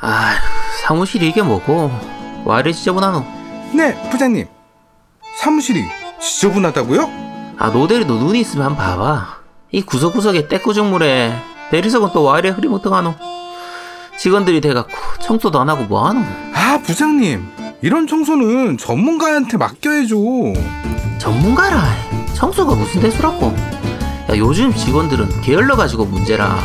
아, 사무실이 이게 뭐고? 와 이래 지저분하노? 네, 부장님. 사무실이 지저분하다고요? 아, 노대리도 눈이 있으면 한번 봐봐. 이 구석구석에 때꾸정물에 대리석은 또 와 이래 흐리면 어떡하노? 직원들이 돼갖고 청소도 안 하고 뭐하노? 아, 부장님. 이런 청소는 전문가한테 맡겨야죠. 전문가라. 청소가 무슨 대수라고? 야, 요즘 직원들은 게을러가지고 문제라.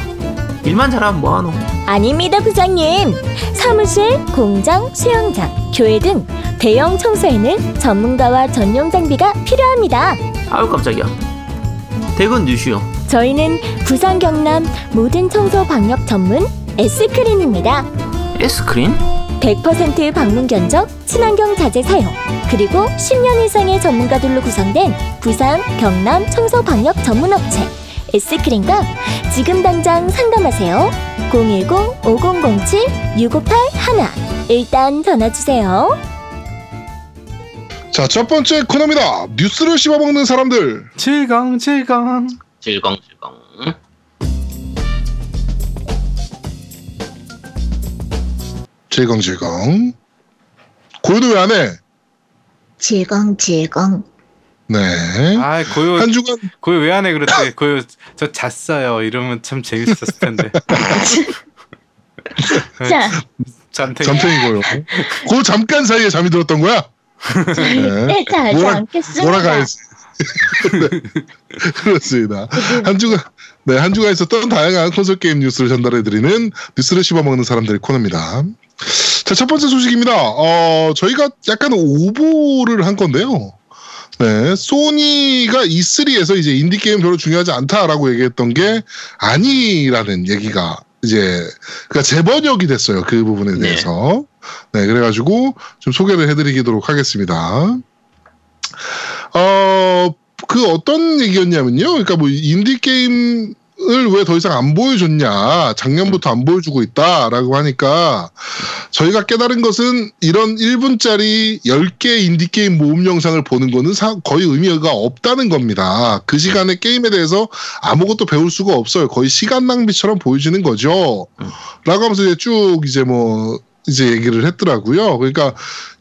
일만 잘하면 뭐하노? 아닙니다, 부장님. 사무실, 공장, 수영장, 교회 등 대형 청소에는 전문가와 전용 장비가 필요합니다. 아유 깜짝이야. 대근 뉴시오. 저희는 부산 경남 모든 청소 방역 전문 S크린입니다. 에스크린? 100% 방문 견적, 친환경 자재 사용, 그리고 10년 이상의 전문가들로 구성된 부산 경남 청소 방역 전문 업체 S크린과 지금 당장 상담하세요. 010-5007-6581 일단 전화 주세요. 자, 첫 번째 코너입니다. 뉴스를 씹어먹는 사람들. 질강, 질강. 질겅질겅. 질겅질겅. 고요도 왜 안 해? 질겅질겅. 네. 아, 고요, 한 주간 고요 왜 안 해 그랬대. 고요 저 잤어요. 이러면 참 재밌었을 텐데. 자, 잠탱이. 잠탱이고요. 그 잠깐 사이에 잠이 들었던 거야? 네, 자지 뭐라- 않겠습니다. 뭐라 가야지. 네. 그렇습니다. 한 주간 네, 한 주간 있었던 다양한 콘솔 게임 뉴스를 전달해 드리는 뉴스를 씹어먹는 사람들 코너입니다. 자, 첫 번째 소식입니다. 어, 저희가 약간 오보를 한 건데요. 네, 소니가 E3에서 이제 인디 게임 별로 중요하지 않다라고 얘기했던 게 아니라는 얘기가 이제 그러니까 재번역이 됐어요. 그 부분에 네. 대해서. 네, 그래가지고 좀 소개를 해드리도록 하겠습니다. 어, 그 어떤 얘기였냐면요. 그러니까 뭐 인디 게임을 왜 더 이상 안 보여줬냐. 작년부터 안 보여주고 있다라고 하니까 저희가 깨달은 것은 이런 1분짜리 10개 인디 게임 모음 영상을 보는 거는 사- 거의 의미가 없다는 겁니다. 그 시간에 게임에 대해서 아무것도 배울 수가 없어요. 거의 시간 낭비처럼 보여지는 거죠. 음. 라고 하면서 이제 쭉 이제 뭐 이제 얘기를 했더라고요. 그러니까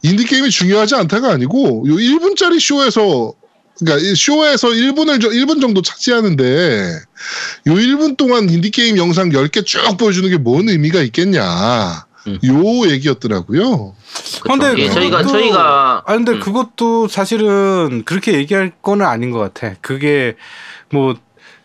인디 게임이 중요하지 않다가 아니고 요 1분짜리 쇼에서 그러니까 이 쇼에서 1분을 1분 정도 차지하는데 요 1분 동안 인디 게임 영상 10개 쭉 보여주는 게 뭔 의미가 있겠냐. 음. 요 얘기였더라고요. 그쵸. 예, 저희가 저희가 아 근데 음. 그것도 사실은 그렇게 얘기할 거는 아닌 것 같아. 그게 뭐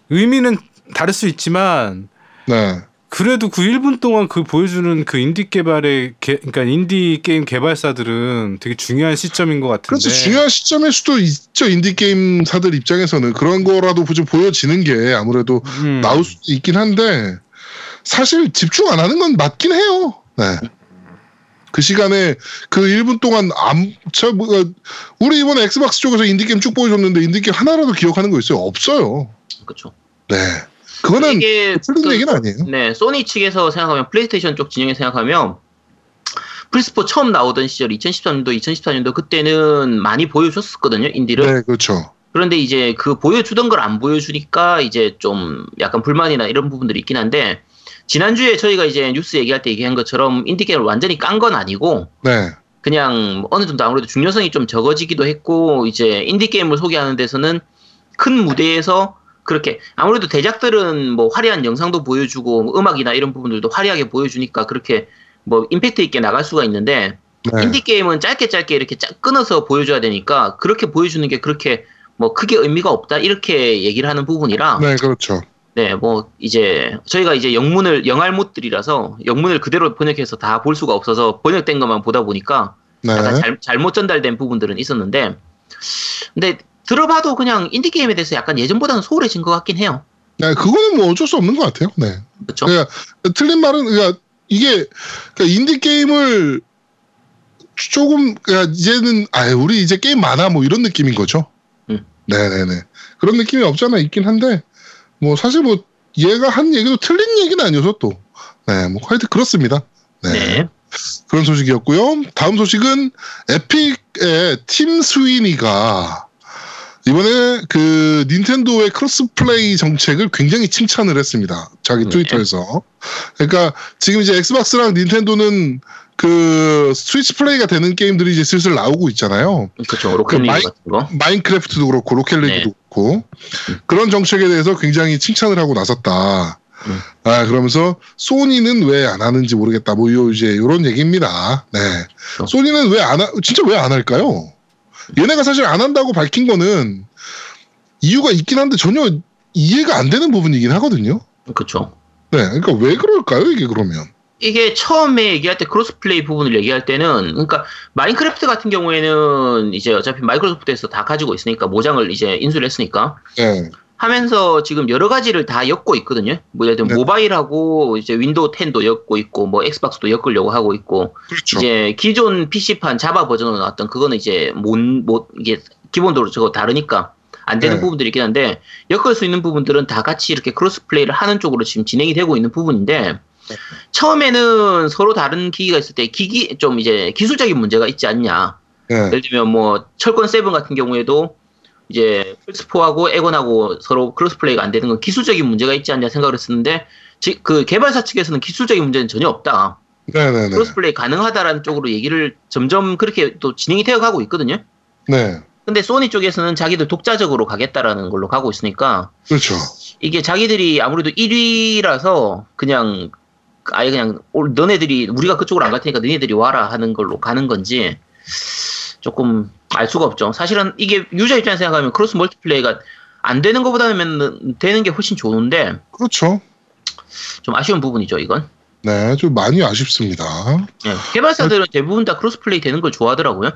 의미는 다를 수 있지만 네. 그래도 그 1분 동안 그 보여주는 그 인디 개발의 개, 그러니까 인디 게임 개발사들은 되게 중요한 시점인 것 같은데. 그렇죠. 중요한 시점일 수도 있죠. 인디 게임 사들 입장에서는 그런 거라도 좀 보여지는 게 아무래도 음. 나올 수 있긴 한데 사실 집중 안 하는 건 맞긴 해요. 네. 그 시간에 그 1분 동안 안, 저, 뭐, 우리 이번에 엑스박스 쪽에서 인디게임 쭉 보여줬는데 인디게임 하나라도 기억하는 거 있어요? 없어요. 그렇죠. 네. 그거는 이게 틀린 그- 얘기는 아니에요. 네, 소니 측에서 생각하면 플레이스테이션 쪽 진영에 생각하면 플스포 처음 나오던 시절 2013년도, 2014년도 그때는 많이 보여줬었거든요 인디를. 네, 그렇죠. 그런데 이제 그 보여주던 걸 안 보여주니까 이제 좀 약간 불만이나 이런 부분들이 있긴 한데 지난주에 저희가 이제 뉴스 얘기할 때 얘기한 것처럼 인디 게임을 완전히 깐 건 아니고 네. 그냥 어느 정도 아무래도 중요성이 좀 적어지기도 했고 이제 인디 게임을 소개하는 데서는 큰 무대에서 그렇게 아무래도 대작들은 뭐 화려한 영상도 보여주고 뭐 음악이나 이런 부분들도 화려하게 보여주니까 그렇게 뭐 임팩트 있게 나갈 수가 있는데 네. 인디 게임은 짧게 짧게 이렇게 짝 끊어서 보여줘야 되니까 그렇게 보여주는 게 그렇게 뭐 크게 의미가 없다 이렇게 얘기를 하는 부분이라 네, 그렇죠. 네, 뭐 이제 저희가 이제 영문을 영알 못들이라서 영문을 그대로 번역해서 다 볼 수가 없어서 번역된 것만 보다 보니까 네. 약간 잘, 잘못 전달된 부분들은 있었는데 근데 들어봐도 그냥 인디 게임에 대해서 약간 예전보다는 소홀해진 것 같긴 해요. 네, 그거는 뭐 어쩔 수 없는 것 같아요. 네. 그렇죠? 그러니까 틀린 말은 그러니까 이게 그러니까 인디 게임을 조금 그러니까 이제는 아 우리 이제 게임 많아 뭐 이런 느낌인 거죠. 음. 네네네 그런 느낌이 없잖아 있긴 한데 뭐 사실 뭐 얘가 한 얘기도 틀린 얘기는 아니어서 또 네뭐 하여튼 그렇습니다. 네. 네. 그런 소식이었고요. 다음 소식은 Epic의 팀 스위니가 이번에 그 닌텐도의 cross play 정책을 굉장히 칭찬을 했습니다. 자기 네. 트위터에서. 그러니까 지금 이제 Xbox랑 닌텐도는 그 스위치 플레이가 되는 게임들이 이제 슬슬 나오고 있잖아요. 그렇죠. Rocket League 마이- 같은 거. Minecraft도 그렇고 Rocket League도 네. 그렇고 그런 정책에 대해서 굉장히 칭찬을 하고 나섰다. 음. 아 그러면서 소니는 왜 안 하는지 모르겠다. 뭐 요 이제 이런 얘기입니다. 네. 그렇죠. 소니는 왜 안 하? 진짜 왜 안 할까요? 얘네가 사실 안 한다고 밝힌 거는 이유가 있긴 한데 전혀 이해가 안 되는 부분이긴 하거든요. 그렇죠. 네. 그러니까 왜 그럴까요? 이게 그러면? 이게 처음에 얘기할 때 cross play 부분을 얘기할 때는 그러니까 Minecraft 같은 경우에는 이제 어차피 Microsoft에서 다 가지고 있으니까 Mojang을 이제 인수를 했으니까 네. 하면서 지금 여러 가지를 다 엮고 있거든요. 뭐 예를 들면 네. 모바일하고 이제 윈도우 10도 엮고 있고 뭐 Xbox도 엮으려고 하고 있고 그렇죠. 이제 기존 PC판 자바 버전으로 나왔던 그거는 이제 못, 못 이게 기본적으로 저거 다르니까 안 되는 네. 부분들이 있긴 한데 엮을 수 있는 부분들은 다 같이 이렇게 cross play를 하는 쪽으로 지금 진행이 되고 있는 부분인데 처음에는 서로 다른 기기가 있을 때 기기 좀 이제 기술적인 문제가 있지 않냐. 네. 예를 들면 뭐 철권 seven 같은 경우에도 이제 플스4하고 엑원하고 서로 cross play가 안 되는 건 기술적인 문제가 있지 않냐 생각을 했었는데 지- 그 개발사 측에서는 기술적인 문제는 전혀 없다. 네네네. cross play 가능하다라는 쪽으로 얘기를 점점 그렇게 또 진행이 되어 가고 있거든요. 네. 근데 소니 쪽에서는 자기들 독자적으로 가겠다라는 걸로 가고 있으니까 그렇죠. 이게 자기들이 아무래도 1위라서 그냥 아예 그냥 올- 너네들이 우리가 그쪽으로 안 갈 테니까 너네들이 와라 하는 걸로 가는 건지 조금 알 수가 없죠. 사실은 이게 유저 입장에서 생각하면 cross multiplay가 안 되는 것보다는 되는 게 훨씬 좋은데 그렇죠. 좀 아쉬운 부분이죠 이건. 네. 좀 많이 아쉽습니다. 예, 개발사들은 대부분 다 cross play 되는 걸 좋아하더라고요.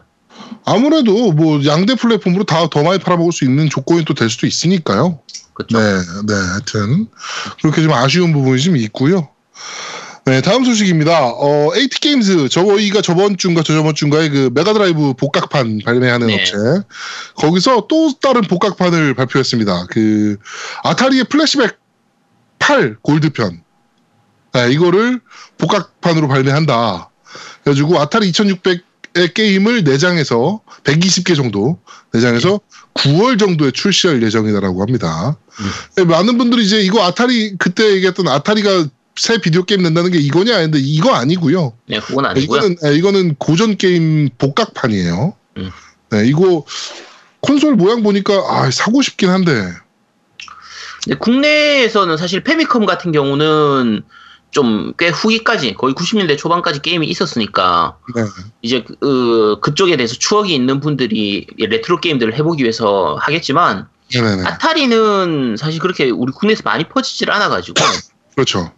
아무래도 뭐 양대 플랫폼으로 다 더 많이 팔아먹을 수 있는 조건이 또 될 수도 있으니까요. 그렇죠. 네, 네, 하여튼 그렇게 좀 아쉬운 부분이 좀 있고요. 네, 다음 소식입니다. 어, AtGames 저희가 저번 주인가 저저번 주인가에 그 메가드라이브 복각판 발매하는 네. 업체 거기서 또 다른 복각판을 발표했습니다. 그 아타리의 플래시백 8 골드편 네, 이거를 복각판으로 발매한다. 그래가지고 아타리 2600의 게임을 내장해서 120개 정도 내장해서 9월 정도에 출시할 예정이다라고 합니다. 네, 많은 분들이 이제 이거 아타리 그때 얘기했던 아타리가 새 비디오 게임 낸다는 게 이거냐 했는데 이거 아니고요. 네, 그건 아니고요. 이거는 네, 이거는 고전 게임 복각판이에요. 음. 네, 이거 콘솔 모양 보니까 아 사고 싶긴 한데 근데 국내에서는 사실 패미컴 같은 경우는 좀 꽤 후기까지 거의 90년대 초반까지 게임이 있었으니까 네. 이제 그, 어, 그쪽에 대해서 추억이 있는 분들이 레트로 게임들을 해보기 위해서 하겠지만 네네네 아타리는 사실 그렇게 우리 국내에서 많이 퍼지질 않아가지고 그렇죠.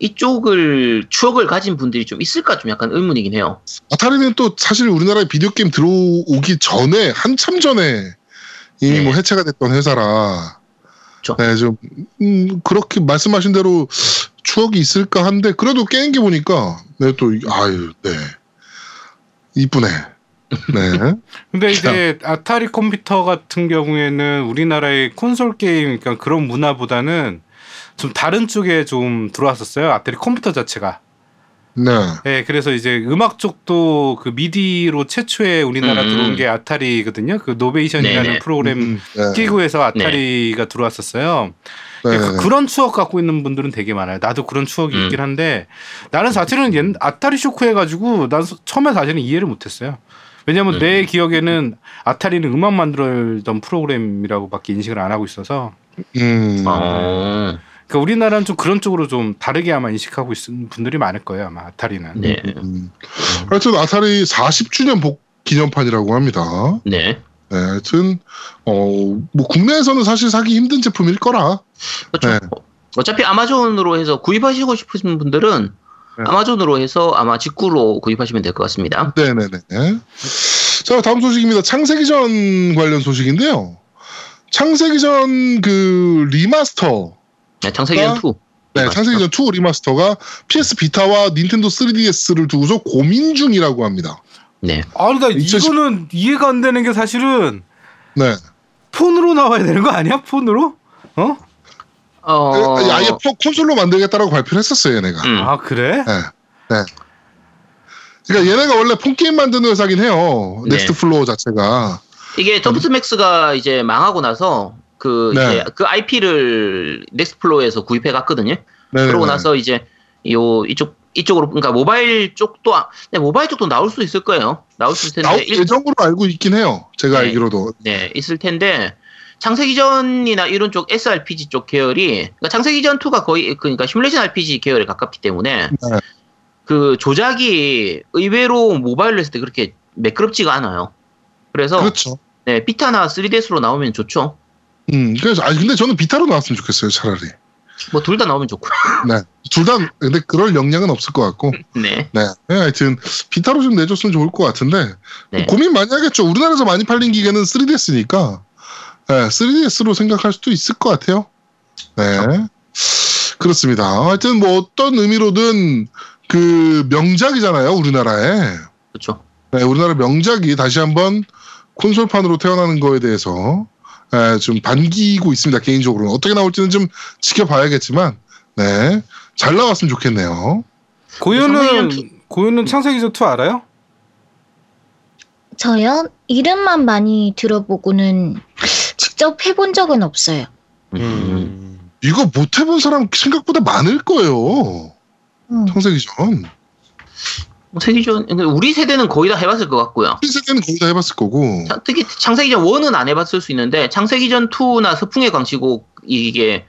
이쪽을 추억을 가진 분들이 좀 있을까 좀 약간 의문이긴 해요. 아타리는 또 사실 우리나라에 비디오 게임 들어오기 전에 한참 전에 이미 네. 뭐 해체가 됐던 회사라. 그쵸. 네, 좀 음, 그렇게 말씀하신 대로 추억이 있을까 한데 그래도 게임기 보니까 네, 또 이- 아유 네 이쁘네. 네. 근데 이제 아타리 컴퓨터 같은 경우에는 우리나라의 콘솔 게임 그러니까 그런 문화보다는 좀 다른 쪽에 좀 들어왔었어요. 아타리 컴퓨터 자체가. 네. 네, 그래서 이제 음악 쪽도 그 미디로 최초에 우리나라 음. 들어온 게 아타리거든요. 그 노베이션이라는 네네. 프로그램 음, 네. 끼고 해서 아타리가 들어왔었어요. 네, 그러니까 네. 그런 추억 갖고 있는 분들은 되게 많아요. 나도 그런 추억이 음. 있긴 한데 나는 사실은 옛 아타리 쇼크 해가지고 난 서- 처음에 사실은 이해를 못했어요. 왜냐면 음. 내 기억에는 아타리는 음악 만들던 프로그램이라고밖에 인식을 안 하고 있어서 음. 어, 그러니까 우리나라는 좀 그런 쪽으로 좀 다르게 아마 인식하고 있는 분들이 많을 거예요. 아마 아타리는. 네, 음. 하여튼 아타리 40주년 복 기념판이라고 합니다. 네. 네, 하여튼 어 뭐 국내에서는 사실 사기 힘든 제품일 거라. 그렇죠. 네. 어차피 아마존으로 해서 구입하시고 싶으신 분들은 네. 아마존으로 해서 아마 직구로 구입하시면 될 것 같습니다. 네네네. 자 다음 소식입니다. 창세기전 관련 소식인데요. 창세기전 그 remaster. 네, 창세기전 2. 네, remaster. 창세기전 2 리마스터가 PS 비타와 닌텐도 3DS를 두고서 고민 중이라고 합니다. 네. 아, 그러니까 2010 이거는 이해가 안 되는 게 사실은 네. 폰으로 나와야 되는 거 아니야? 폰으로? 어? 어, 아, 아예 폰- 콘솔로 만들겠다라고 발표를 했었어요, 얘네가. 음. 아 그래? 네. 네. 그러니까 얘네가 원래 폰 게임 만드는 회사긴 해요. 네. 넥스트 플로어 자체가. 이게 소프트맥스가 이제 망하고 나서 그 네. 이제 그 IP를 넥스트플로어에서 구입해 갔거든요. 네네네. 그러고 나서 이제 요 이쪽 이쪽으로 그러니까 모바일 쪽도 아- 네, 모바일 쪽도 나올 수 있을 거예요. 나올 수 있을 텐데 나올 일- 예정으로 알고 있긴 해요. 제가 네. 알기로도. 네, 있을 텐데 창세기전이나 이런 쪽 SRPG 쪽 계열이 그러니까 창세기전 2가 거의 그러니까 시뮬레이션 RPG 계열에 가깝기 때문에 네. 그 조작이 의외로 모바일로 했을 때 그렇게 매끄럽지가 않아요. 그래서 그렇죠. 네, 비타나 3DS로 나오면 좋죠. 음, 그래서 아니 근데 저는 비타로 나왔으면 좋겠어요, 차라리. 뭐 둘 다 나오면 좋고. 네. 둘 다 근데 그럴 역량은 없을 것 같고. 네. 네. 네, 하여튼 비타로 좀 내줬으면 좋을 것 같은데 네. 고민 많이 하겠죠. 우리나라에서 많이 팔린 기계는 3DS니까 네, 3DS로 생각할 수도 있을 것 같아요. 네. 그렇습니다. 하여튼 뭐 어떤 의미로든 그 명작이잖아요, 우리나라에. 그렇죠. 네, 우리나라 명작이 다시 한번 콘솔판으로 태어나는 거에 대해서 에, 좀 반기고 있습니다. 개인적으로는 어떻게 나올지는 좀 지켜봐야겠지만, 네, 잘 나왔으면 좋겠네요. 고유는 창세기전 고유는 창세기전 2 알아요? 저요? 이름만 많이 들어보고는 직접 해본 적은 없어요. 음. 이거 못 해본 사람 생각보다 많을 거예요. 음. 창세기전. 뭐 세기전 우리 세대는 거의 다 해봤을 것 같고요. 우리 세대는 거의 다 해봤을 거고. 자, 특히 창세기전 1은 안 해봤을 수 있는데 창세기전 2나 서풍의 광시곡 이게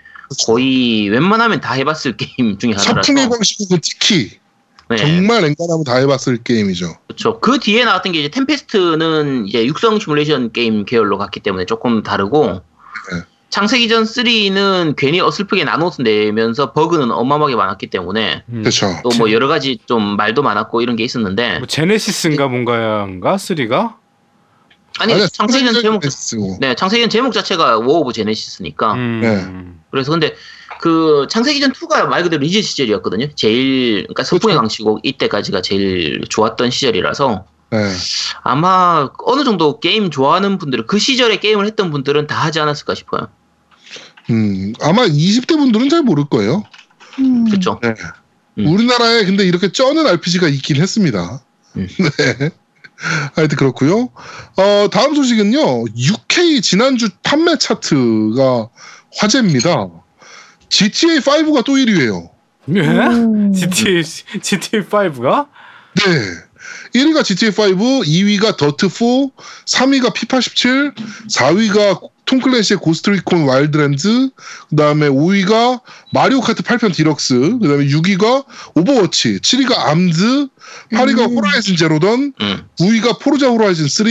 거의 웬만하면 다 해봤을 게임 중에 하나라서. 서풍의 광시곡은 특히 네, 정말 앵간하면 다 해봤을 게임이죠. 그렇죠. 그 뒤에 나왔던 게 이제 템페스트는 이제 육성 시뮬레이션 게임 계열로 갔기 때문에 조금 다르고 네. 창세기전 3는 괜히 어설프게 나눠서 내면서 버그는 어마어마하게 많았기 때문에 음. 그렇죠. 또 뭐 여러 가지 좀 말도 많았고 이런 게 있었는데 뭐 Genesis인가 뭔가인가 3가? 아니 아니야, 창세기전 제목 쓰고. 네 창세기전 제목 자체가 War of Genesis니까 음. 네. 그래서 근데 그 창세기전 2가 말 그대로 리즈 시절이었거든요. 제일 그러니까 서풍의 그렇죠. 광시곡 이때까지가 제일 좋았던 시절이라서 네. 아마 어느 정도 게임 좋아하는 분들은 그 시절에 게임을 했던 분들은 다 하지 않았을까 싶어요. 음, 아마 20대 분들은 잘 모를 거예요. 음. 그렇죠. 네. 음. 우리나라에 근데 이렇게 쩌는 RPG가 있긴 했습니다. 음. 네. 하여튼 그렇고요. 어, 다음 소식은요. UK 지난주 판매 차트가 화제입니다. GTA 5가 또 1위예요. 예? 음. GTA GTA 5가? 네. 1위가 GTA 5, 2위가 더트 4, 3위가 피파 17, 4위가 톰 클랜시의 고스트 리콘 와일드랜드, 그다음에 5위가 마리오 카트 8편 디럭스, 그 다음에 6위가 오버워치, 7위가 암즈, 8위가 음. 호라이즌 제로 던, 음. 9위가 포르자 호라이즌 3,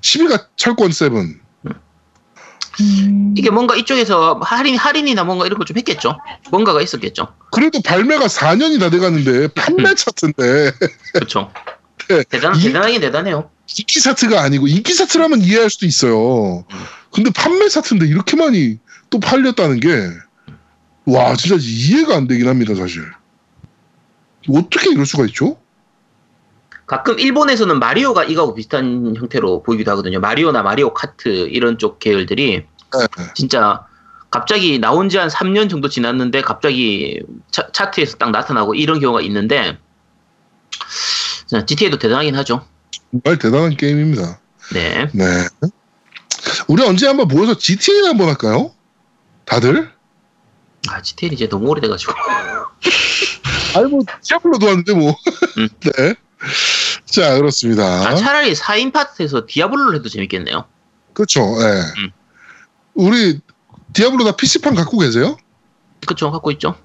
10위가 철권 7. 음. 이게 뭔가 이쪽에서 할인 할인이나 뭔가 이런 걸 좀 했겠죠. 뭔가가 있었겠죠. 그래도 발매가 4년이 다 돼가는데 판매 차트인데 그렇죠. 네. 대단 이- 대단하긴 대단해요. 인기 차트가 아니고 인기 차트라면 이해할 수도 있어요. 근데 판매 차트인데 이렇게 많이 또 팔렸다는 게 와 진짜 이해가 안 되긴 합니다 사실. 어떻게 이럴 수가 있죠? 가끔 일본에서는 마리오가 이거하고 비슷한 형태로 보이기도 하거든요. 마리오나 마리오 카트 이런 쪽 계열들이 네. 진짜 갑자기 나온 지 한 3년 정도 지났는데 갑자기 차, 차트에서 딱 나타나고 이런 경우가 있는데 GTA도 대단하긴 하죠. 정말 대단한 게임입니다. 네. 네. 우리 언제 한번 모여서 GTA 한번 할까요? 다들? 아, GTA 이제 너무 오래돼가지고. 아니 뭐 디아블로도 하는데 뭐. 음. 네. 자 그렇습니다. 아, 차라리 4인 파티에서 디아블로를 해도 재밌겠네요. 그렇죠. 예. 음. 우리 디아블로 다 PC판 갖고 계세요? 그쵸, 갖고 있죠.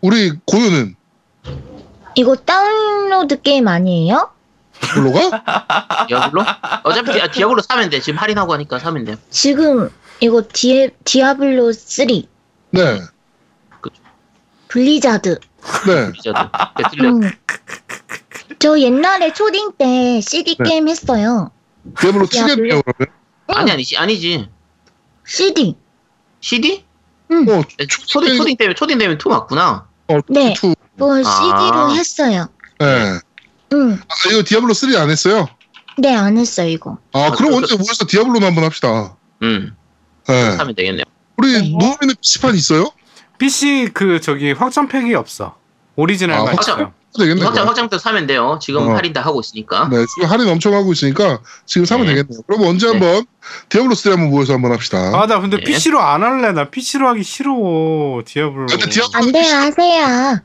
우리 고유는 이거 다운로드 게임 아니에요? 디아블로가? 디아블로? 어차피 디, 디아블로 사면 돼. 지금 할인하고 하니까 사면 돼. 지금 이거 디, 디아블로 3 네. 블리자드. 네. 리자드. 배틀넷. 음. 저 옛날에 초딩 때 CD 네. 게임 했어요. 디아블로 2겠네요 그러면. 아니, 아니지, 아니지. CD. CD? 어, 초딩, 초딩 때문에, 초딩 때문에 2 맞구나. 어, 네. 투. 아. CD로 했어요. 네. 응. 아, 이거 디아블로 3 안 했어요? 네, 안 했어요, 이거. 아, 아, 그럼 그- 언제 모여서 디아블로나 한번 합시다. 음, 네. 사면 되겠네요. 우리 네. 노우미는 PC판 있어요? PC 그 저기 확장팩이 없어. 오리지널만 아, 있어요. 되겠네요. 확장 확장 때 사면 돼요. 지금 어. 할인 다 하고 있으니까. 네, 지금 할인 엄청 하고 있으니까 지금 사면 네. 되겠네요. 그럼 언제 네. 한번 디아블로 3 한번 모여서 한번 합시다. 아 나 근데 네. PC로 안 할래. 나 PC로 하기 싫어. 디아블로. 근데 디아블로 안 돼요, 하세요.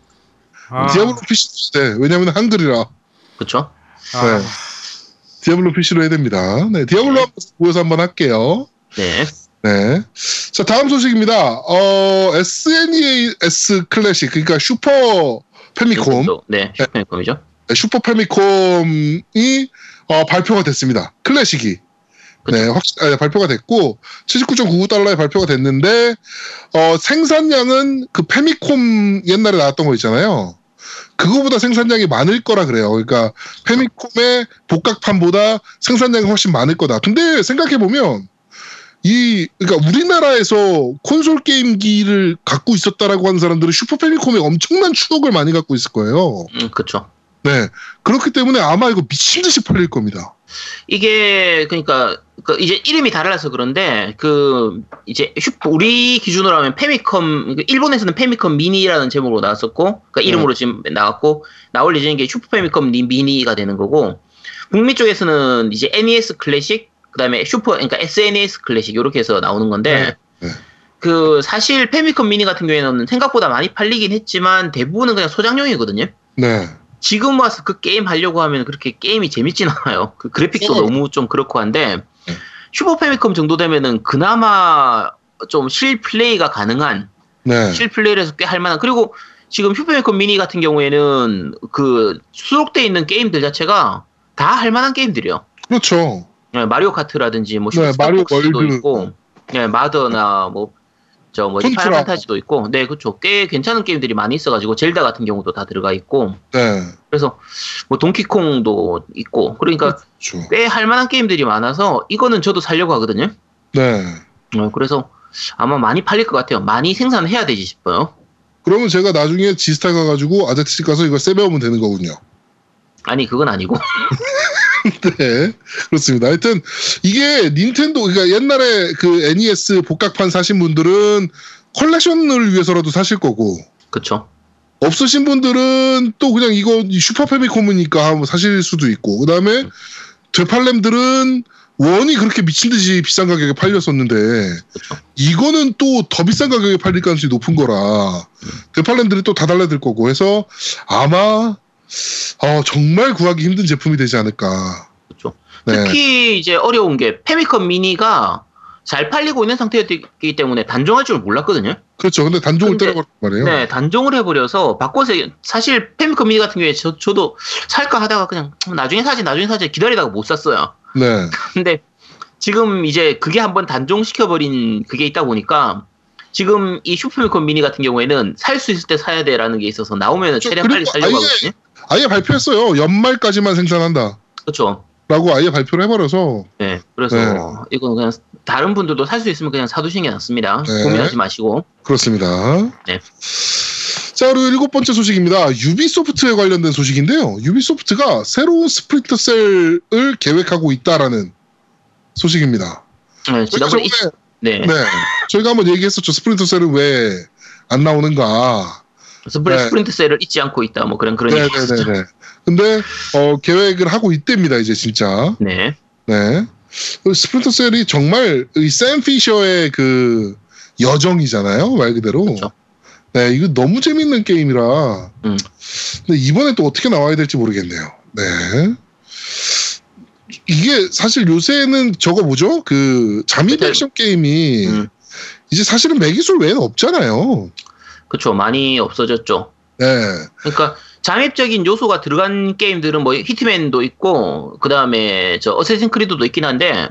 아, 디아블로 PC 네, 왜냐면 한글이라 그렇죠. 아, 네. 디아블로 PC로 해야 됩니다. 네, 디아블로 네. 한번 모여서 한번 할게요. 네. 네. 자, 다음 소식입니다. 어, SNES 클래식, 그러니까 슈퍼 패미콤, 네. 슈퍼미콤이죠. 네, 슈퍼 패미콤이 어, 발표가 됐습니다. 클래식이. 네, 확 아, 발표가 됐고 79.99달러에 발표가 됐는데 어, 생산량은 그 패미콤 옛날에 나왔던 거 있잖아요. 그거보다 생산량이 많을 거라 그래요. 그러니까 패미콤의 복각판보다 생산량이 훨씬 많을 거다. 근데 생각해 보면 이 그러니까 우리나라에서 콘솔 게임기를 갖고 있었다라고 하는 사람들은 슈퍼 패미콤에 엄청난 추억을 많이 갖고 있을 거예요. 음, 그렇죠. 네. 그렇기 때문에 아마 이거 미친 듯이 팔릴 겁니다. 이게 그러니까 그 이제 이름이 달라서 그런데 그 이제 슈퍼 우리 기준으로 하면 패미컴 그 일본에서는 패미컴 미니라는 제목으로 나왔었고 그 이름으로 지금 나왔고 나올 예정인 게 슈퍼 패미컴 미- 미니가 되는 거고 북미 쪽에서는 이제 NES 클래식 그다음에 슈퍼 그러니까 SNES 클래식 이렇게 해서 나오는 건데 네, 네. 그 사실 패미컴 미니 같은 경우에는 생각보다 많이 팔리긴 했지만 대부분은 그냥 소장용이거든요. 네. 지금 와서 그 게임 하려고 하면 그렇게 게임이 재밌진 않아요. 그 그래픽도 네. 너무 좀 그렇고 한데 네. 슈퍼 패미컴 정도 되면은 그나마 좀 실 플레이가 가능한 네. 실 플레이를 해서 꽤 할만한 그리고 지금 슈퍼 패미컴 미니 같은 경우에는 그 수록돼 있는 게임들 자체가 다 할만한 게임들이요. 그렇죠. 예, 마리오 카트라든지 뭐 네, 슈퍼 마리오 스타폭스도 월드. 있고 예, 마더나 뭐 저 뭐지 콘트라. 파이널 판타지도 있고 네 그렇죠 꽤 괜찮은 게임들이 많이 있어가지고 젤다 같은 경우도 다 들어가 있고 네. 그래서 뭐 동키콩도 있고 그러니까 그렇죠. 꽤 할만한 게임들이 많아서 이거는 저도 살려고 하거든요. 네. 어, 그래서 아마 많이 팔릴 것 같아요. 많이 생산해야 되지 싶어요. 그러면 제가 나중에 지스타 가가지고 아제트집 가서 이거 세배우면 되는 거군요. 아니 그건 아니고 네. 그렇습니다. 하여튼 이게 닌텐도 그러니까 옛날에 그 NES 복각판 사신 분들은 컬렉션을 위해서라도 사실 거고 그쵸? 없으신 분들은 또 그냥 이거 슈퍼 패미콤이니까 사실 수도 있고 그 다음에 되팔렘들은 원이 그렇게 미친 듯이 비싼 가격에 팔렸었는데 그쵸? 이거는 또 더 비싼 가격에 팔릴 가능성이 높은 거라 되팔렘들이 또 다 달라들 거고 해서 아마 어, 정말 구하기 힘든 제품이 되지 않을까. 그쵸? 네. 특히 이제 어려운 게 페미컴 미니가 잘 팔리고 있는 상태였기 때문에 단종할 줄 몰랐거든요. 그렇죠. 근데 단종을 때려버렸단 말이에요. 네, 단종을 해버려서 바꿔서 사실 페미컴 미니 같은 경우에 저, 저도 살까 하다가 그냥 나중에 사지 나중에 사지 기다리다가 못 샀어요. 네. 근데 지금 이제 그게 한번 단종시켜버린 그게 있다 보니까 지금 이 슈퍼미컴 미니 같은 경우에는 살 수 있을 때 사야 돼라는 게 있어서 나오면 그렇죠. 최대한 빨리 살려고 하거든요. 아예 발표했어요. 연말까지만 생산한다. 그렇죠. 라고 아예 발표를 해버려서 네, 그래서 네. 이건 그냥 다른 분들도 살 수 있으면 그냥 사두시는 게 낫습니다. 네. 고민하지 마시고. 그렇습니다. 네. 자, 그리고 일곱 번째 소식입니다. 유비소프트에 관련된 소식인데요. 유비소프트가 새로운 스플린터 셀을 계획하고 있다라는 소식입니다. 네, 지난번에 이- 네, 네. 저희가 한번 얘기했었죠. 스플린터 셀은 왜 안 나오는가. 스플린, 네. 스플린터 셀을 잊지 않고 있다. 뭐 그런 그런 얘기 했었죠. 네네네네. 근데, 어, 계획을 하고 있답니다. 이제 진짜. 네, 네. 그 스플린터 셀이 정말 이 샘 피셔의 그 여정이잖아요. 말 그대로. 그렇죠. 네, 이거 너무 재밌는 게임이라. 음. 근데 이번에 또 어떻게 나와야 될지 모르겠네요. 네. 이게 사실 요새는 저거 뭐죠? 그 잠입 액션 게임이 음. 이제 사실은 매기술 외에는 없잖아요. 그렇죠. 많이 없어졌죠. 네. 그러니까 잠입적인 요소가 들어간 게임들은 뭐 히트맨도 있고 그 다음에 저 어쌔신 크리드도 있긴 한데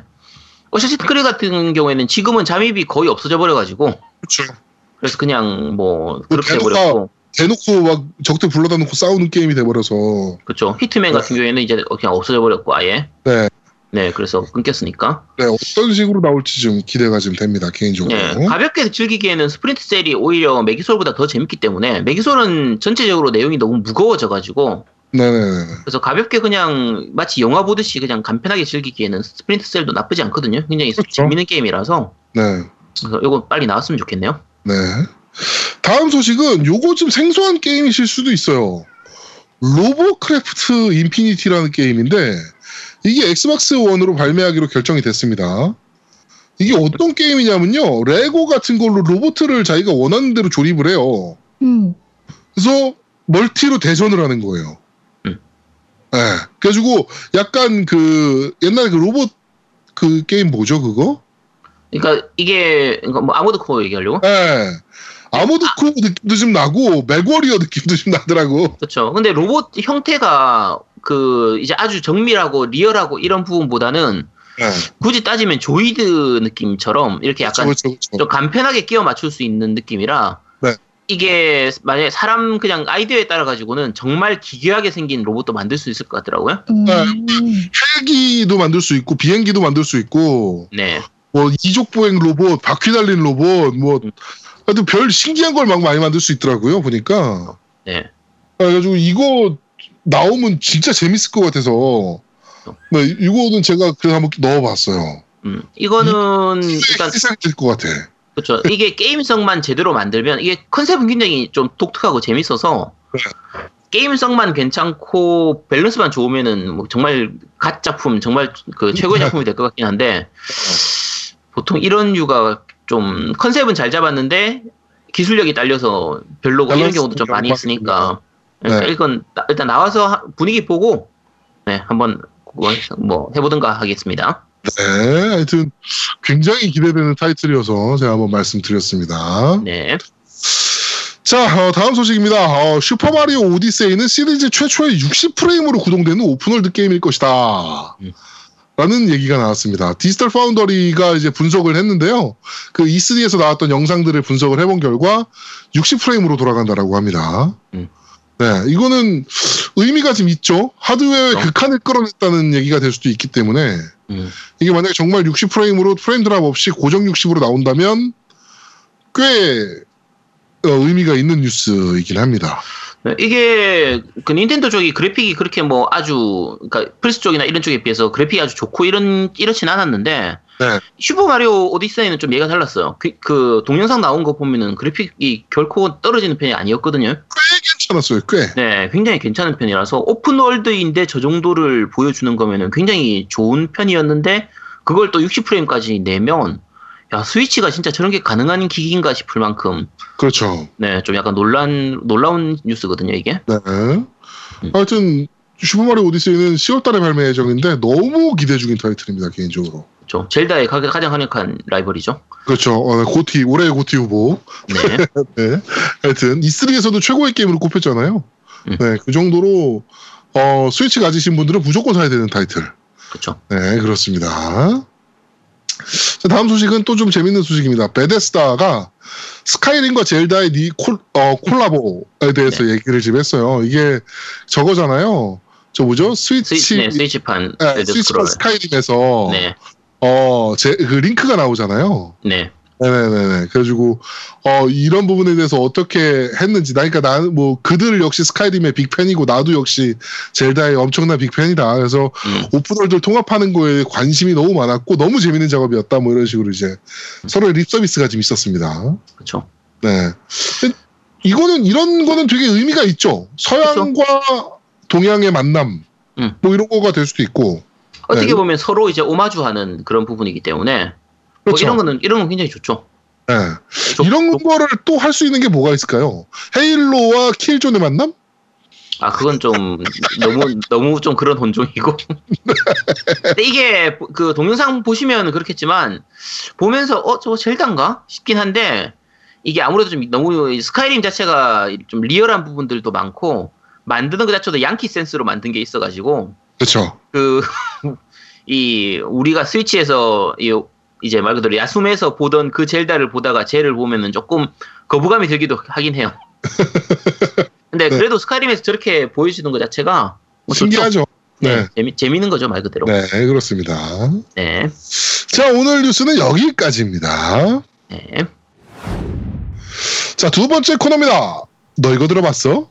어쌔신 크리드 같은 경우에는 지금은 잠입이 거의 없어져 버려가지고 그렇죠. 그래서 그냥 뭐 그렇게 대놓고 돼버렸고 대놓고 막 적들 불러다 놓고 싸우는 게임이 돼버려서. 그렇죠. 히트맨 같은 경우에는 이제 그냥 없어져 버렸고 아예 네. 네 그래서 끊겼으니까 네, 어떤 식으로 나올지 좀 기대가 좀 됩니다, 개인적으로. 네, 가볍게 즐기기에는 스플린터 셀이 오히려 매기솔보다 더 재밌기 때문에 매기솔은 전체적으로 내용이 너무 무거워져가지고 네네네. 그래서 가볍게 그냥 마치 영화 보듯이 그냥 간편하게 즐기기에는 스플린터 셀도 나쁘지 않거든요. 굉장히 그렇죠. 재밌는 게임이라서 네. 그래서 이거 빨리 나왔으면 좋겠네요. 네. 다음 소식은 요거 좀 생소한 게임이실 수도 있어요. 로보크래프트 인피니티라는 게임인데 이게 엑스박스 원으로 발매하기로 결정이 됐습니다. 이게 어떤 게임이냐면요. 레고 같은 걸로 로봇을 자기가 원하는 대로 조립을 해요. 음. 그래서 멀티로 대전을 하는 거예요. 음. 예. 그래가지고 약간 그 옛날에 그 로봇 그 게임 뭐죠 그거? 그러니까 이게 그러니까 뭐 아머드 코어 얘기하려고? 예. 아모드코 느낌도 좀 나고 맥워리어 느낌도 좀 나더라고. 그렇죠. 근데 로봇 형태가 그 이제 아주 정밀하고 리얼하고 이런 부분보다는 예. 굳이 따지면 조이드 느낌처럼 이렇게 약간 그렇죠, 그렇죠. 좀 간편하게 끼워 맞출 수 있는 느낌이라 네. 이게 만약에 사람 그냥 아이디어에 따라 가지고는 정말 기괴하게 생긴 로봇도 만들 수 있을 것 같더라고요. 음. 네. 헬기도 만들 수 있고 비행기도 만들 수 있고 네. 뭐 이족 보행 로봇, 바퀴 달린 로봇, 뭐 음. 하여튼 별 신기한 걸 막 많이 만들 수 있더라고요 보니까. 네. 그래가지고 이거 나오면 진짜 재밌을 것 같아서. 네, 이거는 제가 그래서 한번 넣어봤어요. 음. 이거는 일단 세상이 될것 같아. 그렇죠. 이게 게임성만 제대로 만들면 이게 컨셉은 굉장히 좀 독특하고 재밌어서 네. 게임성만 괜찮고 밸런스만 좋으면은 뭐 정말 갓 작품 정말 그 최고의 작품이 될 것 같긴 한데 보통 이런 류가 좀 컨셉은 잘 잡았는데 기술력이 딸려서 별로고 이런 경우도 좀 많이 있으니까 네. 이건 나- 일단 나와서 하- 분위기 보고 네 한번 그거 뭐 해보든가 하겠습니다. 네, 하여튼 굉장히 기대되는 타이틀이어서 제가 한번 말씀드렸습니다. 네. 자, 어, 다음 소식입니다. 어, 슈퍼마리오 오디세이는 시리즈 최초의 60프레임으로 구동되는 open world 게임일 것이다. 음. 라는 얘기가 나왔습니다. 디지털 파운더리가 이제 분석을 했는데요. 그 E3에서 나왔던 영상들을 분석을 해본 결과 60프레임으로 돌아간다라고 합니다. 음. 네, 이거는 의미가 좀 있죠. 하드웨어의 그렇죠. 극한을 끌어냈다는 얘기가 될 수도 있기 때문에 음. 이게 만약에 정말 60 프레임으로 프레임 drop 없이 고정 60으로 나온다면 꽤 어, 의미가 있는 뉴스이긴 합니다. 네, 이게 그 닌텐도 쪽이 그래픽이 그렇게 뭐 아주 그러니까 플스 쪽이나 이런 쪽에 비해서 그래픽이 아주 좋고 이런 이렇진 않았는데 네. 슈퍼 마리오 오디세이는 좀 얘가 달랐어요. 그, 그 동영상 나온 거 보면은 그래픽이 결코 떨어지는 편이 아니었거든요. 꽤 괜찮았어요. 꽤. 네, 굉장히 괜찮은 편이라서 open world인데 저 정도를 보여주는 거면은 굉장히 좋은 편이었는데 그걸 또 60프레임까지 내면 야 스위치가 진짜 저런 게 가능한 기기인가 싶을 만큼 그렇죠. 네 좀 약간 놀란 놀라운 뉴스거든요 이게. 네. 하여튼 슈퍼마리오 오디세이는 10월달에 발매 예정인데 너무 기대 중인 타이틀입니다. 개인적으로. 그렇죠. 젤다의 가- 가장 강력한 라이벌이죠. 그렇죠. 어, 고티 올해의 고티 후보. 네. 네. 하여튼 E3에서도 최고의 게임으로 꼽혔잖아요. 음. 네, 그 정도로 어, 스위치 가지신 분들은 무조건 사야 되는 타이틀. 그렇죠. 네, 그렇습니다. 자, 다음 소식은 또 좀 재밌는 소식입니다. 베데스다가 스카이림과 젤다의 니 콜, 어, 콜라보에 대해서 얘기를 지금 했어요. 이게 저거잖아요. 저 뭐죠? 스위치, 스위치, 네, 스위치판 네, 스위치판. 스카이림에서 네, 어, 제, 그 링크가 나오잖아요. 네, 네네네. 그래가지고 어 이런 부분에 대해서 어떻게 했는지 나 그러니까 나는 뭐 그들 역시 스카이림의 빅팬이고 나도 역시 zel다의 엄청난 빅팬이다. 그래서 음, 오픈월드를 통합하는 거에 관심이 너무 많았고 너무 재밌는 작업이었다. 뭐 이런 식으로 이제 서로의 립 서비스가 좀 있었습니다. 그렇죠. 네. 이거는 이런 거는 되게 의미가 있죠. 서양과 동양의 만남. 음. 뭐 이런 거가 될 수도 있고. 어떻게 네. 보면 서로 이제 오마주하는 그런 부분이기 때문에 뭐 그렇죠. 이런 거는 이런 건 굉장히 좋죠. 네. 좋- 이런 좋- 거를 또 할 수 있는 게 뭐가 있을까요? 헤일로와 킬존의 만남? 아 그건 좀 너무 너무 좀 그런 혼종이고. 근데 이게 그 동영상 보시면 그렇겠지만 보면서 어 저거 젤단가 싶긴 한데 이게 아무래도 좀 너무 스카이림 자체가 좀 리얼한 부분들도 많고 만드는 것 자체도 양키 센스로 만든 게 있어가지고 그렇죠. 그 이 우리가 스위치에서 이 이제 말 그대로 야숨에서 보던 그 젤다를 보다가 젤을 보면은 조금 거부감이 들기도 하긴 해요. 근데 그래도 스카이림에서 저렇게 보여주는 것 자체가 뭐. 신기하죠. 네. 네. 재미, 재밌는 거죠 말 그대로. 네, 그렇습니다. 네. 자, 오늘 뉴스는 여기까지입니다. 네. 자, 두 번째 코너입니다. 너 이거 들어봤어?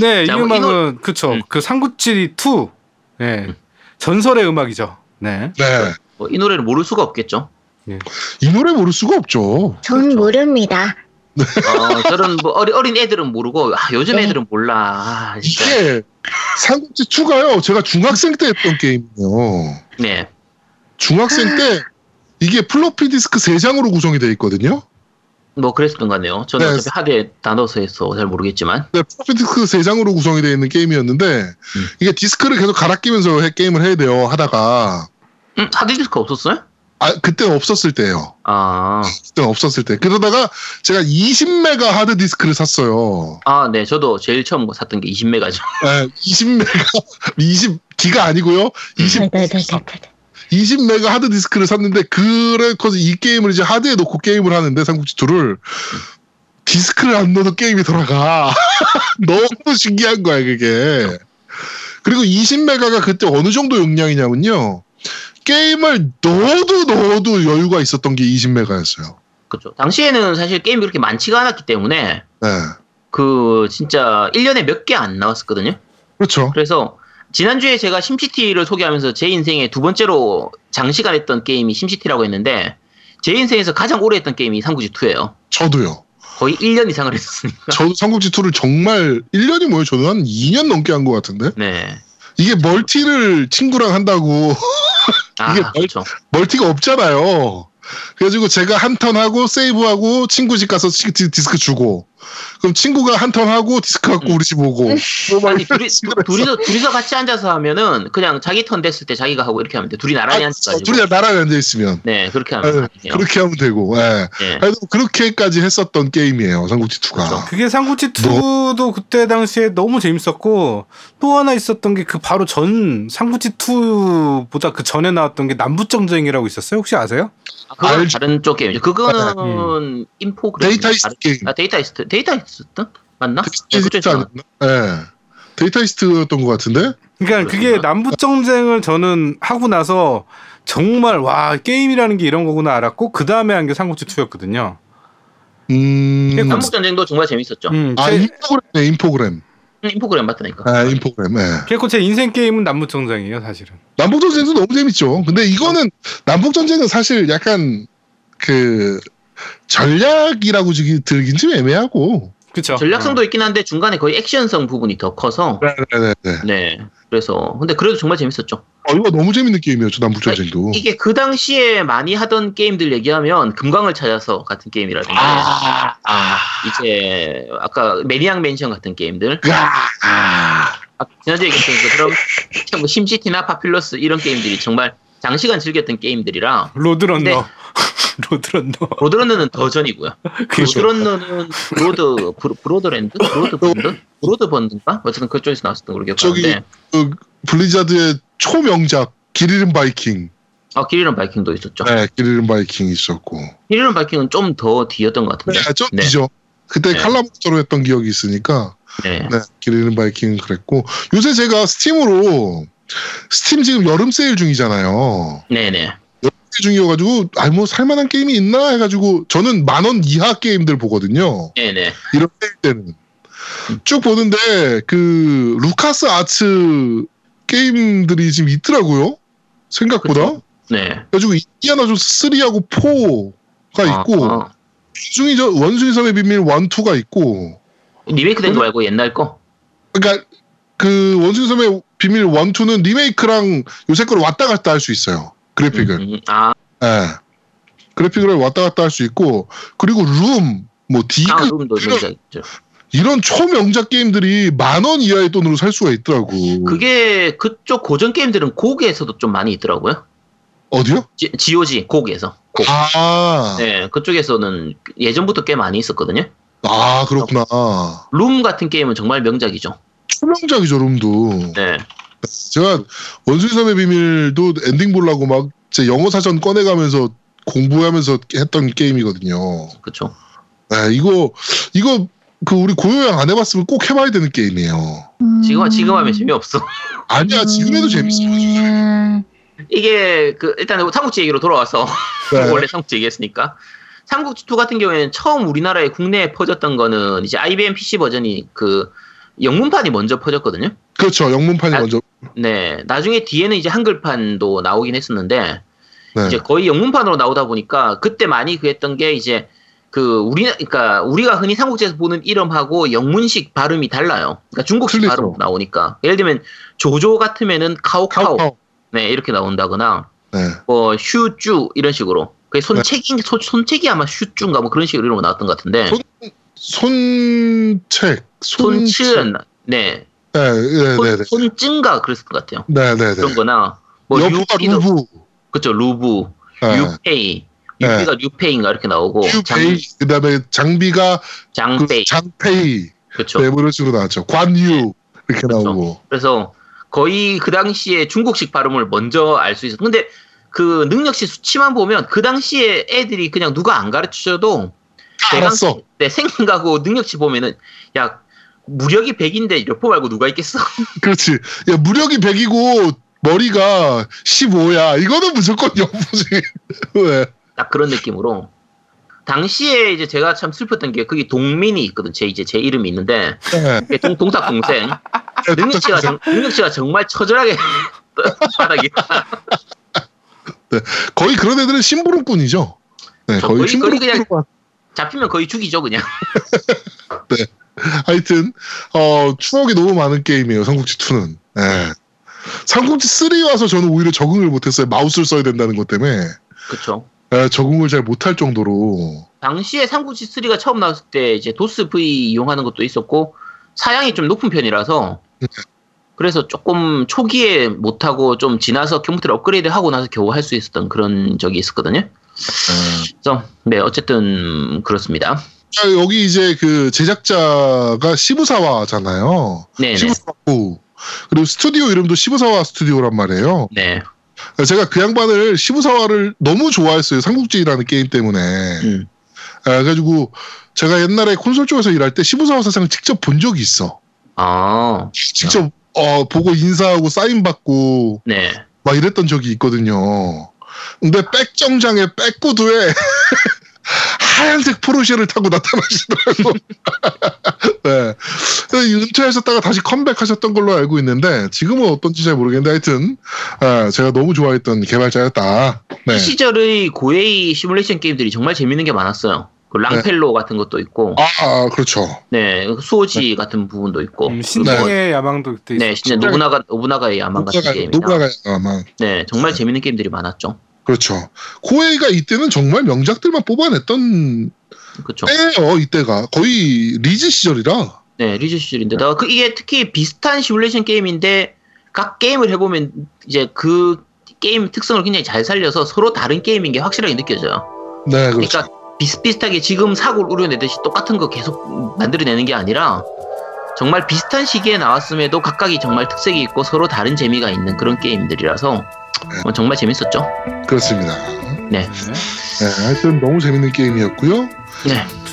네, 이 자, 뭐 음악은 그쵸. 음. 그 삼국지 2. 네. 전설의 음악이죠. 네. 네. 뭐 이 노래를 모를 수가 없겠죠. 이 노래 모를 수가 없죠. 전 그렇죠. 모릅니다. 어, 저런 뭐 어린, 어린 애들은 모르고 아, 요즘 네. 애들은 몰라. 아. 이게 삼국지 2가요. 제가 중학생 때 했던 게임이에요. 네. 중학생 때 이게 플로피 디스크 3장으로 구성이 되어 있거든요. 뭐 그랬던 것 같네요. 저는 네. 어차피 하드에 다 넣어서 해서 잘 모르겠지만. 네, 플로피 디스크 3장으로 구성이 되어 있는 게임이었는데 이게 디스크를 계속 갈아 끼면서 해- 게임을 해야 돼요. 하다가 음, 하드 디스크 없었어요? 아 그때는 없었을 때예요. 아, 그때는 없었을 때. 그러다가 제가 20메가 하드 디스크를 샀어요. 아, 네. 저도 제일 처음 샀던 게 20메가죠. 네, 20메가 20 기가 아니고요. 20 네네네네. 20메가 하드 디스크를 샀는데 그래서 이 게임을 이제 하드에 놓고 게임을 하는데 삼국지 2를 디스크를 안 넣어도 게임이 돌아가. 너무 신기한 거야 그게. 그리고 20메가가 그때 어느 정도 용량이냐면요. 게임을 넣어도 넣어도 여유가 있었던 게 20메가였어요. 그렇죠. 당시에는 사실 게임이 그렇게 많지가 않았기 때문에 네. 그 진짜 1년에 몇 개 안 나왔었거든요. 그렇죠. 그래서 지난주에 제가 심시티를 소개하면서 제 인생에 두 번째로 장시간 했던 게임이 심시티라고 했는데 제 인생에서 가장 오래 했던 게임이 삼국지 2예요. 저도요. 거의 1년 이상을 했었으니까. 저도 삼국지 2를 정말 1년이 뭐예요? 저는 한 2년 넘게 한 것 같은데. 네. 이게 멀티를 친구랑 한다고 아, 이게 뭘- 그렇죠. 멀티가 없잖아요. 그래가지고 제가 한 턴 하고 세이브하고 친구 집 가서 디스크 주고 그럼 친구가 한 턴 하고 디스크 갖고 음. 우리 집 오고 뭐 아니 둘이 둘이서 둘이서 같이 앉아서 하면은 그냥 자기 턴 됐을 때 자기가 하고 이렇게 하면 돼. 둘이 나란히 앉아가지고. 둘이 나란히 앉아 있으면 네, 그렇게 네, 하면 돼요. 그렇게 하면 되고 예. 네. 그래도 그렇게까지 했었던 게임이에요 삼국지 2가 그렇죠. 그게 삼국지 2도 그때 당시에 너무 재밌었고 또 하나 있었던 게 그 바로 전 삼국지 2보다 그 전에 나왔던 게 남북전쟁이라고 있었어요. 혹시 아세요? 아, 그건 알죠. 다른 쪽 게임이죠. 그거는 인포그램. 데이터 이스트 게임 아, 데이터 이스트. 데이터이스트? 맞나? 네, 데이터이스트 그쪽에서 아니었나? 예. 데이터이스트였던 것 같은데 그러니까 그게 그렇구나. 남북 정쟁을 저는 하고 나서 정말 와 게임이라는 게 이런 거구나 알았고 그 다음에 한 게 삼국지 2였거든요. 음... 음. 남북전쟁도 정말 재밌었죠. 음, 아 제, 인포그램 인포그램 음, 인포그램 맞다니까. 아 인포그램 예. 그래서 제 인생 게임은 남북정쟁이에요 사실은. 남북 전쟁도 너무 재밌죠. 근데 이거는 남북 전쟁은 사실 약간 그 전략이라고 지- 들긴 좀 애매하고. 그렇죠. 전략성도 있긴 한데 중간에 거의 액션성 부분이 더 커서 네네네. 네. 그래서 근데 그래도 정말 재밌었죠. 어, 이거 너무 재밌는 게임이었죠 남북전쟁도. 이게 그 당시에 많이 하던 게임들 얘기하면 금광을 찾아서 같은 게임이라든지 아, 아, 이제 아까 매니악 맨션 같은 게임들 야, 아. 아, 지난주에 얘기했던 것처럼 뭐 심시티나 파필러스 이런 게임들이 정말 장시간 즐겼던 게임들이라 로드런너. 네. 로드런너. 로드런너는 더 전이고요. 로드런너는 브로드 브로, 브로드랜드 브로더번드 브로더번드인가 어쨌든 그쪽에서 나왔었던 걸로 저기 기억하는데 그 블리자드의 초명작 길 잃은 바이킹. 아 길 잃은 바이킹도 있었죠. 네, 길 잃은 바이킹 있었고. 길 잃은 바이킹은 좀 더 뒤였던 것 같은데. 네, 좀 네. 뒤죠. 그때 네. 칼라 모니터로 했던 기억이 있으니까. 네. 네, 길 잃은 바이킹은 그랬고. 요새 제가 스팀으로 스팀 지금 여름 세일 중이잖아요. 네네. 중이어가지고 아니 뭐 살만한 게임이 있나 해가지고 저는 만 원 이하 게임들 보거든요. 네네. 이런 때는 쭉 보는데 그 루카스 아츠 게임들이 지금 있더라고요. 생각보다. 그쵸. 네. 그래가지고 인디아나 존스 3하고 4가 있고 아, 아. 원숭이 저 원숭이 섬의 비밀 1, 2가 있고 리메이크 된 거 말고 옛날 거. 그러니까 그 원숭이 섬의 비밀 1, 2는 리메이크랑 요새 거를 왔다 갔다 할 수 있어요. 그래픽을. 음, 아, 예. 그래픽을 왔다 갔다 할 수 있고 그리고 룸, 뭐 디그 아, 이런. 이런 초명작 게임들이 만 원 이하의 돈으로 살 수가 있더라고. 그게 그쪽 고전 게임들은 고기에서도 좀 많이 있더라고요. 어디요? 지, GOG 고기에서. 고. 아, 네, 그쪽에서는 예전부터 꽤 많이 있었거든요. 아 그렇구나. 룸 같은 게임은 정말 명작이죠. 초명작이죠 룸도. 네. 제가 원숭이 섬의 비밀도 엔딩 보려고 막 제 영어 사전 꺼내가면서 공부하면서 했던 게임이거든요. 그쵸. 네, 이거 이거 그 우리 고요양 안 해봤으면 꼭 해봐야 되는 게임이에요. 음. 지금 지금 하면 재미없어. 아니야 지금 해도 재밌어. 음. 이게 그 일단 삼국지 얘기로 돌아와서 네. 원래 삼국지 얘기했으니까 삼국지 2 같은 경우에는 처음 우리나라에 국내에 퍼졌던 거는 이제 IBM PC 버전이 그 영문판이 먼저 퍼졌거든요. 그렇죠. 영문판이 아, 먼저. 네, 나중에 뒤에는 이제 한글판도 나오긴 했었는데 네. 이제 거의 영문판으로 나오다 보니까 그때 많이 그랬던 게 이제 그 우리 그러니까 우리가 흔히 삼국지에서 보는 이름하고 영문식 발음이 달라요. 그러니까 중국식 틀리죠. 발음 나오니까 예를 들면 조조 같으면은 카오카오 카우카우. 네 이렇게 나온다거나 네. 뭐 슈쭈 이런 식으로 그 손책이 손, 손책이 아마 슈쭈인가 뭐 그런 식으로 이름 나왔던 것 같은데 손- 손책. 손. 손치은 네, 네, 네, 네, 네. 손, 손ጭ인가 그랬을 것 같아요. 네, 네, 네. 그런 거나 뭐 여부가 유피도 루부. 그쵸 루부 네. 유페이 네. 유피가 뉴페이인가 이렇게 나오고 장, 유페이. 그 다음에 장비가 그 장페이 장페이. 그쵸 네, 뭐 이런 식으로 나왔죠. 관유 이렇게 그렇죠. 나오고. 그래서 거의 그 당시에 중국식 발음을 먼저 알 수 있었어. 근데 그 능력치 수치만 보면 그 당시에 애들이 그냥 누가 안 가르쳐줘도 다 알았어. 내 생각하고 능력치 보면은 야 무력이 100인데 여포 말고 누가 있겠어? 그렇지. 야 무력이 100이고 머리가 15야. 이거는 무조건 여부지. 왜? 딱 그런 느낌으로 당시에 이제 제가 참 슬펐던 게 거기 동민이 있거든. 제 이제 제 이름이 있는데 네. 그게 동, 동탁 동생. 능력치가 정, 능력치가 정말 처절하게 바닥이 거의 그런 애들은 심부름꾼이죠. 네, 거의 심부름꾼. 그냥- 잡히면 거의 죽이죠 그냥. 하여튼 어, 추억이 너무 많은 게임이에요. 삼국지 2는. 네. 삼국지 3 와서 저는 오히려 적응을 못했어요. 마우스를 써야 된다는 것 때문에 그렇죠. 네, 적응을 잘 못할 정도로. 당시에 삼국지 3가 처음 나왔을 때 이제 도스 V 이용하는 것도 있었고 사양이 좀 높은 편이라서 그래서 조금 초기에 못하고 좀 지나서 컴퓨터를 업그레이드 하고 나서 겨우 할 수 있었던 그런 적이 있었거든요. 네. 그래서 네 어쨌든 그렇습니다. 자, 여기 이제 그 제작자가 시부사와잖아요. 네네. 시부사와. 그리고 스튜디오 이름도 시부사와 스튜디오란 말이에요. 네. 제가 그 양반을 시부사와를 너무 좋아했어요. 삼국지라는 게임 때문에. 음. 아, 그래가지고 제가 옛날에 콘솔 쪽에서 일할 때 시부사와 사상을 직접 본 적이 있어. 아, 직접 어, 보고 인사하고 사인 받고 네. 막 이랬던 적이 있거든요. 근데 백정장에 백구두에 하얀색 포르쉐를 타고 나타나시더라고. 네. 은퇴하셨다가 다시 컴백하셨던 걸로 알고 있는데 지금은 어떤지 잘 모르겠는데 하여튼 아, 제가 너무 좋아했던 개발자였다. 네. 이 시절의 고에이 시뮬레이션 게임들이 정말 재밌는 게 많았어요. 그 랑펠로 같은 것도 있고, 아, 아, 그렇죠. 네, 수호지 같은 부분도 있고, 음, 신장의 야망도 그때 네, 있었죠. 진짜 노부나가 노부나가의 야망 같은 게임이나, 노브라가 아마 네, 정말 재밌는 게임들이 많았죠. 그렇죠. 코에이가 이때는 정말 명작들만 뽑아냈던 그렇죠. 때예요. 이때가 거의 리즈 시절이라. 네, 리즈 시절인데다가 그 이게 특히 비슷한 시뮬레이션 게임인데 각 게임을 해보면 이제 그 게임 특성을 굉장히 잘 살려서 서로 다른 게임인 게 확실하게 느껴져요. 네, 그렇죠. 그러니까 비슷비슷하게 지금 사고를 우려내듯이 똑같은 거 계속 만들어내는 게 아니라 정말 비슷한 시기에 나왔음에도 각각이 정말 특색이 있고 서로 다른 재미가 있는 그런 게임들이라서 어, 정말 재밌었죠. 그렇습니다. 네. 네. 네, 하여튼 너무 재밌는 게임이었고요. 네.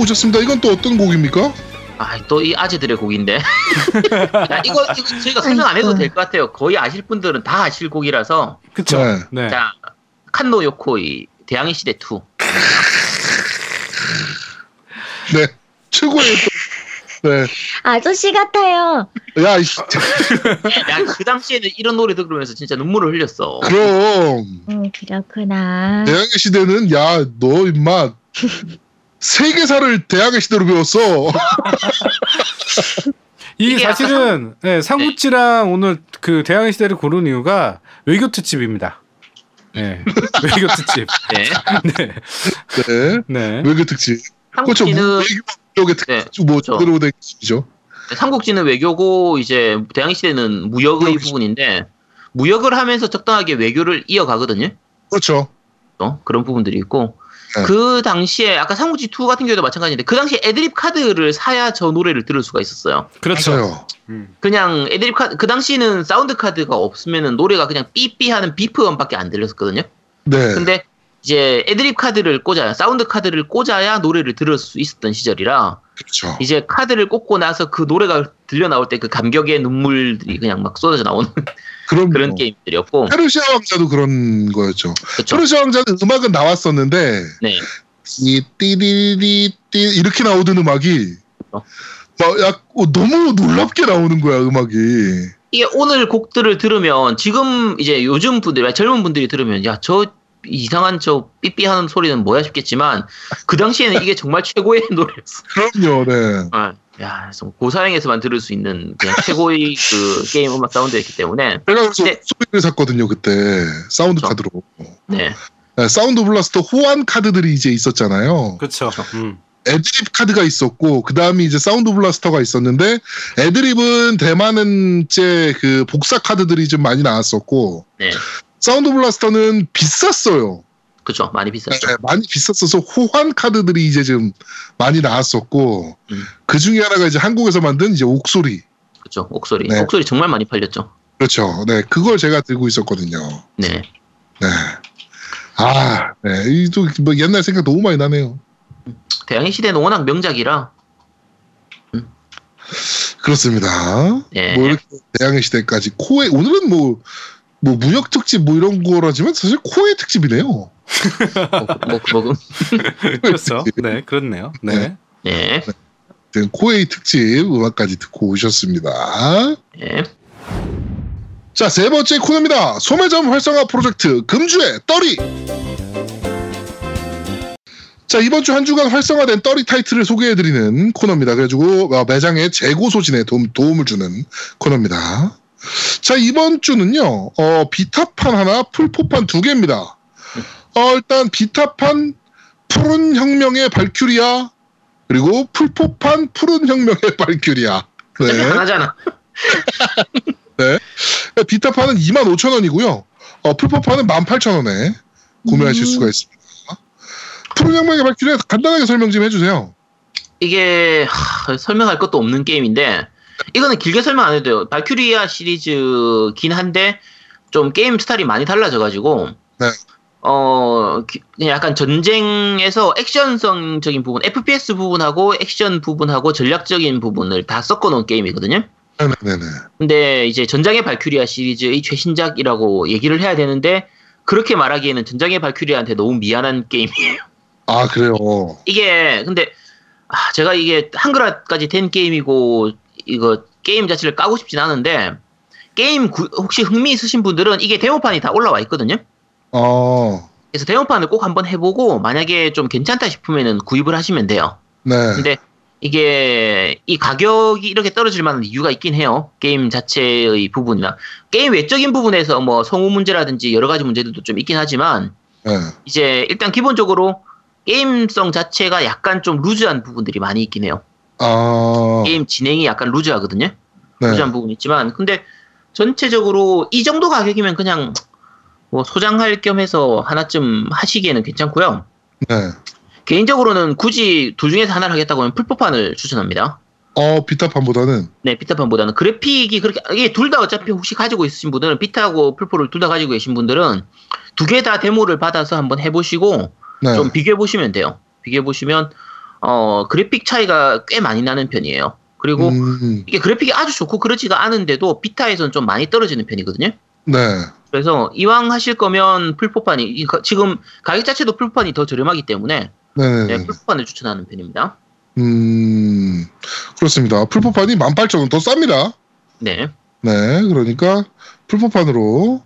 오셨습니다. 이건 또 어떤 곡입니까? 아, 또 이 아재들의 곡인데. 야, 이거, 이거 저희가 설명 안 해도. 될 것 같아요. 거의 아실 분들은 다 아실 곡이라서. 그쵸. 네. 네. 자, 칸노 요코이 대항해 시대 2. 네. 최고의 또, 네. 아저씨 같아요. 야, 이 씨, 야, 그 당시에는 이런 노래 들으면서 진짜 눈물을 흘렸어. 그럼 음, 그렇구나. 대항해 시대는 야, 너 임마 세계사를 대항해 시대로 배웠어. 이 사실은 네, 삼국지랑 오늘 그 대항해 시대를 고른 이유가 외교 특집입니다. 네. 외교 특집. 네. 네. 네. 네. 외교 특집. 그렇죠. 삼국지는 외교의 특집. 뭐 그렇죠. 제대로 된 특집이죠. 삼국지는 외교고 이제 대항해 시대는 무역의 무역이죠. 부분인데 무역을 하면서 적당하게 외교를 이어가거든요. 그렇죠. 또 그런 부분들이 있고 네. 그 당시에 아까 삼국지 2 같은 경우도 마찬가지인데 그 당시에 애드립 카드를 사야 저 노래를 들을 수가 있었어요. 그렇죠. 음. 그냥 애드립 카드 그 당시에는 사운드 카드가 없으면은 노래가 그냥 삐삐하는 beep 음밖에 안 들렸었거든요. 네. 근데 이제 애드립 카드를 꽂아야 사운드 카드를 꽂아야 노래를 들을 수 있었던 시절이라 그렇죠. 이제 카드를 꽂고 나서 그 노래가 들려 나올 때 그 감격의 눈물들이 그냥 막 쏟아져 나오는 그럼 그런 게임들이었고 페르시아 왕자도 그런 거였죠. 그렇죠. 페르시아 왕자는 음악은 나왔었는데 네. 이 띠리리 띠 이렇게 나오던 음악이 어. 막약 어, 너무 놀랍게 나오는 거야 음악이. 이게 오늘 곡들을 들으면 지금 이제 요즘 분들 젊은 분들이 들으면 야 저 이상한 저 삐삐하는 소리는 뭐야 싶겠지만 그 당시에는 이게 정말 최고의 노래였어. 그럼요, 네. 아, 야, 고사양에서만 들을 수 있는 그냥 최고의 그 게임 음악 사운드였기 때문에 제가 그래서 네. 소리를 샀거든요 그때 사운드 그렇죠. 카드로. 네, 네, 사운드 블라스터 호환 카드들이 이제 있었잖아요. 그렇죠. 음. 애드립 카드가 있었고 그 다음에 이제 사운드 블라스터가 있었는데 애드립은 대만은 이제 그 복사 카드들이 좀 많이 나왔었고 네, 사운드 블라스터는 비쌌어요. 그렇죠. 많이 비쌌죠. 네, 많이 비쌌어서 호환 카드들이 이제 좀 많이 나왔었고 음. 그 중에 하나가 이제 한국에서 만든 이제 옥소리. 그렇죠. 옥소리, 네. 옥소리 정말 많이 팔렸죠. 그렇죠. 네, 그걸 제가 들고 있었거든요. 네, 네. 아, 네. 이또뭐 옛날 생각 너무 많이 나네요. 대항해 시대는 워낙 명작이라 그렇습니다. 네. 뭐 이렇게 대항해 시대까지 코에 오늘은 뭐. 뭐 무역 특집 뭐 이런 거라지만 사실 코의 특집이네요. 뭐, 뭐, 뭐, 그렇죠. 네, 그렇네요. 네. 네, 네, 코웨이 특집 음악까지 듣고 오셨습니다. 네. 자, 세 번째 코너입니다. 소매점 활성화 프로젝트 금주의 떨이. 자, 이번 주 한 주간 활성화된 떨이 타이틀을 소개해드리는 코너입니다. 그래가지고 어, 매장의 재고 소진에 도움, 도움을 주는 코너입니다. 자, 이번 주는요, 어, 비타판 하나, 풀포판 두 개입니다. 어, 일단 비타판 푸른 혁명의 발큐리아, 그리고 풀포판 푸른 혁명의 발큐리아. 어차피 네. 하나잖아. 비타판은 25,000원이고요. 어, 풀퍼판은 18,000원에 구매하실 음. 수가 있습니다. 푸른 혁명의 발길에 간단하게 설명 좀 해주세요. 이게 하, 설명할 것도 없는 게임인데 이거는 길게 설명 안 해도 돼요. 발큐리아 시리즈긴 한데 좀 게임 스타일이 많이 달라져가지고 네. 어 기- 그냥 약간 전쟁에서 액션성적인 부분, FPS 부분하고 액션 부분하고 전략적인 부분을 다 섞어놓은 게임이거든요. 네네네. 근데 이제 전장의 발큐리아 시리즈의 최신작이라고 얘기를 해야 되는데 그렇게 말하기에는 전장의 발큐리아한테 너무 미안한 게임이에요. 아, 그래요. 이게 근데 아, 제가 이게 한글화까지 된 게임이고 이거 게임 자체를 까고 싶진 않은데 게임 구- 혹시 흥미 있으신 분들은 이게 데모판이 다 올라와 있거든요. 어, 그래서 데모판을 꼭 한번 해보고 만약에 좀 괜찮다 싶으면은 구입을 하시면 돼요. 네. 근데 이게 이 가격이 이렇게 떨어질 만한 이유가 있긴 해요. 게임 자체의 부분이나 게임 외적인 부분에서 뭐 성우 문제라든지 여러 가지 문제들도 좀 있긴 하지만 네. 이제 일단 기본적으로 게임성 자체가 약간 좀 loose한 부분들이 많이 있긴 해요. 아, 게임 진행이 약간 루즈하거든요. 네. 루즈한 부분이 있지만 근데 전체적으로 이 정도 가격이면 그냥 뭐 소장할 겸 해서 하나쯤 하시기에는 괜찮고요. 네. 개인적으로는 굳이 둘 중에서 하나를 하겠다고 하면 풀포판을 추천합니다. 어, 비타판보다는 네, 비타판보다는 그래픽이 그렇게 이게 둘 다 어차피 혹시 가지고 있으신 분들은 비타하고 풀포를 둘 다 가지고 계신 분들은 두 개 다 데모를 받아서 한번 해보시고 네. 좀 비교해 보시면 돼요. 비교해 보시면 어 그래픽 차이가 꽤 많이 나는 편이에요. 그리고 음, 이게 그래픽이 아주 좋고 그러지가 않은데도 비타에서는 좀 많이 떨어지는 편이거든요. 네. 그래서 이왕 하실 거면 풀포판이 지금 가격 자체도 풀포판이 더 저렴하기 때문에 네네. 네, 풀포판을 추천하는 편입니다. 음, 그렇습니다. 풀포판이 18,000원 더 쌉니다. 네. 네, 그러니까 풀포판으로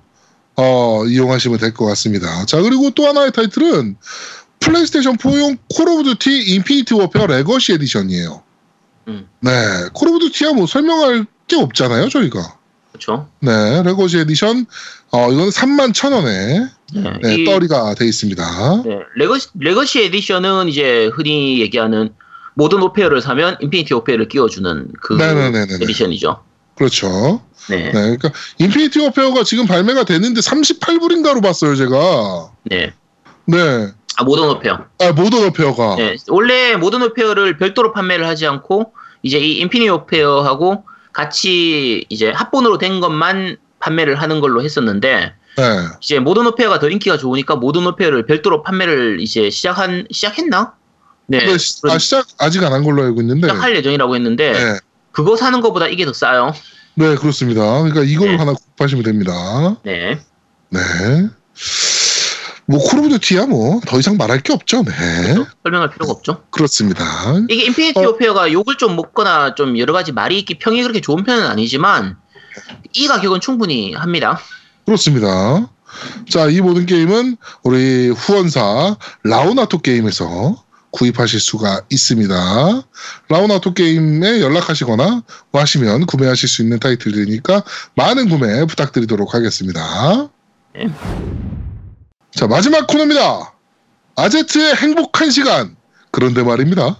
어, 이용하시면 될 것 같습니다. 자, 그리고 또 하나의 타이틀은 플레이스테이션 4용 콜 오브 듀티 인피니티 워페어 레거시 에디션이에요. 음. 네, 콜 오브 듀티야 뭐 설명할 게 없잖아요, 저희가. 그렇죠. 네, 레거시 에디션 어, 이건 3만 1,000원에 네. 네, 이- 떨이가 돼 있습니다. 네, 레거시, 레거시 에디션은 이제 흔히 얘기하는 모던 워페어를 사면 인피니티 워페어를 끼워주는 그 네네네네. 에디션이죠. 그렇죠. 네. 네, 그러니까 Infinity Warfare가 지금 발매가 됐는데 38불인가로 봤어요, 제가. 네. 네. 아, Modern Warfare. 아, Modern Warfare가. 네. 원래 Modern Warfare를 별도로 판매를 하지 않고 이제 이 Infinity Warfare하고 같이 이제 합본으로 된 것만 판매를 하는 걸로 했었는데 네. 이제 Modern Warfare가 더 인기가 좋으니까 Modern Warfare를 별도로 판매를 이제 시작한 시작했나? 네. 근데 시, 아, 시작 아직 안 한 걸로 알고 있는데. 시작할 예정이라고 했는데 네. 그거 사는 것보다 이게 더 싸요. 네, 그렇습니다. 그러니까 이걸 네. 하나 구입하시면 됩니다. 네. 네. 뭐 Call of Duty야 뭐 더 이상 말할 게 없죠. 네. 설명할 필요가 없죠. 그렇습니다. 이게 Infinity 어. Warfare가 욕을 좀 먹거나 좀 여러 가지 말이 있기 평이 그렇게 좋은 편은 아니지만 이 가격은 충분히 합니다. 그렇습니다. 자, 이 모든 게임은 우리 후원사 라우나토 게임에서 구입하실 수가 있습니다. 라우나토 게임에 연락하시거나 뭐 하시면 구매하실 수 있는 타이틀이니까 많은 구매 부탁드리도록 하겠습니다. 네. 자, 마지막 코너입니다. 아제트의 행복한 시간. 그런데 말입니다.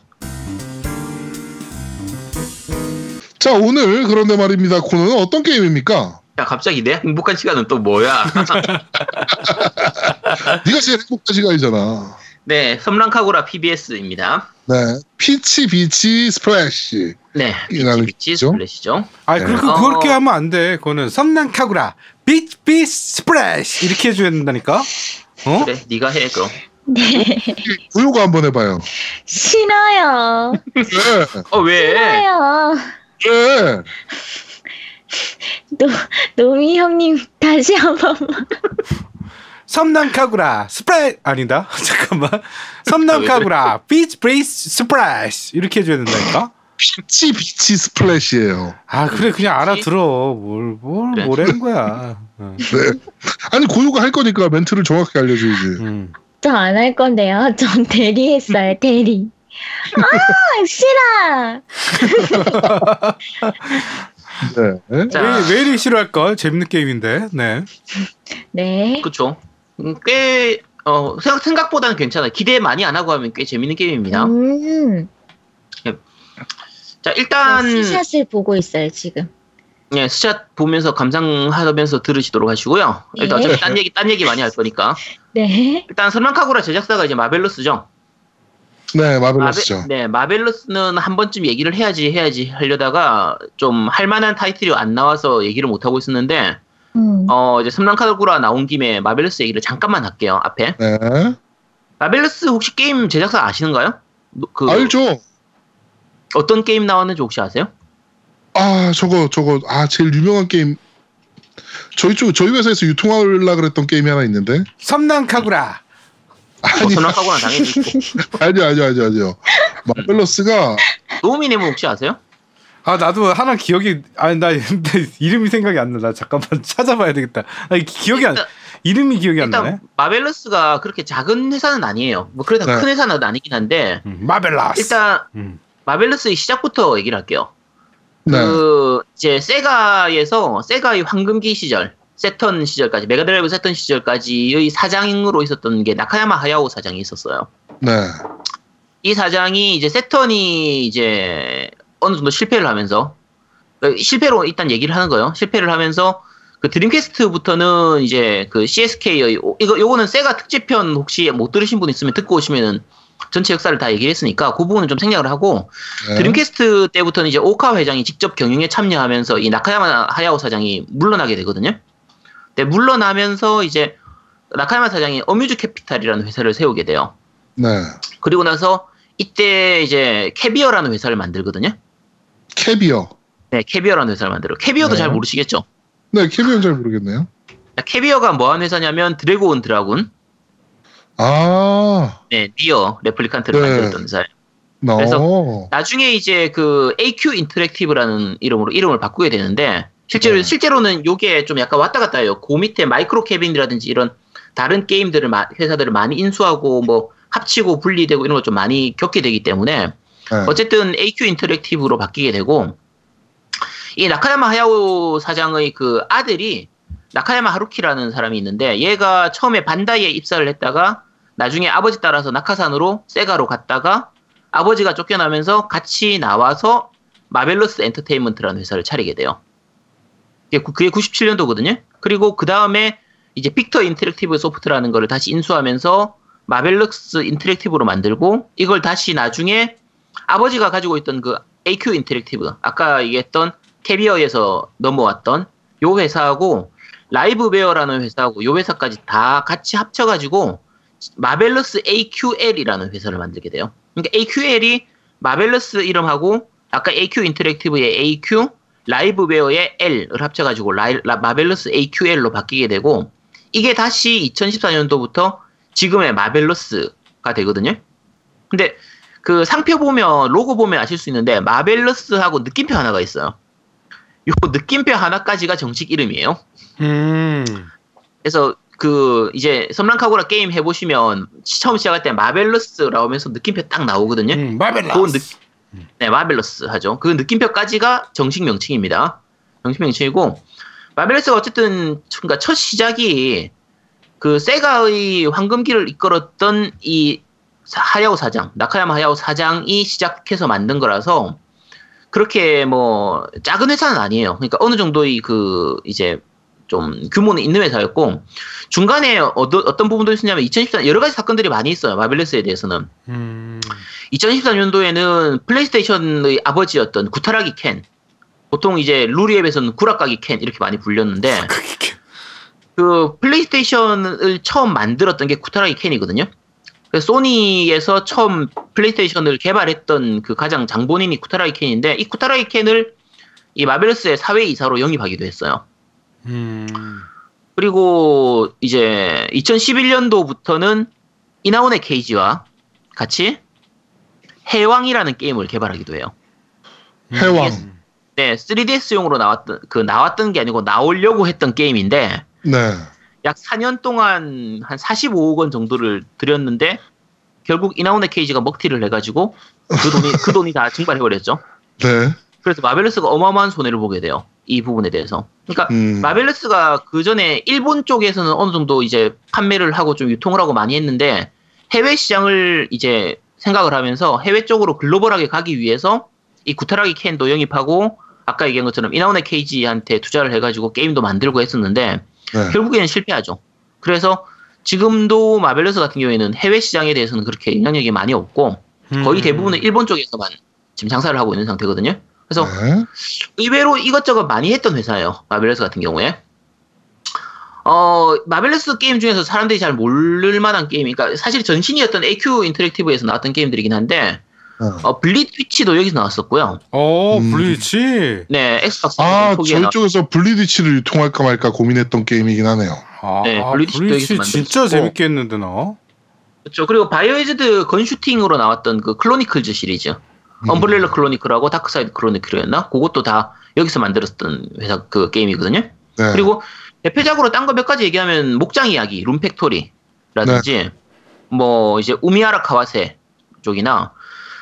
자, 오늘 그런데 말입니다. 코너는 어떤 게임입니까? 야 갑자기 내 행복한 시간은 또 뭐야? 네가 제일 행복한 시간이잖아. 네, 섬란카구라 PBS입니다. 네, Peach Beach Splash. 네, 이라는 Beach? Splash죠. 아, 네. 그렇게 어. 그렇게 하면 안 돼. 그거는 섬란카구라 Peach Beach Splash 이렇게 해줘야 된다니까. 어? 그래, 네가 해 그럼. 네. 우효가 한번 해봐요. 싫어요. 네, 어 왜? 싫어요. 네. 노, 노미 형님 다시 한 번만. 섬란카구라 스프레 아니다. 잠깐만. 섬란카구라 Peach Beach Splash 이렇게 해줘야 된다니까. Peach Beach Splash예요. 아 그래 그냥 알아들어. 뭘뭘 그래. 뭐라는 거야. 어. 네. 아니 고효가 할 거니까 멘트를 정확히 알려줘야지. 음. 저안 할 건데요. 전 대리했어요. 대리. 아 싫어. 네. 자. 왜, 왜 이리 싫어할까? 재밌는 게임인데. 네. 네. 그쵸. 음, 꽤 어, 생각, 생각보다는 괜찮아요. 기대 많이 안 하고 하면 꽤 재밌는 게임입니다. 음. 자 일단 스샷을 보고 있어요 지금. 예, 스샷 보면서 감상하면서 들으시도록 하시고요. 일단 네. 어차피 딴 얘기 딴 얘기 많이 할 거니까 네. 일단 설만카구라 제작사가 이제 마벨러스죠. 네, 마벨러스죠. 네, 마벨러스는 한 번쯤 얘기를 해야지 해야지 하려다가 좀 할만한 타이틀이 안 나와서 얘기를 못 하고 있었는데 음. 어 이제 섬란카구라 나온 김에 Marvelous 얘기를 잠깐만 할게요 앞에 네. Marvelous 혹시 게임 제작사 아시는가요? 노- 그 알죠? 어떤 게임 나왔는지 혹시 아세요? 아, 저거, 저거, 아, 제일 유명한 게임. 저희 쪽, 저희 회사에서 유통하려고 그랬던 게임이 하나 있는데. 섬란카구라. 뭐 아니, 섬란카구라 당연히 있고 아니요, 아니요, 아니요, 아니요. Marvelous가, 노우미님은 혹시 아세요? 아 나도 하나 기억이 아니 나 이름이 생각이 안 나. 나 잠깐만 찾아봐야 되겠다. 아 기억이 안 일단- 이름이 기억이 안 나네. 일단 Marvelous가 그렇게 작은 회사는 아니에요. 뭐 그래도 네. 큰 회사는 아니긴 한데 음, Marvelous. 일단 음. Marvelous의 시작부터 얘기를 할게요. 네. 그 이제 세가에서 세가의 황금기 시절, Saturn 시절까지 Mega Drive Saturn 시절까지의 사장으로 있었던 게 나카야마 하야오 사장이 있었어요. 네. 이 사장이 이제 세턴이 이제 어느 정도 실패를 하면서 그 실패로 일단 얘기를 하는 거예요. 실패를 하면서 그 드림캐스트부터는 이제 그 CSK의 이거 요거는 세가 특집편 혹시 못 들으신 분 있으면 듣고 오시면은 전체 역사를 다 얘기했으니까 그 부분은 좀 생략을 하고 네. 드림캐스트 때부터는 이제 오카 회장이 직접 경영에 참여하면서 이 나카야마 하야오 사장이 물러나게 되거든요. 근데 물러나면서 이제 나카야마 사장이 Amuse Capital이라는 회사를 세우게 돼요. 네. 그리고 나서 이때 이제 Cavia라는 회사를 만들거든요. Cavia. 네, Cavia라는 회사를 만들어. Cavia도 네. 잘 모르시겠죠? 네, Cavia는 잘 모르겠네요. Cavia가 뭐하는 회사냐면 Drag-On Dragoon, 아, 네, NieR Replicant를 네. 만들었던 회사예요. 너. 그래서 나중에 이제 그 AQ 인터랙티브라는 이름으로 이름을 바꾸게 되는데 실제로 네. 실제로는 요게 좀 약간 왔다 갔다 해요. 그 밑에 Micro Cabin이라든지 이런 다른 게임들을 마- 회사들을 많이 인수하고 뭐 합치고 분리되고 이런 걸 좀 많이 겪게 되기 때문에 네. 어쨌든 AQ 인터랙티브로 바뀌게 되고 이 나카야마 하야오 사장의 그 아들이 나카야마 하루키라는 사람이 있는데 얘가 처음에 반다이에 입사를 했다가 나중에 아버지 따라서 낙하산으로 세가로 갔다가 아버지가 쫓겨나면서 같이 나와서 마벨러스 엔터테인먼트라는 회사를 차리게 돼요. 그게 구- 그게 97년도거든요. 그리고 그 다음에 이제 Victor Interactive Soft라는 거를 다시 인수하면서 Marvelous Interactive로 만들고 이걸 다시 나중에 아버지가 가지고 있던 그 AQ Interactive 아까 얘기했던 Cavia에서 넘어왔던 요 회사하고 Liveware라는 회사하고 요 회사까지 다 같이 합쳐가지고 Marvelous AQL이라는 회사를 만들게 돼요. 그러니까 AQL이 Marvelous 이름하고 아까 AQ 인터랙티브의 AQ Liveware의 L을 합쳐가지고 라이- 라- Marvelous AQL로 바뀌게 되고 이게 다시 2014년도부터 지금의 Marvelous가 되거든요. 근데 그 상표 보면 로고 보면 아실 수 있는데 Marvelous하고 느낌표 하나가 있어요. 요 느낌표 하나까지가 정식 이름이에요. 음. 그래서 그 이제 섬란카구라 게임 해보시면 처음 시작할 때 Marvelous라고 하면서 느낌표 딱 나오거든요. 음. 그건 느, 네, 마벨러스 하죠. 그 느낌표까지가 정식 명칭입니다. 정식 명칭이고, 마벨러스가 어쨌든, 그러니까 첫 시작이 그 세가의 황금기를 이끌었던 이 사- 하야오 사장, 나카야마 하야오 사장이 시작해서 만든 거라서, 그렇게 뭐, 작은 회사는 아니에요. 그러니까 어느 정도의 그, 이제, 좀 규모는 있는 회사였고, 중간에 어떤, 어떤 부분도 있었냐면 2014년 여러 가지 사건들이 많이 있어요. 마벨러스에 대해서는. 음. 2014년도에는 플레이스테이션의 아버지였던 구타라기 켄, 보통 이제 루리웹에서는 구라까기 켄 이렇게 많이 불렸는데 그 플레이스테이션을 처음 만들었던 게 구타라기 켄이거든요. 그래서 소니에서 처음 플레이스테이션을 개발했던 그 가장 장본인이 구타라기 켄인데 이 구타라기 켄을 이 Marvelous의 사외 이사로 영입하기도 했어요. 음. 그리고 이제 2011년도부터는 이나온의 케이지와 같이 해왕이라는 게임을 개발하기도 해요. 해왕. 네, 3DS용으로 나왔던 그 나왔던 게 아니고 나오려고 했던 게임인데 네. 약 4년 동안 한 45억 원 정도를 들였는데 결국 이나온의 케이지가 먹튀를 해가지고 그 돈이 그 돈이 다 증발해버렸죠. 네. 그래서 마벨러스가 어마어마한 손해를 보게 돼요. 이 부분에 대해서. 그러니까 음. 마벨러스가 그 전에 일본 쪽에서는 어느 정도 이제 판매를 하고 좀 유통을 하고 많이 했는데 해외 시장을 이제 생각을 하면서 해외 쪽으로 글로벌하게 가기 위해서 이 구타라기 캔도 영입하고 아까 얘기한 것처럼 이나온의 케이지한테 투자를 해가지고 게임도 만들고 했었는데 네. 결국에는 실패하죠. 그래서 지금도 마벨러스 같은 경우에는 해외 시장에 대해서는 그렇게 영향력이 많이 없고 음. 거의 대부분은 일본 쪽에서만 지금 장사를 하고 있는 상태거든요. 그래서 네. 의외로 이것저것 많이 했던 회사예요. 마벨러스 같은 경우에. 어, Marvelous 게임 중에서 사람들이 잘 모를 만한 게임, 그러니까 사실 전신이었던 AQ 인터랙티브에서 나왔던 게임들이긴 한데, 어. 어, Bleach도 여기서 나왔었고요. 어, 음. Bleach. 네, Xbox 아, 저희 나왔 쪽에서 Bleach를 유통할까 말까 고민했던 게임이긴 하네요. 아, 네, Bleach도 Bleach 여기서 진짜. 재밌게 했는데 나. 그렇죠. 그리고 Biohazard 건슈팅으로 나왔던 그 Chronicles 시리즈. 음. Umbrella Chronicle하고 Darkside Chronicle이었나? 그것도 다 여기서 만들었던 회사 그 게임이거든요. 네. 그리고 대표작으로 딴 거 몇 가지 얘기하면 목장 이야기, Rune Factory라든지 네. 뭐 이제 우미하라 카와세 쪽이나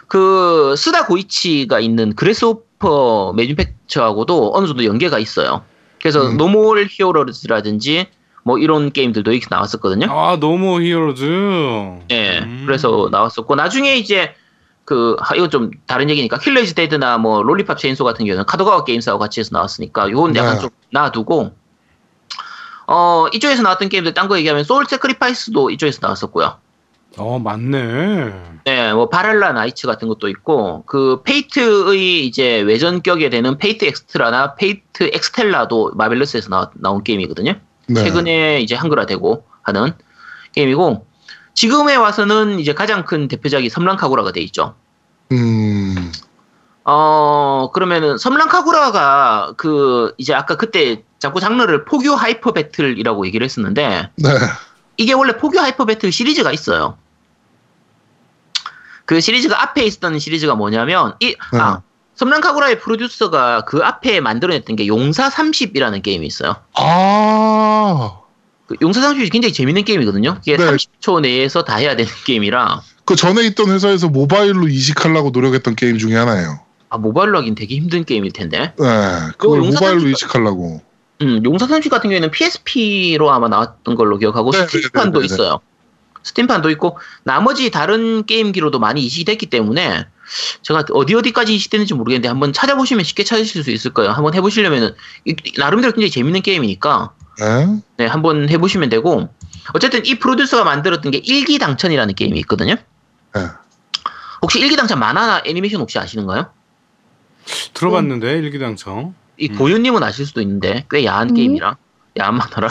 그 스다 고이치가 있는 Grasshopper Manufacture하고도 어느 정도 연계가 있어요. 그래서 음. No More Heroes라든지 뭐 이런 게임들도 여기서 나왔었거든요. 아, No More Heroes. 예, 음. 그래서 나왔었고 나중에 이제 그 하, 이건 좀 다른 얘기니까 Killer Is Dead나 뭐 Lollipop Chainsaw 같은 경우는 카도카와 Games하고 같이 해서 나왔으니까 요건 약간 네. 좀 놔두고 어 이쪽에서 나왔던 게임들 딴 거 얘기하면 Soul Sacrifice도 이쪽에서 나왔었고요. 어, 맞네. 네, 뭐 Valhalla Knights 같은 것도 있고 그 Fate의 이제 외전격에 되는 Fate Extra나 Fate Extella도 Marvelous에서 나, 나온 게임이거든요. 네. 최근에 이제 한글화되고 하는 게임이고 지금에 와서는 이제 가장 큰 대표작이 섬란카구라가 돼 있죠. 음, 어, 그러면은 섬란카구라가 그 이제 아까 그때 자꾸 장르를 폭유 hyper battle이라고 얘기를 했었는데 네. 이게 원래 폭유 hyper battle 시리즈가 있어요. 그 시리즈가 앞에 있었던 시리즈가 뭐냐면 이 아, 섬란카구라의 프로듀서가 그 앞에 만들어냈던 게 용사 30이라는 게임이 있어요. 아, 그 용사 30이 굉장히 재밌는 게임이거든요. 이게 네. 30초 내에서 다 해야 되는 게임이라 그 전에 있던 회사에서 모바일로 이식하려고 노력했던 게임 중에 하나예요. 아 모바일로 하긴 되게 힘든 게임일 텐데. 네, 그걸 용사 모바일로 이식하려고. 음, 용사 30 같은 경우에는 PSP로 아마 나왔던 걸로 기억하고 네, 스팀판도 네, 네, 네. 있어요. 스팀판도 있고 나머지 다른 게임기로도 많이 이식이 됐기 때문에 제가 어디 어디까지 이식됐는지 모르겠는데 한번 찾아보시면 쉽게 찾으실 수 있을 거예요. 한번 해보시려면은 이- 나름대로 굉장히 재밌는 게임이니까 네. 네, 한번 해보시면 되고 어쨌든 이 프로듀서가 만들었던 게 일기 당천이라는 게임이 있거든요. 네. 혹시 일기 당천 만화나 애니메이션 혹시 아시는가요? 들어봤는데 일기당청. 이 음. 고윤님은 아실 수도 있는데 꽤 야한 음. 게임이라 야한 만화라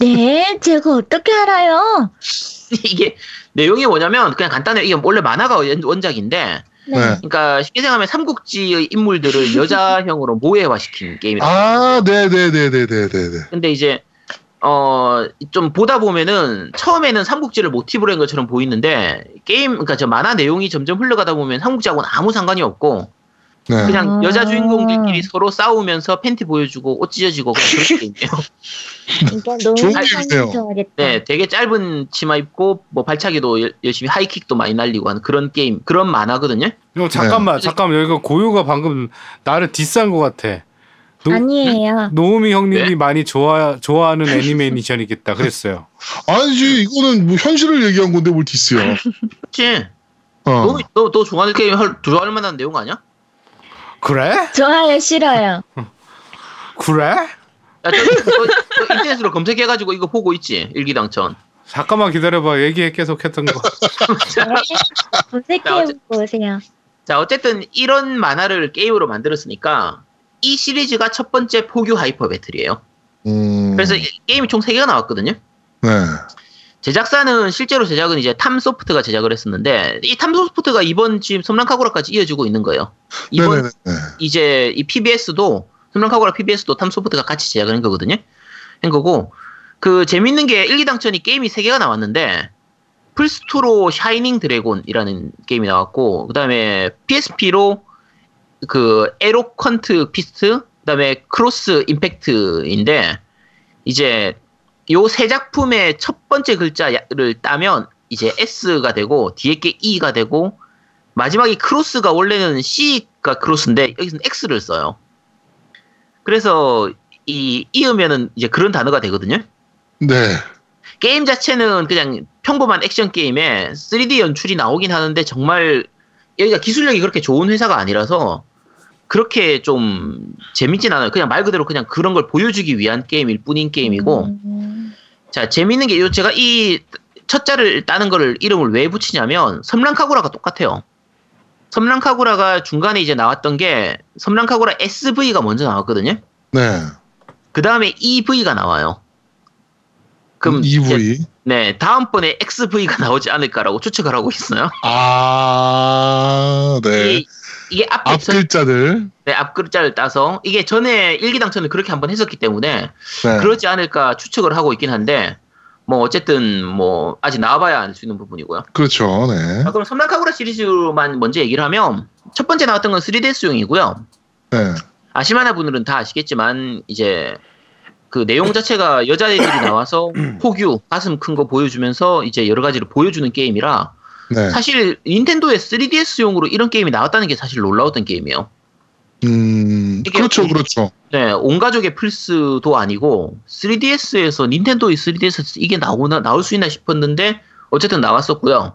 네, 제가 어떻게 알아요? 이게 내용이 뭐냐면 그냥 간단해요. 이게 원래 만화가 원- 원작인데 네. 그러니까 쉽게 생각하면 삼국지의 인물들을 여자형으로 모해화시킨 게임이라. 아, 네, 네, 네, 네, 네, 네, 네. 근데 이제 어 좀 보다 보면은 처음에는 삼국지를 모티브로 한 것처럼 보이는데 게임 그러니까 저 만화 내용이 점점 흘러가다 보면 삼국지하고는 아무 상관이 없고 네. 그냥 아. 여자 주인공들끼리 서로 싸우면서 팬티 보여주고 옷 찢어지고 그런 게임이에요. 이거 너무 좋은 상상 게임이네요. 좋아하겠다. 네, 되게 짧은 치마 입고 뭐 발차기도 열- 열심히 하이킥도 많이 날리고 하는 그런 게임, 그런 만화거든요. 이거 잠깐만 네. 잠깐만 여기가 고요가 방금 나를 디스한 것 같아. 노, 아니에요. 노우미 형님이 네? 많이 좋아 좋아하는 애니메이션이겠다 그랬어요. 아니지, 이거는 뭐 현실을 얘기한 건데 뭘 디스야. 그치? 어. 너, 너, 너 좋아하는 게임 할, 좋아할 만한 내용 아니야? 그래? 좋아요, 싫어요. 그래? 야, 저, 저, 저 인터넷으로 검색해가지고 이거 보고 있지, 일기당천. 잠깐만 기다려봐 얘기해 계속 했던 거. 검색해보고 오세요. 자, 어쨌든 이런 만화를 게임으로 만들었으니까 이 시리즈가 첫 번째 폭유 hyper battle이에요. 음. 그래서 이 게임이 총 3개가 나왔거든요. 네. 제작사는 실제로 제작은 이제 Tamsoft가 제작을 했었는데 이 Tamsoft가 이번 지금 섬란카구라까지 이어지고 있는 거예요. 이번 네네네. 네. 이제 이 PBS도 섬란카구라 PBS도 Tamsoft가 같이 제작을 한 거거든요. 한 거고 그 재밌는 게 일기당천이 게임이 3 개가 나왔는데 플스2로 Shining Dragon이라는 게임이 나왔고 그다음에 PSP로 그 Eloquent Fist 그다음에 Cross Impact인데 이제 요 세 작품의 첫 번째 글자를 따면 이제 S가 되고 뒤에 게 E가 되고 마지막에 크로스가 원래는 C가 크로스인데 여기서는 X를 써요. 그래서 이 이으면은 이제 그런 단어가 되거든요. 네. 게임 자체는 그냥 평범한 액션 게임에 3D 연출이 나오긴 하는데 정말 여기가 기술력이 그렇게 좋은 회사가 아니라서 그렇게 좀 재밌진 않아요. 그냥 말 그대로 그냥 그런 걸 보여주기 위한 게임일 뿐인 게임이고 음, 자 재밌는 게 요- 제가 이 첫자를 따는 거를 이름을 왜 붙이냐면 섬랑카구라가 똑같아요. 섬랑카구라가 중간에 이제 나왔던 게 섬랑카구라 SV가 먼저 나왔거든요. 네. 그 다음에 EV가 나와요. 그럼 이제 EV. 네, 다음번에 XV가 나오지 않을까라고 추측을 하고 있어요. 아, 네. 이, 이게 앞에 앞 전- 글자들. 네, 앞 글자를 따서 이게 전에 일기당천을 그렇게 한번 했었기 때문에 네. 그러지 않을까 추측을 하고 있긴 한데 뭐 어쨌든 뭐 아직 나와봐야 알 수 있는 부분이고요. 그렇죠. 네. 자, 그럼 섬랑카구라 시리즈만 먼저 얘기를 하면 첫 번째 나왔던 건 3DS용이고요. 네. 아시마나 분들은 다 아시겠지만 이제 그 내용 자체가 여자애들이 나와서 포규 가슴 큰 거 보여주면서 이제 여러 가지를 보여주는 게임이라 네. 사실 닌텐도의 3DS용으로 이런 게임이 나왔다는 게 사실 놀라웠던 게임이에요. 음, 그렇죠, 그렇죠. 네, 온 가족의 플스도 아니고 3DS에서 닌텐도의 3DS에서 이게 나오나 나올 수 있나 싶었는데 어쨌든 나왔었고요.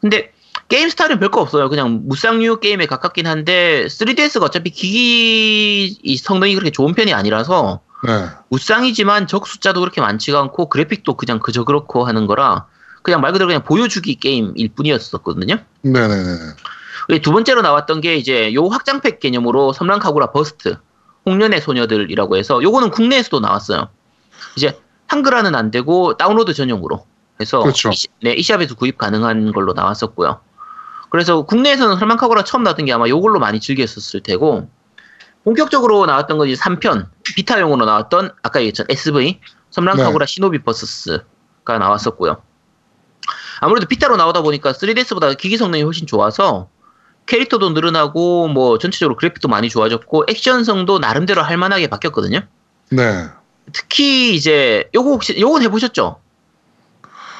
근데 게임 스타일은 별거 없어요. 그냥 무쌍류 게임에 가깝긴 한데 3DS가 어차피 기기 이 성능이 그렇게 좋은 편이 아니라서 네. 무쌍이지만 적 숫자도 그렇게 많지가 않고 그래픽도 그냥 그저 그렇고 하는 거라 그냥 말 그대로 그냥 보여주기 게임일 뿐이었었거든요. 네네네. 두 번째로 나왔던 게 이제 요 확장팩 개념으로 섬란카구라 Burst 홍련의 소녀들이라고 해서 요거는 국내에서도 나왔어요. 이제 한글화는 안 되고 다운로드 전용으로 그래서 그렇죠. 이, 시- 네, e샵에서 구입 가능한 걸로 나왔었고요. 그래서 국내에서는 섬란카구라 처음 나왔던 게 아마 요걸로 많이 즐겼었을 테고 본격적으로 나왔던 건 이제 3편 Vita용으로 나왔던 아까 얘기했던 SV 섬랑카고라 시노비 버스스가 나왔었고요. 아무래도 비타로 나오다 보니까 3DS보다 기기 성능이 훨씬 좋아서 캐릭터도 늘어나고 뭐 전체적으로 그래픽도 많이 좋아졌고 액션성도 나름대로 할만하게 바뀌었거든요. 네. 특히 이제 요거 혹시 요건 해보셨죠?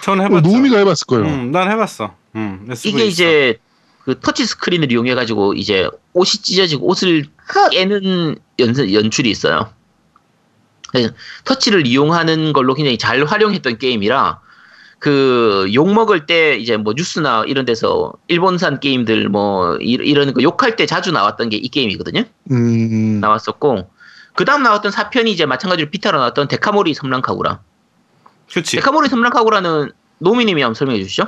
저는 어, 해봤죠. 노우미가 해봤을 거예요. 음, 난 해봤어. 음, 이게 있어. 이제 그 터치 스크린을 이용해 가지고 이제 옷이 찢어지고 옷을 깨는 연, 연출이 있어요. 터치를 이용하는 걸로 굉장히 잘 활용했던 게임이라 그 욕 먹을 때 이제 뭐 뉴스나 이런 데서 일본산 게임들 뭐 이- 이런 거 욕할 때 자주 나왔던 게 이 게임이거든요. 음. 나왔었고 그 다음 나왔던 4편이 이제 마찬가지로 비타로 나왔던 데카모리 섬랑카구라. 그렇지. 데카모리 섬랑카구라는 노미님이 한번 설명해 주시죠.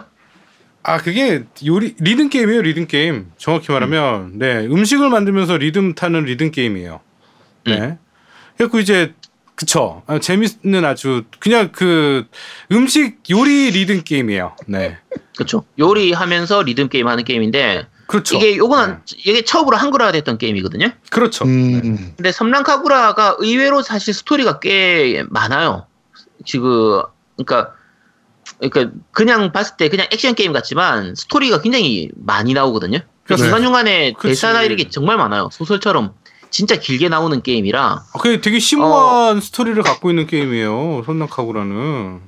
아 그게 요리 리듬 게임이에요 리듬 게임 정확히 말하면 네 음식을 만들면서 리듬 타는 리듬 게임이에요 네 그리고 이제 그쵸 아, 재밌는 아주 그냥 그 음식 요리 리듬 게임이에요 네 그렇죠. 요리하면서 리듬 게임 하는 게임인데 그렇죠 이게 요거는 네. 이게 처음으로 한글화 됐던 게임이거든요. 그렇죠 네. 음. 근데 섬란카구라가 의외로 사실 스토리가 꽤 많아요. 지금 그러니까 그러니까 그냥 봤을 때 그냥 액션 게임 같지만 스토리가 굉장히 많이 나오거든요. 그렇죠. 중간 중간에 그치. 대사나 이런 게 정말 많아요. 소설처럼 진짜 길게 나오는 게임이라 아, 그게 되게 심오한 스토리를 갖고 있는 게임이에요 선남카구라는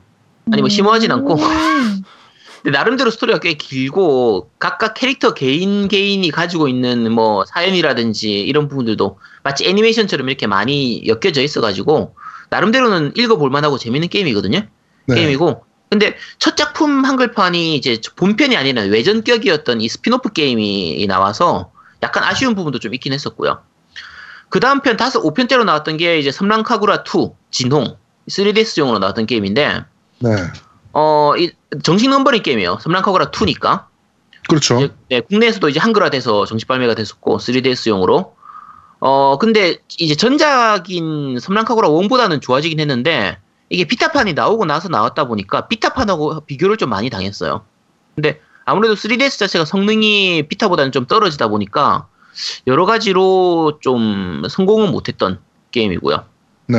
아니 뭐 심오하진 않고 음. 근데 나름대로 스토리가 꽤 길고 각각 캐릭터 개인 개인이 가지고 있는 뭐 사연이라든지 이런 부분들도 마치 애니메이션처럼 이렇게 많이 엮여져 있어가지고 나름대로는 읽어볼 만하고 재밌는 게임이거든요. 네. 게임이고 근데 첫 작품 한글판이 이제 본편이 아니라 외전격이었던 이 스피노프 게임이 나와서 약간 아쉬운 부분도 좀 있긴 했었고요. 그 다음 편 다섯 5편째로 나왔던 게 이제 섬란카구라 2 진홍 3DS용으로 나왔던 게임인데 네. 어, 이 정식 numbering 게임이에요. 섬란카구라 2니까. 그렇죠. 이제, 네, 국내에서도 이제 한글화돼서 정식 발매가 됐었고 3DS용으로. 어, 근데 이제 전작인 섬란카구라 1보다는 좋아지긴 했는데 이게 Vita판이 나오고 나서 나왔다 보니까 Vita판하고 비교를 좀 많이 당했어요. 근데 아무래도 3DS 자체가 성능이 Vita보다는 좀 떨어지다 보니까 여러 가지로 좀 성공은 못했던 게임이고요. 네.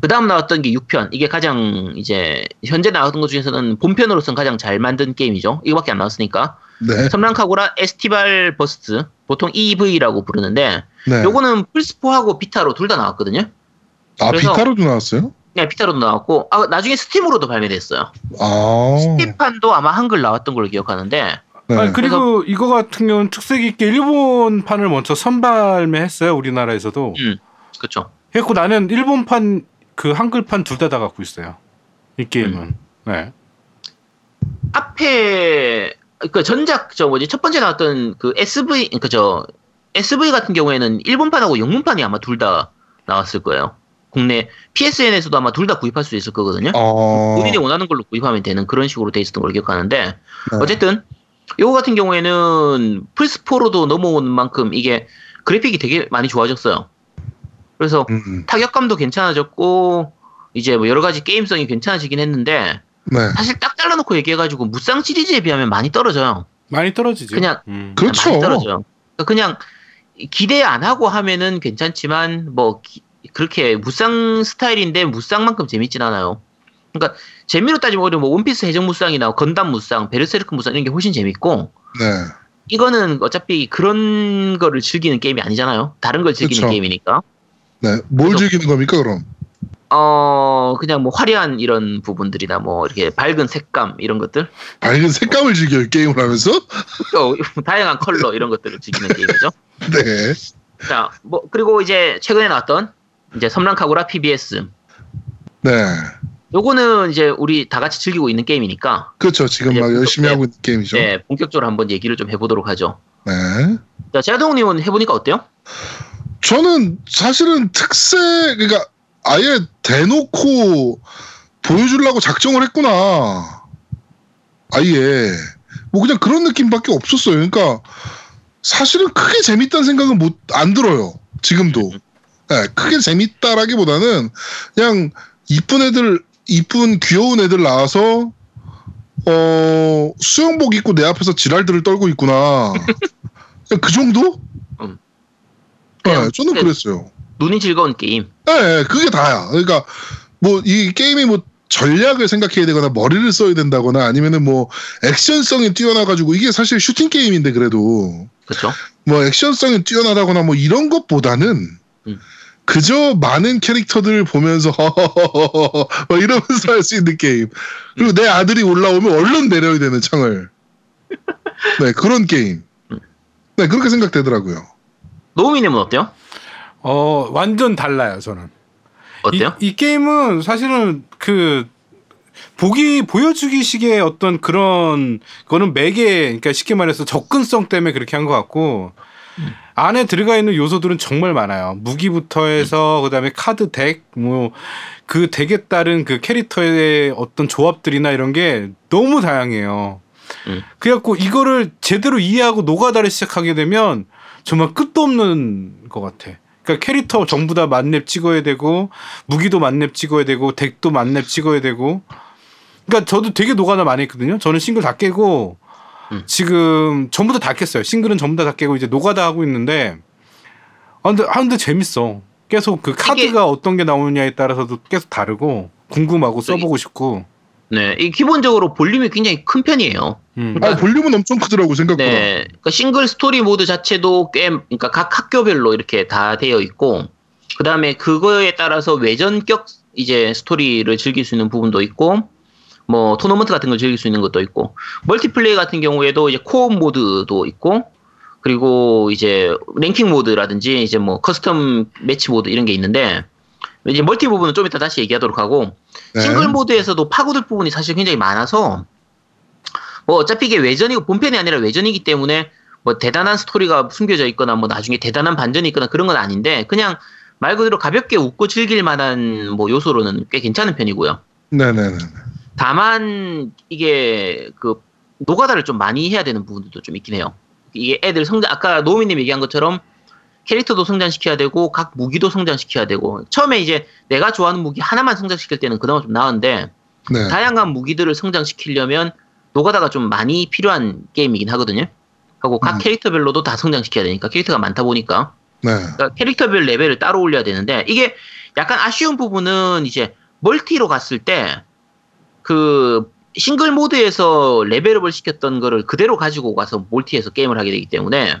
그 다음 나왔던 게 6편. 이게 가장 이제 현재 나왔던 것 중에서는 본편으로서는 가장 잘 만든 게임이죠. 이거밖에 안 나왔으니까. 네. 섬란카구라 Estival Versus. 보통 EV라고 부르는데 네. 요거는 플스4하고 Vita로 둘 다 나왔거든요. 아, 비타로도 나왔어요? 네, 비타로도 나왔고 아, 나중에 스팀으로도 발매됐어요. 아. 스팀판도 아마 한글 나왔던 걸로 기억하는데 네. 아니, 그리고 이거 같은 경우는 특색 있게 일본판을 먼저 선발매했어요 우리나라에서도 음, 그렇죠. 그래고 나는 일본판 그 한글판 둘 다 다 갖고 있어요 이 게임은 음. 네 앞에 그 전작 저 뭐지 첫 번째 나왔던 그 SV 그저 SV 같은 경우에는 일본판하고 영문판이 아마 둘 다 나왔을 거예요. 국내 PSN에서도 아마 둘 다 구입할 수 있을 거거든요. 어. 본인이 원하는 걸로 구입하면 되는 그런 식으로 돼 있었던 걸로 기억하는데 네. 어쨌든 요거 같은 경우에는 플스4로도 넘어온 만큼 이게 그래픽이 되게 많이 좋아졌어요. 그래서 음. 타격감도 괜찮아졌고 이제 뭐 여러 가지 게임성이 괜찮아지긴 했는데 네. 사실 딱 잘라놓고 얘기해가지고 무쌍 시리즈에 비하면 많이 떨어져요. 많이 떨어지지 그냥- 음. 그렇죠. 많이 떨어져요. 그러니까 그냥 기대 안 하고 하면은 괜찮지만 뭐 기- 그렇게 무쌍 스타일인데 무쌍만큼 재밌진 않아요. 그러니까 재미로 따지면 오히려 뭐 원피스 해적 무쌍이나 건담 무쌍, 베르세르크 무쌍 이런 게 훨씬 재밌고 네. 이거는 어차피 그런 거를 즐기는 게임이 아니잖아요. 다른 걸 즐기는 그쵸. 게임이니까. 네. 뭘 그래서- 즐기는 겁니까, 그럼? 어 그냥 뭐 화려한 이런 부분들이나 뭐 이렇게 밝은 색감 이런 것들, 밝은 색감을 즐겨요, 게임을 하면서? 또 다양한 컬러 이런 것들을 즐기는 게임이죠. 네. 자, 뭐 그리고 이제 최근에 나왔던 이제 섬랑카구라 PBS. 네. 요거는 이제 우리 다 같이 즐기고 있는 게임이니까 그렇죠. 지금 막 열심히 네. 하고 있는 게임이죠. 네. 네, 본격적으로 한번 얘기를 좀 해보도록 하죠. 자, 제아동님은 해보니까 어때요? 저는 사실은 특색, 그러니까 아예 대놓고 보여주려고 작정을 했구나. 아예. 뭐 그냥 그런 느낌밖에 없었어요. 그러니까 사실은 크게 재밌다는 생각은 못, 안 들어요. 지금도. 네, 크게 재밌다라기보다는 그냥 이쁜 애들, 이쁜 귀여운 애들 나와서 어, 수영복 입고 내 앞에서 지랄들을 떨고 있구나. 그 정도? 음. 네, 저는 그랬어요. 눈이 즐거운 게임. 네, 그게 다야. 그러니까 뭐 이 게임이 뭐 전략을 생각해야 되거나 머리를 써야 된다거나 아니면은 뭐 액션성이 뛰어나가지고 이게 사실 슈팅 게임인데 그래도 그렇죠? 뭐 액션성이 뛰어나다거나 뭐 이런 것보다는 음. 그저 많은 캐릭터들을 보면서 막 이러면서 할 수 있는 게임. 그리고 내 아들이 올라오면 얼른 내려야 되는 창을. 네 그런 게임. 네 그렇게 생각되더라고요. 노우미님은 어때요? 어 완전 달라요 저는. 어때요? 이, 이 게임은 사실은 그 보기 보여주기식의 어떤 그런 거는 매개 그러니까 쉽게 말해서 접근성 때문에 그렇게 한 것 같고 안에 들어가 있는 요소들은 정말 많아요. 무기부터 해서 그다음에 카드 덱 뭐 그 덱에 따른 그 캐릭터의 어떤 조합들이나 이런 게 너무 다양해요. 음. 그래갖고 이거를 제대로 이해하고 노가다를 시작하게 되면 정말 끝도 없는 것 같아. 그러니까 캐릭터 전부 다 만렙 찍어야 되고 무기도 만렙 찍어야 되고 덱도 만렙 찍어야 되고 그러니까 저도 되게 노가다 많이 했거든요. 저는 싱글 다 깨고 음. 지금 전부 다 다 깼어요. 싱글은 전부 다 다 깨고 이제 노가다 하고 있는데 아 근데, 아 근데 재밌어. 계속 그 카드가 어떤 게 나오느냐에 따라서도 계속 다르고 궁금하고 써보고 싶고. 네, 이 기본적으로 볼륨이 굉장히 큰 편이에요. 음. 아 볼륨은 엄청 크더라고 생각보다. 네, 그러니까 싱글 스토리 모드 자체도 꽤, 그러니까 각 학교별로 이렇게 다 되어 있고, 그 다음에 그거에 따라서 외전격 이제 스토리를 즐길 수 있는 부분도 있고, 뭐 토너먼트 같은 걸 즐길 수 있는 것도 있고, 멀티플레이 같은 경우에도 이제 co-op 모드도 있고, 그리고 이제 랭킹 모드라든지 이제 뭐 custom match 모드 이런 게 있는데, 이제 멀티 부분은 좀 이따 다시 얘기하도록 하고, 네. 싱글 모드에서도 파고들 부분이 사실 굉장히 많아서 뭐 어차피 이게 외전이고 본편이 아니라 외전이기 때문에 뭐 대단한 스토리가 숨겨져 있거나 뭐 나중에 대단한 반전이 있거나 그런 건 아닌데 그냥 말 그대로 가볍게 웃고 즐길 만한 뭐 요소로는 꽤 괜찮은 편이고요. 네네네. 다만 이게 그 노가다를 좀 많이 해야 되는 부분들도 좀 있긴 해요. 이게 애들 성장 아까 노우미님 얘기한 것처럼 캐릭터도 성장시켜야 되고 각 무기도 성장시켜야 되고 처음에 이제 내가 좋아하는 무기 하나만 성장시킬 때는 그나마 좀 나은데 네. 다양한 무기들을 성장시키려면 노가다가 좀 많이 필요한 게임이긴 하거든요. 하고 각 음. 캐릭터별로도 다 성장시켜야 되니까 캐릭터가 많다 보니까 네. 그러니까 캐릭터별 레벨을 따로 올려야 되는데 이게 약간 아쉬운 부분은 이제 멀티로 갔을 때 그 싱글 모드에서 레벨업을 시켰던 거를 그대로 가지고 가서 멀티에서 게임을 하게 되기 때문에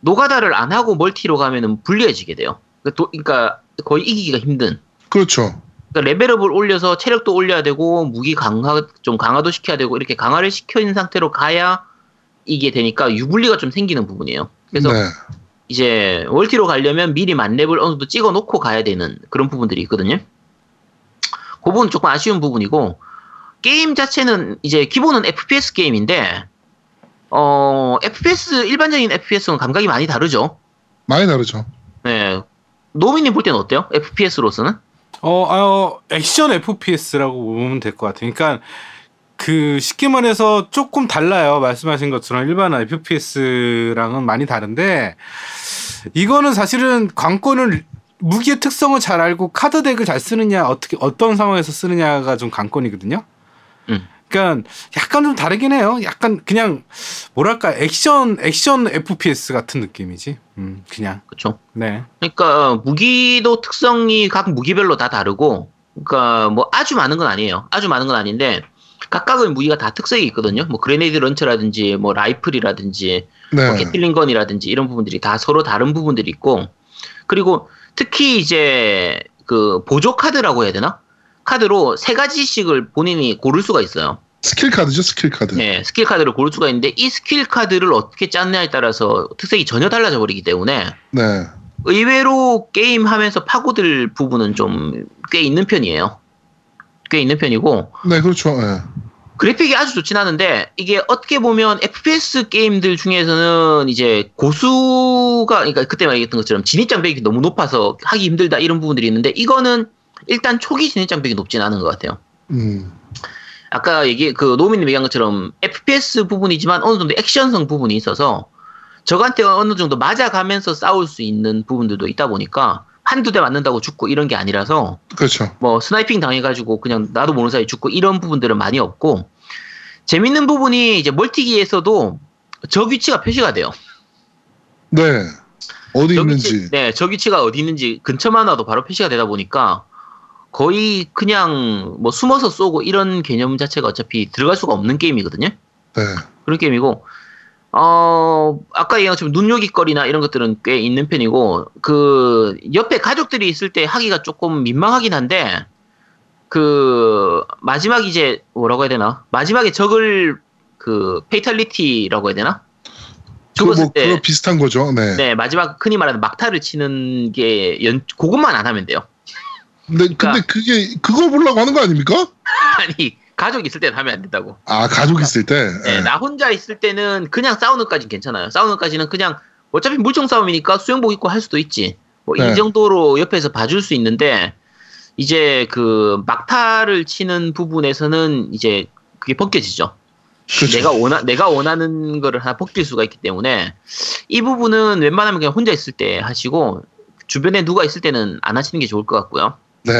노가다를 안 하고 멀티로 가면은 불리해지게 돼요. 그러니까 도- 그러니까 거의 이기기가 힘든. 그렇죠. 그러니까 레벨업을 올려서 체력도 올려야 되고 무기 강화 좀 강화도 시켜야 되고 이렇게 강화를 시켜 있는 상태로 가야 이게 되니까 유불리가 좀 생기는 부분이에요. 그래서 네. 이제 월티로 가려면 미리 만렙을 어느 정도 찍어 놓고 가야 되는 그런 부분들이 있거든요. 그 부분 조금 아쉬운 부분이고 게임 자체는 이제 기본은 FPS 게임인데 어 FPS 일반적인 FPS는 감각이 많이 다르죠. 많이 다르죠. 네. 노미님 볼 때는 어때요? FPS로서는? 어, 어, 액션 FPS라고 보면 될 것 같아요. 그러니까 그 쉽게 말해서 조금 달라요. 말씀하신 것처럼 일반 FPS랑은 많이 다른데 이거는 사실은 관건을 무기의 특성을 잘 알고 카드 덱을 잘 쓰느냐 어떻게 어떤 상황에서 쓰느냐가 좀 관건이거든요. 음. 그러니까 약간 좀 다르긴 해요. 약간 그냥 뭐랄까 액션 액션 FPS 같은 느낌이지. 음, 그냥 그렇죠. 네. 그러니까 무기도 특성이 각 무기별로 다 다르고 그러니까 뭐 아주 많은 건 아니에요. 아주 많은 건 아닌데 각각의 무기가 다 특색이 있거든요. 뭐 grenade launcher라든지 뭐 라이플이라든지 뭐 네. 게틀링건이라든지 이런 부분들이 다 서로 다른 부분들이 있고 그리고 특히 이제 그 보조 카드라고 해야 되나? 카드로 세 가지씩을 본인이 고를 수가 있어요. 스킬 카드죠, 스킬 카드. 네, 스킬 카드를 고를 수가 있는데 이 스킬 카드를 어떻게 짰냐에 따라서 특색이 전혀 달라져 버리기 때문에 네. 의외로 게임 하면서 파고들 부분은 좀 꽤 있는 편이에요. 꽤 있는 편이고 네, 그렇죠. 네. 그래픽이 아주 좋진 않은데 이게 어떻게 보면 FPS 게임들 중에서는 이제 고수가 그러니까 그때 말했던 것처럼 진입장벽이 너무 높아서 하기 힘들다 이런 부분들이 있는데 이거는 일단 초기 진입장벽이 높진 않은 것 같아요. 음. 아까 얘기 그 노미님 얘기한 것처럼 FPS 부분이지만 어느 정도 액션성 부분이 있어서 적한테 어느 정도 맞아가면서 싸울 수 있는 부분들도 있다 보니까 한두 대 맞는다고 죽고 이런 게 아니라서 그렇죠. 뭐 스나이핑 당해가지고 그냥 나도 모르는 사이 죽고 이런 부분들은 많이 없고 재밌는 부분이 이제 멀티기에서도 적 위치가 표시가 돼요. 네. 어디 적 있는지. 위치, 네, 적 위치가 어디 있는지 근처만 와도 바로 표시가 되다 보니까 거의 그냥 뭐 숨어서 쏘고 이런 개념 자체가 어차피 들어갈 수가 없는 게임이거든요. 네. 그런 게임이고 어 아까 얘기한 것처럼 눈요깃거리나 이런 것들은 꽤 있는 편이고 그 옆에 가족들이 있을 때 하기가 조금 민망하긴 한데 그 마지막 이제 뭐라고 해야 되나 마지막에 적을 그 fatality라고 해야 되나 그거 죽었을 뭐 때 그거 비슷한 거죠. 네. 네, 마지막 흔히 말하는 막타를 치는 게 연, 그것만 안 하면 돼요. 근데 그러니까 근데 그게 그걸 보려고 하는 거 아닙니까? 아니, 가족 있을 때는 하면 안 된다고. 아 가족 있을 때. 네, 네. 나 혼자 있을 때는 그냥 싸우는 까지는 괜찮아요. 싸우는 까지는 그냥 어차피 물총 싸움이니까 수영복 입고 할 수도 있지. 뭐이 네. 정도로 옆에서 봐줄 수 있는데 이제 그 막타를 치는 부분에서는 이제 그게 벗겨지죠. 그렇죠. 내가 원하 내가 원하는 거를 하나 벗길 수가 있기 때문에 이 부분은 웬만하면 그냥 혼자 있을 때 하시고 주변에 누가 있을 때는 안 하시는 게 좋을 것 같고요. 네.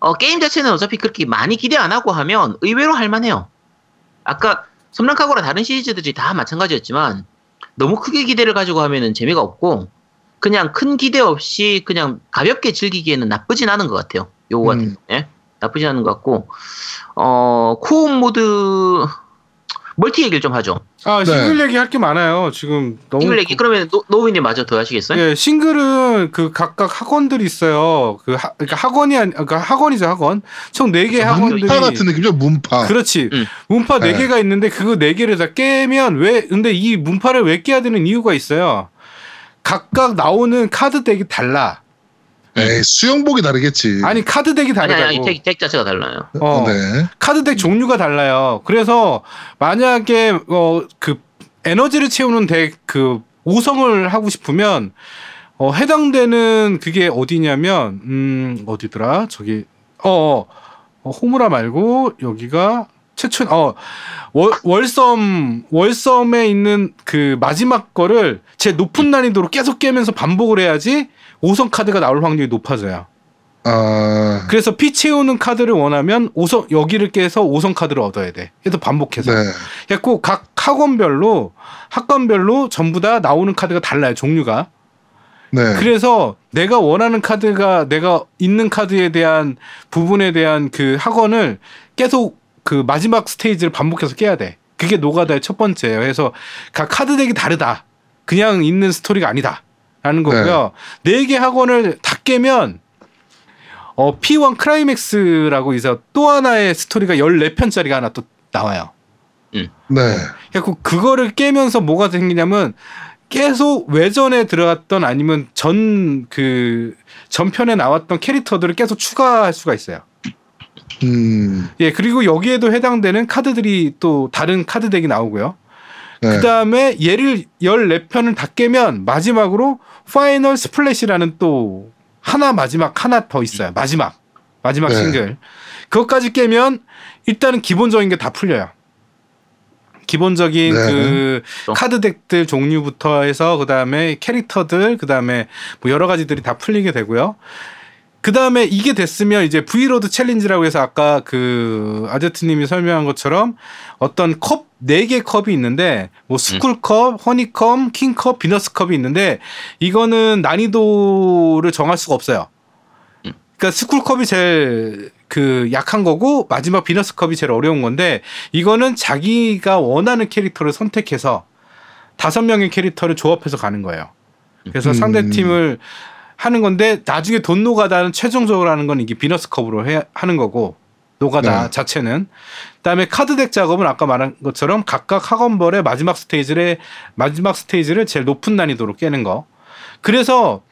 어, 게임 자체는 어차피 그렇게 많이 기대 안 하고 하면 의외로 할만해요. 아까 섬랑카고라 다른 시리즈들이 다 마찬가지였지만 너무 크게 기대를 가지고 하면은 재미가 없고 그냥 큰 기대 없이 그냥 가볍게 즐기기에는 나쁘진 않은 것 같아요. 요거 같은 음. 경우에 나쁘진 않은 것 같고 어 co-op 모드 멀티 얘기를 좀 하죠. 아 네. 싱글 얘기 할 게 많아요. 지금 너무 이걸 얘기 그러면 노, 노우미님 마저 더 하시겠어요? 예, 싱글은 그 각각 학원들이 있어요. 그 하, 그러니까 학원이 아니 그러니까 학원이죠, 학원. 총 네 개 학원들이 문파 같은 느낌이죠. 문파. 그렇지. 음. 문파 네 네. 개가 있는데 그거 네 개를 다 깨면 왜 근데 이 문파를 왜 깨야 되는 이유가 있어요. 각각 나오는 카드 덱이 달라. 에이, 수영복이 다르겠지. 아니 카드 덱이 다르다고. 아니 아니 덱, 덱 자체가 달라요. 어. 네. 카드 덱 종류가 달라요. 그래서 만약에 어 그 에너지를 채우는 덱 그 5성을 하고 싶으면 어 해당되는 그게 어디냐면 음 어디더라? 저기 어, 어, 어 호무라 말고 여기가 최초 어 월, 월섬 월섬에 있는 그 마지막 거를 제 높은 난이도로 계속 깨면서 반복을 해야지 5성 카드가 나올 확률이 높아져요. 아, 그래서 피 채우는 카드를 원하면 5성 여기를 깨서 5성 카드를 얻어야 돼. 그래서 반복해서. 네. 그래갖고 각 학원별로 학과별로 전부 다 나오는 카드가 달라요. 종류가. 네. 그래서 내가 원하는 카드가 내가 있는 카드에 대한 부분에 대한 그 학원을 계속 그 마지막 스테이지를 반복해서 깨야 돼. 그게 노가다의 첫 번째예요. 그래서 각 카드 덱이 다르다. 그냥 있는 스토리가 아니다. 라는 거고요. 네 개 학원을 다 깨면 어 P1 climax라고 해서 또 하나의 스토리가 14편짜리가 하나 또 나와요. 네. 그래서 그거를 깨면서 뭐가 생기냐면 계속 외전에 들어갔던 아니면 전 그 전편에 나왔던 캐릭터들을 계속 추가할 수가 있어요. 음. 예, 그리고 여기에도 해당되는 카드들이 또 다른 카드 덱이 나오고요. 네. 그 다음에 얘를 14편을 다 깨면 마지막으로 Final Splash라는 또 하나 마지막 하나 더 있어요. 마지막. 마지막 네. 싱글. 그것까지 깨면 일단은 기본적인 게 다 풀려요. 기본적인 네. 그 카드 덱들 종류부터 해서 그다음에 캐릭터들 그다음에 뭐 여러 가지들이 다 풀리게 되고요. 그 다음에 이게 됐으면 이제 V-Road Challenge라고 해서 아까 그 아제트님이 설명한 것처럼 어떤 컵 네 개 컵이 있는데 뭐 스쿨컵, 허니컵, 킹컵, 비너스컵이 있는데 이거는 난이도를 정할 수가 없어요. 그러니까 스쿨컵이 제일 그 약한 거고 마지막 비너스컵이 제일 어려운 건데 이거는 자기가 원하는 캐릭터를 선택해서 다섯 명의 캐릭터를 조합해서 가는 거예요. 그래서 음. 상대 팀을 하는 건데 나중에 돈 노가다는 최종적으로 하는 건 이게 비너스 컵으로 해, 하는 거고 노가다 네. 자체는 그다음에 카드덱 작업은 아까 말한 것처럼 각각 학원별의 마지막 스테이지를 마지막 스테이지를 제일 높은 난이도로 깨는 거. 그래서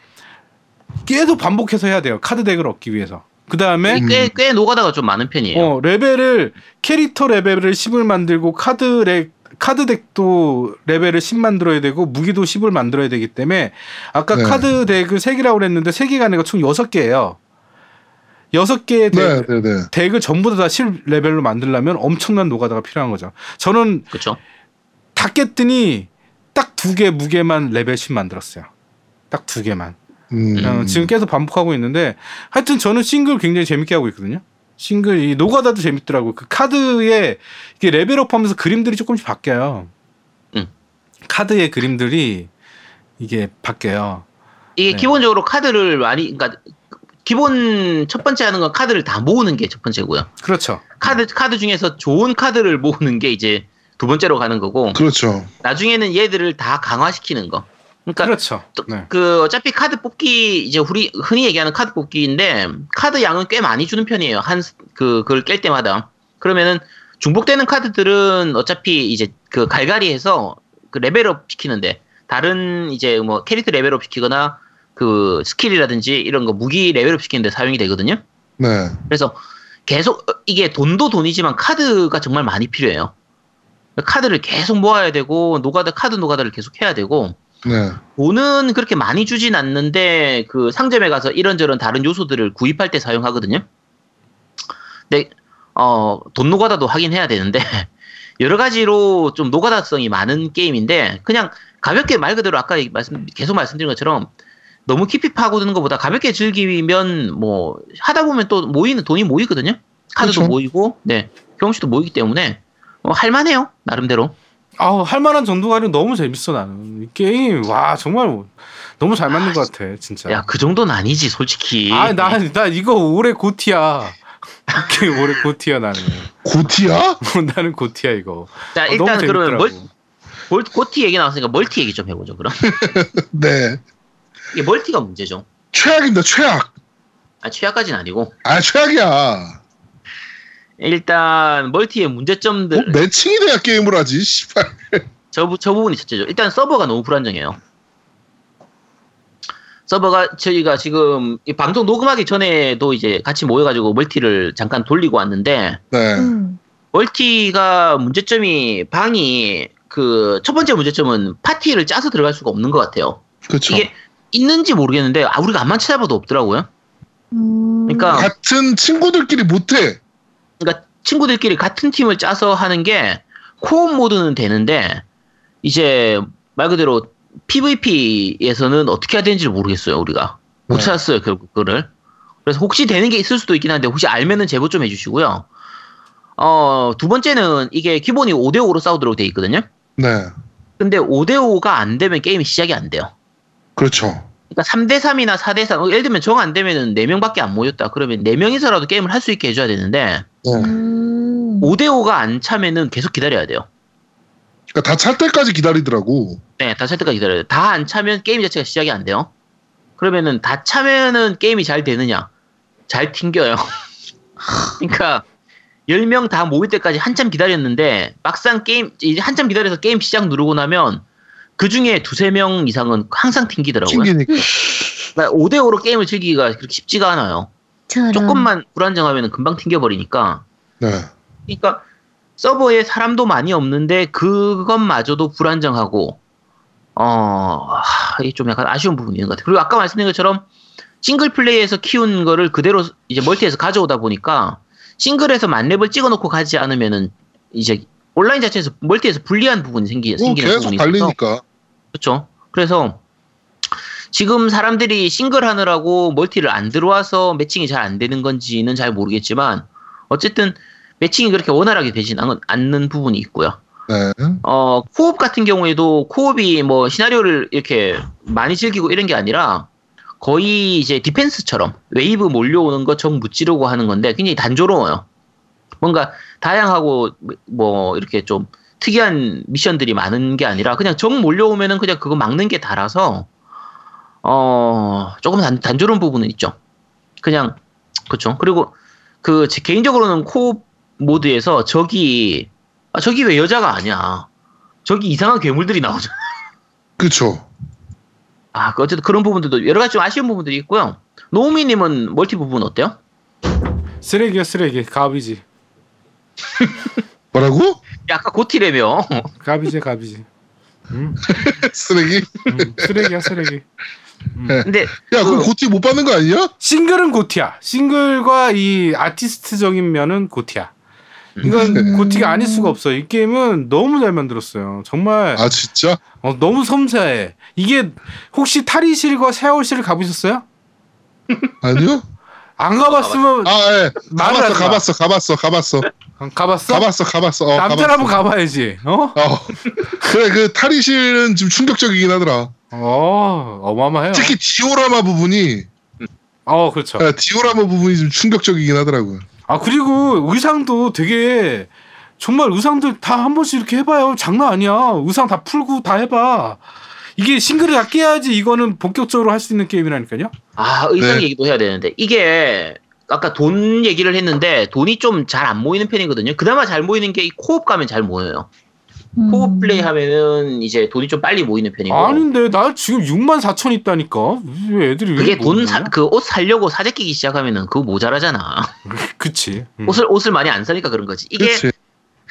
계속 반복해서 해야 돼요. 카드덱을 얻기 위해서. 그 다음에 꽤, 꽤 노가다가 좀 많은 편이에요. 어, 레벨을 캐릭터 레벨을 10을 만들고 카드덱 카드덱도 레벨을 10 만들어야 되고 무기도 10을 만들어야 되기 때문에 아까 네. 카드덱을 3개라고 그랬는데 3개가 아니고 총 6개예요. 6개의 네, deck, 네, 네. deck을 전부 다 10 레벨로 만들려면 엄청난 노가다가 필요한 거죠. 저는 그렇죠. 다 깼더니 딱 두 개 무게만 레벨 10 만들었어요. 딱 두 개만. 음. 어, 지금 계속 반복하고 있는데 하여튼 저는 싱글 굉장히 재밌게 하고 있거든요. 싱글 이 노가다도 재밌더라고. 그 카드에 이게 레벨업하면서 그림들이 조금씩 바뀌어요. 응. 카드의 그림들이 이게 바뀌어요. 이게 네. 기본적으로 카드를 많이 그러니까 기본 첫 번째 하는 건 카드를 다 모으는 게 첫 번째고요. 그렇죠. 카드 카드 중에서 좋은 카드를 모으는 게 이제 두 번째로 가는 거고 그렇죠. 나중에는 얘들을 다 강화시키는 거. 그러니까 그렇죠. 또- 네. 그 어차피 카드 뽑기 이제 우리 흔히 얘기하는 카드 뽑기인데 카드 양은 꽤 많이 주는 편이에요. 한 그 그걸 깰 때마다. 그러면은 중복되는 카드들은 어차피 이제 그 갈갈이 해서 그 레벨업 시키는데 다른 이제 뭐 캐릭터 레벨업 시키거나 그 스킬이라든지 이런 거 무기 레벨업 시키는데 사용이 되거든요. 네. 그래서 계속 어, 이게 돈도 돈이지만 카드가 정말 많이 필요해요. 카드를 계속 모아야 되고 노가다 카드 노가다를 계속 해야 되고 네. 돈은 그렇게 많이 주진 않는데 그 상점에 가서 이런저런 다른 요소들을 구입할 때 사용하거든요. 근데 어, 돈 노가다도 하긴 해야 되는데 여러 가지로 좀 노가다성이 많은 게임인데 그냥 가볍게 말 그대로 아까 말씀 계속 말씀드린 것처럼 너무 깊이 파고드는 것보다 가볍게 즐기면 뭐 하다 보면 또 모이는 돈이 모이거든요. 카드도 그렇죠. 모이고 네 경험치도 모이기 때문에 어, 할만해요 나름대로. 아우 할 만한 정도가 아니라 너무 재밌어 나는 이 게임 와 정말 뭐 너무 잘 맞는 것 같아 진짜. 야 그 정도는 아니지 솔직히. 아나 나 이거 올해 고티야. 이게 올해 고티야 나는. 고티야? 나는 GOTY야 이거. 자 어, 너무 일단 그러면 멀. 멀, GOTY 얘기 나왔으니까 멀티 얘기 좀 해보죠 그럼. 네. 이게 멀티가 문제죠. 최악입니다. 최악. 아 최악까지는 아니고 아 최악이야. 일단 멀티의 문제점들 뭐 매칭이 돼야 게임을 하지. 씨발. 저, 부- 저 부분이 첫째죠. 일단 서버가 너무 불안정해요. 서버가 저희가 지금 이 방송 녹음하기 전에도 이제 같이 모여가지고 멀티를 잠깐 돌리고 왔는데 네. 음. 멀티가 문제점이 방이 그 첫 번째 문제점은 파티를 짜서 들어갈 수가 없는 것 같아요. 그렇죠. 이게 있는지 모르겠는데 아 우리가 안만 찾아봐도 없더라고요. 음. 그러니까 같은 친구들끼리 못해. 그러니까 친구들끼리 같은 팀을 짜서 하는 게 코업 모드는 되는데 이제 말 그대로 PVP에서는 어떻게 해야 되는지 모르겠어요 우리가 못 네. 찾았어요 결국 그거를 그래서 혹시 되는 게 있을 수도 있긴 한데 혹시 알면은 제보 좀 해주시고요 어 두 번째는 이게 기본이 5대5로 싸우도록 돼 있거든요 네. 근데 5대5가 안 되면 게임이 시작이 안 돼요 그렇죠. 그러니까 3대3이나 4대3 예를 들면 정 안 되면은 4명밖에 안 모였다 그러면 4명이서라도 게임을 할 수 있게 해줘야 되는데 네. 음. 5대5가 안 차면은 계속 기다려야 돼요 그러니까 다 찰 때까지 기다리더라고. 네, 다 찰 때까지 기다려요. 다 안 차면 게임 자체가 시작이 안 돼요. 그러면은 다 차면은 게임이 잘 되느냐? 잘 튕겨요. 그러니까 10명 다 모일 때까지 한참 기다렸는데 막상 게임 이제 한참 기다려서 게임 시작 누르고 나면 그 중에 두세 명 이상은 항상 튕기더라고요. 튕기니까. 그러니까 5대 5로 게임을 즐기기가 그렇게 쉽지가 않아요. 저런. 조금만 불안정하면 금방 튕겨버리니까. 네. 그러니까 서버에 사람도 많이 없는데 그것마저도 불안정하고 어, 하, 이게 좀 약간 아쉬운 부분이 있는 것 같아요. 그리고 아까 말씀드린 것처럼 싱글 플레이에서 키운 거를 그대로 이제 멀티에서 가져오다 보니까 싱글에서 만렙을 찍어놓고 가지 않으면은 이제 온라인 자체에서 멀티에서 불리한 부분이 생기, 뭐 생기는 계속 부분이 있어서 달리니까. 그렇죠. 그래서 지금 사람들이 싱글 하느라고 멀티를 안 들어와서 매칭이 잘 안 되는 건지는 잘 모르겠지만 어쨌든 매칭이 그렇게 원활하게 되진 않- 않는 부분이 있고요. 네. 어, co-op 같은 경우에도 co-op이 뭐 시나리오를 이렇게 많이 즐기고 이런 게 아니라 거의 이제 defense처럼 wave 몰려오는 거 적 무찌르고 하는 건데 굉장히 단조로워요. 뭔가 다양하고 뭐 이렇게 좀 특이한 미션들이 많은 게 아니라 그냥 적 몰려오면은 그냥 그거 막는 게 다라서 어 조금 단, 단조로운 부분은 있죠. 그냥 그렇죠. 그리고 그 제 개인적으로는 co-op 모드에서 적이 아, 저기 왜 여자가 아니야? 저기 이상한 괴물들이 나오잖아. 그렇죠. 아, 그 어쨌든 그런 부분들도 여러 가지 좀 아쉬운 부분들이 있고요. 노우미님은 멀티 부분 어때요? 쓰레기야 쓰레기 garbage 뭐라고? 야, 아까 GOTY래며. garbage garbage. 음, 쓰레기? 음, 쓰레기야 쓰레기. 근데 야, 그럼 그- 고티 못 받는 거 아니야? 싱글은 고티야. 싱글과 이 아티스트적인 면은 고티야. 이건 음. 고티가 아닐 수가 없어. 이 게임은 너무 잘 만들었어요. 정말 아, 진짜? 어, 너무 섬세해. 이게 혹시 탈의실과 샤워실 가보셨어요? 아니요? 안 가봤으면 아, 예. 가봤어. 가봤어, 가봤어, 가봤어, 가봤어? 가봤어, 가봤어. 어, 남자라면 가봤어. 가봐야지. 어? 어. 그래, 그 탈의실은 좀 충격적이긴 하더라. 어, 어마어마해요. 특히 디오라마 부분이, 어, 그렇죠. 예, 디오라마 부분이 좀 충격적이긴 하더라고요. 아 그리고 의상도 되게 정말 의상들 다 한 번씩 이렇게 해봐요. 장난 아니야. 의상 다 풀고 다 해봐. 이게 싱글을 다 깨야지 이거는 본격적으로 할 수 있는 게임이라니까요. 아 의상 네. 얘기도 해야 되는데 이게 아까 돈 얘기를 했는데 돈이 좀 잘 안 모이는 편이거든요. 그나마 잘 모이는 게 이 코업 가면 잘 모여요. 음. co-op 플레이 하면은 이제 돈이 좀 빨리 모이는 편이고 아닌데 나 지금 6만 4천 있다니까. 왜 애들이 왜 그게 돈 모르냐? 그 옷 사려고 사재끼기 시작하면은 그거 모자라잖아. 그치. 음. 옷을 옷을 많이 안 사니까 그런 거지. 이게.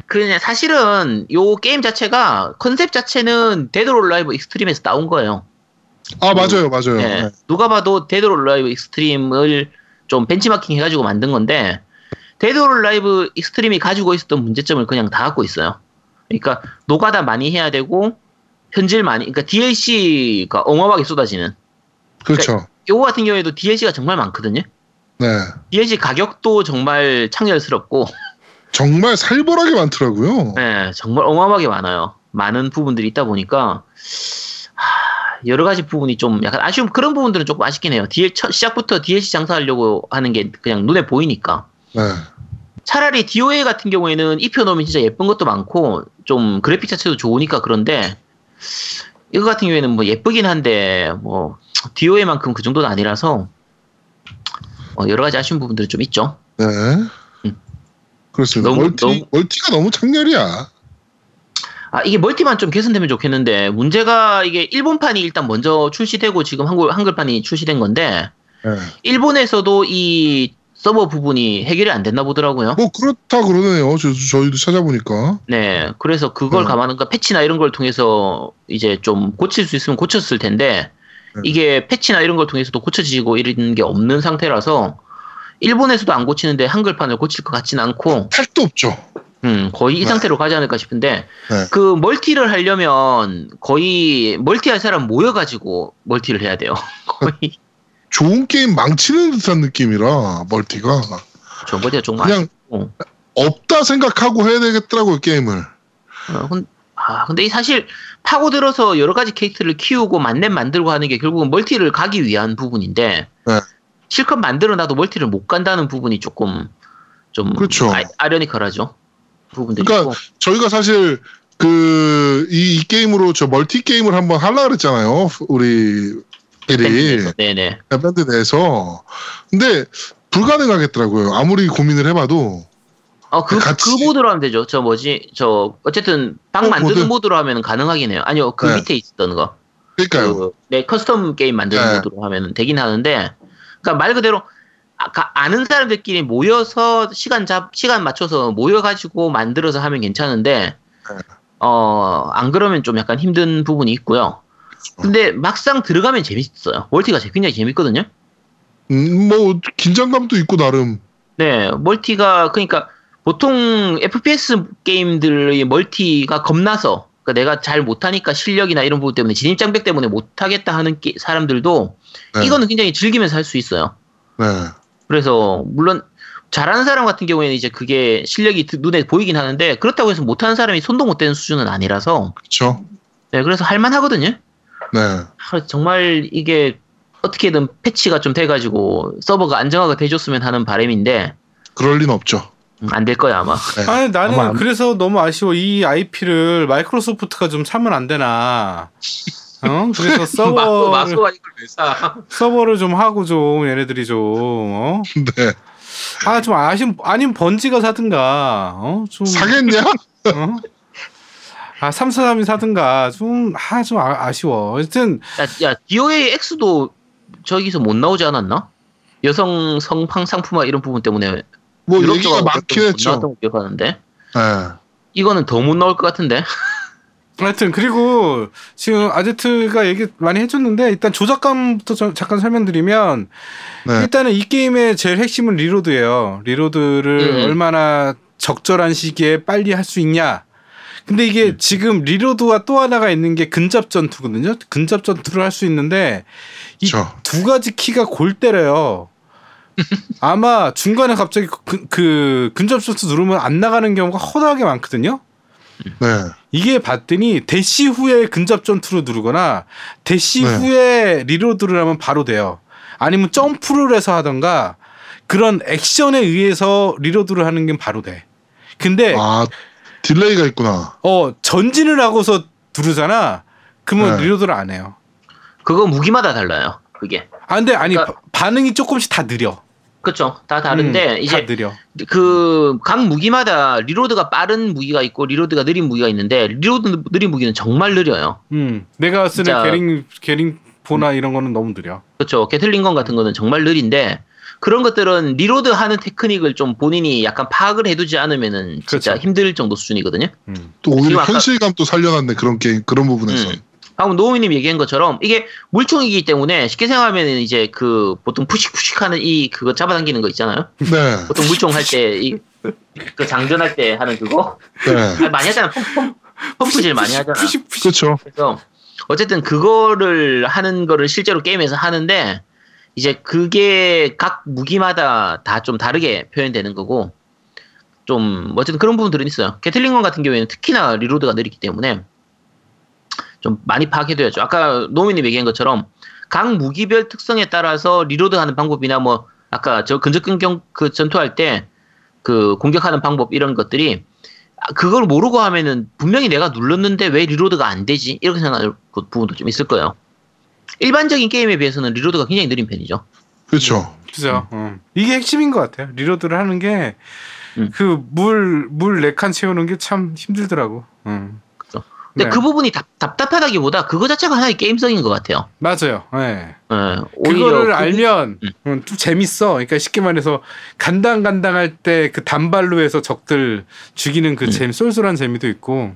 그냥 사실은 요 게임 자체가 컨셉 자체는 Dead or Alive Xtreme에서 따온 거예요. 아, 맞아요, 맞아요. 예. 네. 누가 봐도 Dead or Alive Xtreme을 좀 벤치마킹 해가지고 만든 건데 Dead or Alive Xtreme이 가지고 있었던 문제점을 그냥 다 갖고 있어요. 그러니까 노가다 많이 해야 되고 현질 많이 그러니까 DLC가 어마어마하게 쏟아지는 그렇죠. 요거 같은 경우에도 DLC가 정말 많거든요. 네. DLC 가격도 정말 창렬스럽고 정말 살벌하게 많더라고요. 네, 정말 어마어마하게 많아요. 많은 부분들이 있다 보니까 하, 여러 가지 부분이 좀 약간 아쉬운 그런 부분들은 조금 아쉽긴 해요. DL, 첫 시작부터 DLC 장사하려고 하는 게 그냥 눈에 보이니까. 네. 차라리 DOA 같은 경우에는 입혀놓으면 진짜 예쁜 것도 많고 좀 그래픽 자체도 좋으니까 그런데 이거 같은 경우에는 뭐 예쁘긴 한데 뭐 DOA만큼 그 정도는 아니라서 어, 여러 가지 아쉬운 부분들이 좀 있죠. 네. 음. 그렇습니다. 너무- 멀티, 너무- 멀티가 너무 창렬이야. 아, 이게 멀티만 좀 개선되면 좋겠는데, 문제가 이게 일본판이 일단 먼저 출시되고 지금 한글, 한글판이 출시된 건데, 네. 일본에서도 이 서버 부분이 해결이 안 됐나 보더라고요. 뭐 그렇다 그러네요. 저, 저희도 찾아보니까. 네. 그래서 그걸 네. 감안한, 그 패치나 이런 걸 통해서 이제 좀 고칠 수 있으면 고쳤을 텐데, 네. 이게 패치나 이런 걸 통해서도 고쳐지고 이런 게 없는 상태라서, 일본에서도 안 고치는데 한글판을 고칠 것 같지는 않고, 탈도 없죠. 음, 거의 이 네. 상태로 가지 않을까 싶은데, 네. 그 멀티를 하려면 거의 멀티할 사람 모여가지고 멀티를 해야 돼요. 거의. 좋은 게임 망치는 듯한 느낌이라 멀티가 저 멀티가 좀 그냥 아쉽고. 없다 생각하고 해야 되겠더라고요 게임을. 어, 근- 아, 근데 이 사실 파고들어서 여러 가지 캐릭터를 키우고 만렙 만들고 하는 게 결국은 멀티를 가기 위한 부분인데, 네. 실컷 만들어놔도 멀티를 못 간다는 부분이 조금 좀 그렇죠. 아. 부분들이 그러니까 있고. 저희가 사실 그이 게임으로 저 멀티 게임을 한번 하려 그랬잖아요. 우리 밴드에서. 네네. 밴드 내에서. 근데 불가능하겠더라고요. 아무리 고민을 해봐도 어, 그, 같이- 그 모드로 하면 되죠. 저 뭐지? 저, 어쨌든, 방 어, 만드는 모드? 모드로 하면 가능하긴 해요. 아니요, 그 네. 밑에 있었던 거. 그러니까요. 그, 네, custom 게임 만드는 네. 모드로 하면 되긴 하는데, 그러니까 말 그대로, 아, 가- 아는 사람들끼리 모여서 시간 잡, 시간 맞춰서 모여가지고 만들어서 하면 괜찮은데, 네. 어, 안 그러면 좀 약간 힘든 부분이 있고요. 근데 막상 들어가면 재밌어요. 멀티가 제- 굉장히 재밌거든요. 음, 뭐 긴장감도 있고 나름. 네, 멀티가 그러니까 보통 FPS 게임들의 멀티가 겁나서 그러니까 내가 잘 못하니까 실력이나 이런 부분 때문에 진입장벽 때문에 못하겠다 하는 게- 사람들도 네. 이거는 굉장히 즐기면서 할 수 있어요. 네. 그래서 물론 잘하는 사람 같은 경우에는 이제 그게 실력이 드- 눈에 보이긴 하는데 그렇다고 해서 못하는 사람이 손도 못 대는 수준은 아니라서 그렇죠. 네, 그래서 할만하거든요. 네. 아, 정말 이게 어떻게든 패치가 좀 돼가지고 서버가 안정화가 돼줬으면 하는 바람인데 그럴 리는 없죠. 안 될 거야 아마. 네. 아니 나는 아마 안- 그래서 너무 아쉬워 이 IP를 마이크로소프트가 좀 사면 안 되나 어 그래서 마소 서버를 마소가 이걸 왜 사? 서버를 좀 하고 좀 얘네들이 좀 네. 어? 아좀 아쉬운 아니면 번지가 사든가 어 좀 사겠냐? 어? 아 삼사삼이 사든가 좀 아 좀 아, 아쉬워 하여튼 야, 야 DOA X도 저기서 못 나오지 않았나? 여성 성팡 상품화 이런 부분 때문에 뭐 얘기가 많긴 했죠. 나왔던 거 기억하는데 네. 이거는 더 못 나올 것 같은데. 하여튼 그리고 지금 아제트가 얘기 많이 해줬는데 일단 조작감부터 좀 잠깐 설명드리면 네. 일단은 이 게임의 제일 핵심은 reload예요. reload를 음. 얼마나 적절한 시기에 빨리 할 수 있냐. 근데 이게 음. 지금 reload와 또 하나가 있는 게 근접 전투거든요. 근접 전투를 할 수 있는데 이. 두 가지 키가 골 때려요. 아마 중간에 갑자기 그, 그 근접 셔츠 누르면 안 나가는 경우가 허다하게 많거든요. 네. 이게 봤더니 대시 후에 근접 전투를 누르거나 대시 네. 후에 reload를 하면 바로 돼요. 아니면 점프를 해서 하던가 그런 액션에 의해서 reload를 하는 게 바로 돼. 근데 아 delay가 있구나. 어 전진을 하고서 누르잖아. 그러면 네. reload를 안 해요. 그거 무기마다 달라요. 그게. 아 근데 아니 그러니까- 바- 반응이 조금씩 다 느려. 그렇죠. 다 다른데 음, 이제 다 느려. 그각 무기마다 reload가 빠른 무기가 있고 reload가 느린 무기가 있는데 reload 느린 무기는 정말 느려요. 음 내가 쓰는 게링 게링 보나 이런 거는 너무 느려. 그렇죠. Gatling gun 같은 거는 정말 느린데 그런 것들은 reload 하는 테크닉을 좀 본인이 약간 파악을 해두지 않으면은 진짜 그렇죠. 힘들 정도 수준이거든요. 음. 또 오히려 현실감도 살려놨네 그런 게임 그런 부분에서. 음. 방금 노우미님 얘기한 것처럼 이게 물총이기 때문에 쉽게 생각하면 이제 그 보통 푸식푸식하는 이 그거 잡아당기는 거 있잖아요. 네. 보통 물총 할 때 이 그 장전할 때 하는 그거 네. 아니, 많이 하잖아. 펌, 펌, 펌프질 많이 하잖아. 푸식 푸식. 그렇죠. 그래서 어쨌든 그거를 하는 거를 실제로 게임에서 하는데 이제 그게 각 무기마다 다 좀 다르게 표현되는 거고 좀 어쨌든 그런 부분들은 있어요. Gatling gun 같은 경우에는 특히나 reload가 느리기 때문에 좀 많이 파악해둬야죠. 아까 노미님 얘기한 것처럼 각 무기별 특성에 따라서 reload하는 방법이나 뭐 아까 저 근접 공격 그 전투할 때 그 공격하는 방법 이런 것들이 아, 그걸 모르고 하면은 분명히 내가 눌렀는데 왜 reload가 안 되지? 이렇게 생각할 그 부분도 좀 있을 거예요. 일반적인 게임에 비해서는 reload가 굉장히 느린 편이죠. 그렇죠. 그죠. 음. 이게 핵심인 것 같아요. reload를 하는 게 음. 그물 물 네 칸 채우는 게 참 힘들더라고. 음. 그죠. 근데 네. 그 부분이 답, 답답하다기보다 그거 자체가 하나의 게임성인 것 같아요. 맞아요. 예. 예, 오히려 그거를 그- 알면 음. 음, 좀 재밌어. 그러니까 쉽게 말해서 간당간당할 때 그 단발로 해서 적들 죽이는 그 음. 재미 쏠쏠한 재미도 있고.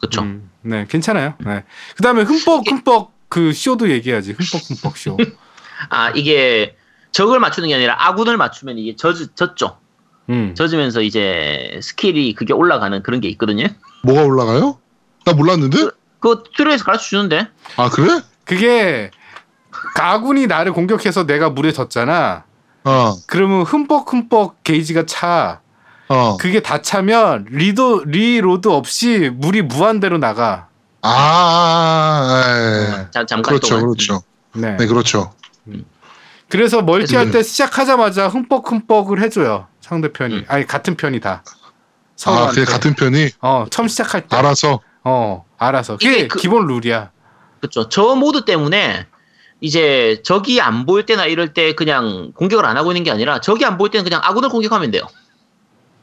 그쵸. 음, 네, 괜찮아요. 네. 그다음에 흠뻑 흠뻑 그 쇼도 얘기하지. 흠뻑 흠뻑 쇼. 아 이게 적을 맞추는 게 아니라 아군을 맞추면 이게 젖, 젖죠. 음. 젖으면서 이제 skill이 그게 올라가는 그런 게 있거든요. 뭐가 올라가요? 나 몰랐는데? 그거 tutorial에서 가르쳐 주는데. 아 그래? 그게 아군이 나를 공격해서 내가 물에 젖잖아. 어. 그러면 흠뻑 흠뻑 게이지가 차. 어. 그게 다 차면 리도 reload 없이 물이 무한대로 나가. 아, 예. 잠, 잠깐 그렇죠, 동안. 그렇죠. 네. 네, 그렇죠. 그래서 multi할 때 시작하자마자 흠뻑흠뻑을 해줘요. 상대편이. 음. 아니 같은 편이 다. 아. 그게 같은 편이 어 처음 시작할 때. 알아서. 어 알아서. 그게 그- 기본 룰이야. 그렇죠. 저 모드 때문에 이제 적이 안 보일 때나 이럴 때 그냥 공격을 안 하고 있는 게 아니라 적이 안 보일 때는 그냥 아군을 공격하면 돼요.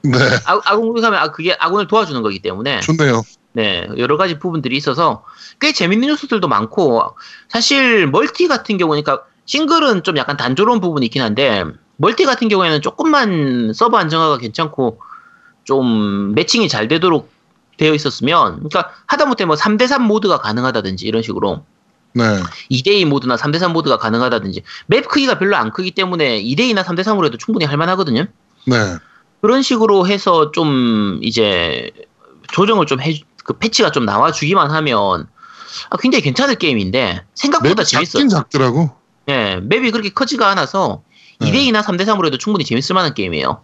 네, 아, 아군 공격하면 아, 그게 아군을 도와주는 거기 때문에 좋네요. 네 여러 가지 부분들이 있어서 꽤 재밌는 요소들도 많고 사실 multi 같은 경우니까 싱글은 좀 약간 단조로운 부분이 있긴 한데 multi 같은 경우에는 조금만 서버 안정화가 괜찮고 좀 matching이 잘 되도록 되어 있었으면 그러니까 하다못해 뭐 3대3 mode가 가능하다든지 이런 식으로 네, 2대2 mode나 3대3 mode가 가능하다든지 map 크기가 별로 안 크기 때문에 2대2나 3대3으로 해도 충분히 할 만하거든요. 네. 그런 식으로 해서 좀 이제 조정을 좀 해, 그 패치가 좀 나와주기만 하면 아, 굉장히 괜찮을 게임인데 생각보다 맵이 재밌어요. 작긴 작더라고. 예, 맵이 그렇게 크지가 않아서 네. 2대2나 3대3으로 해도 충분히 재밌을 만한 게임이에요.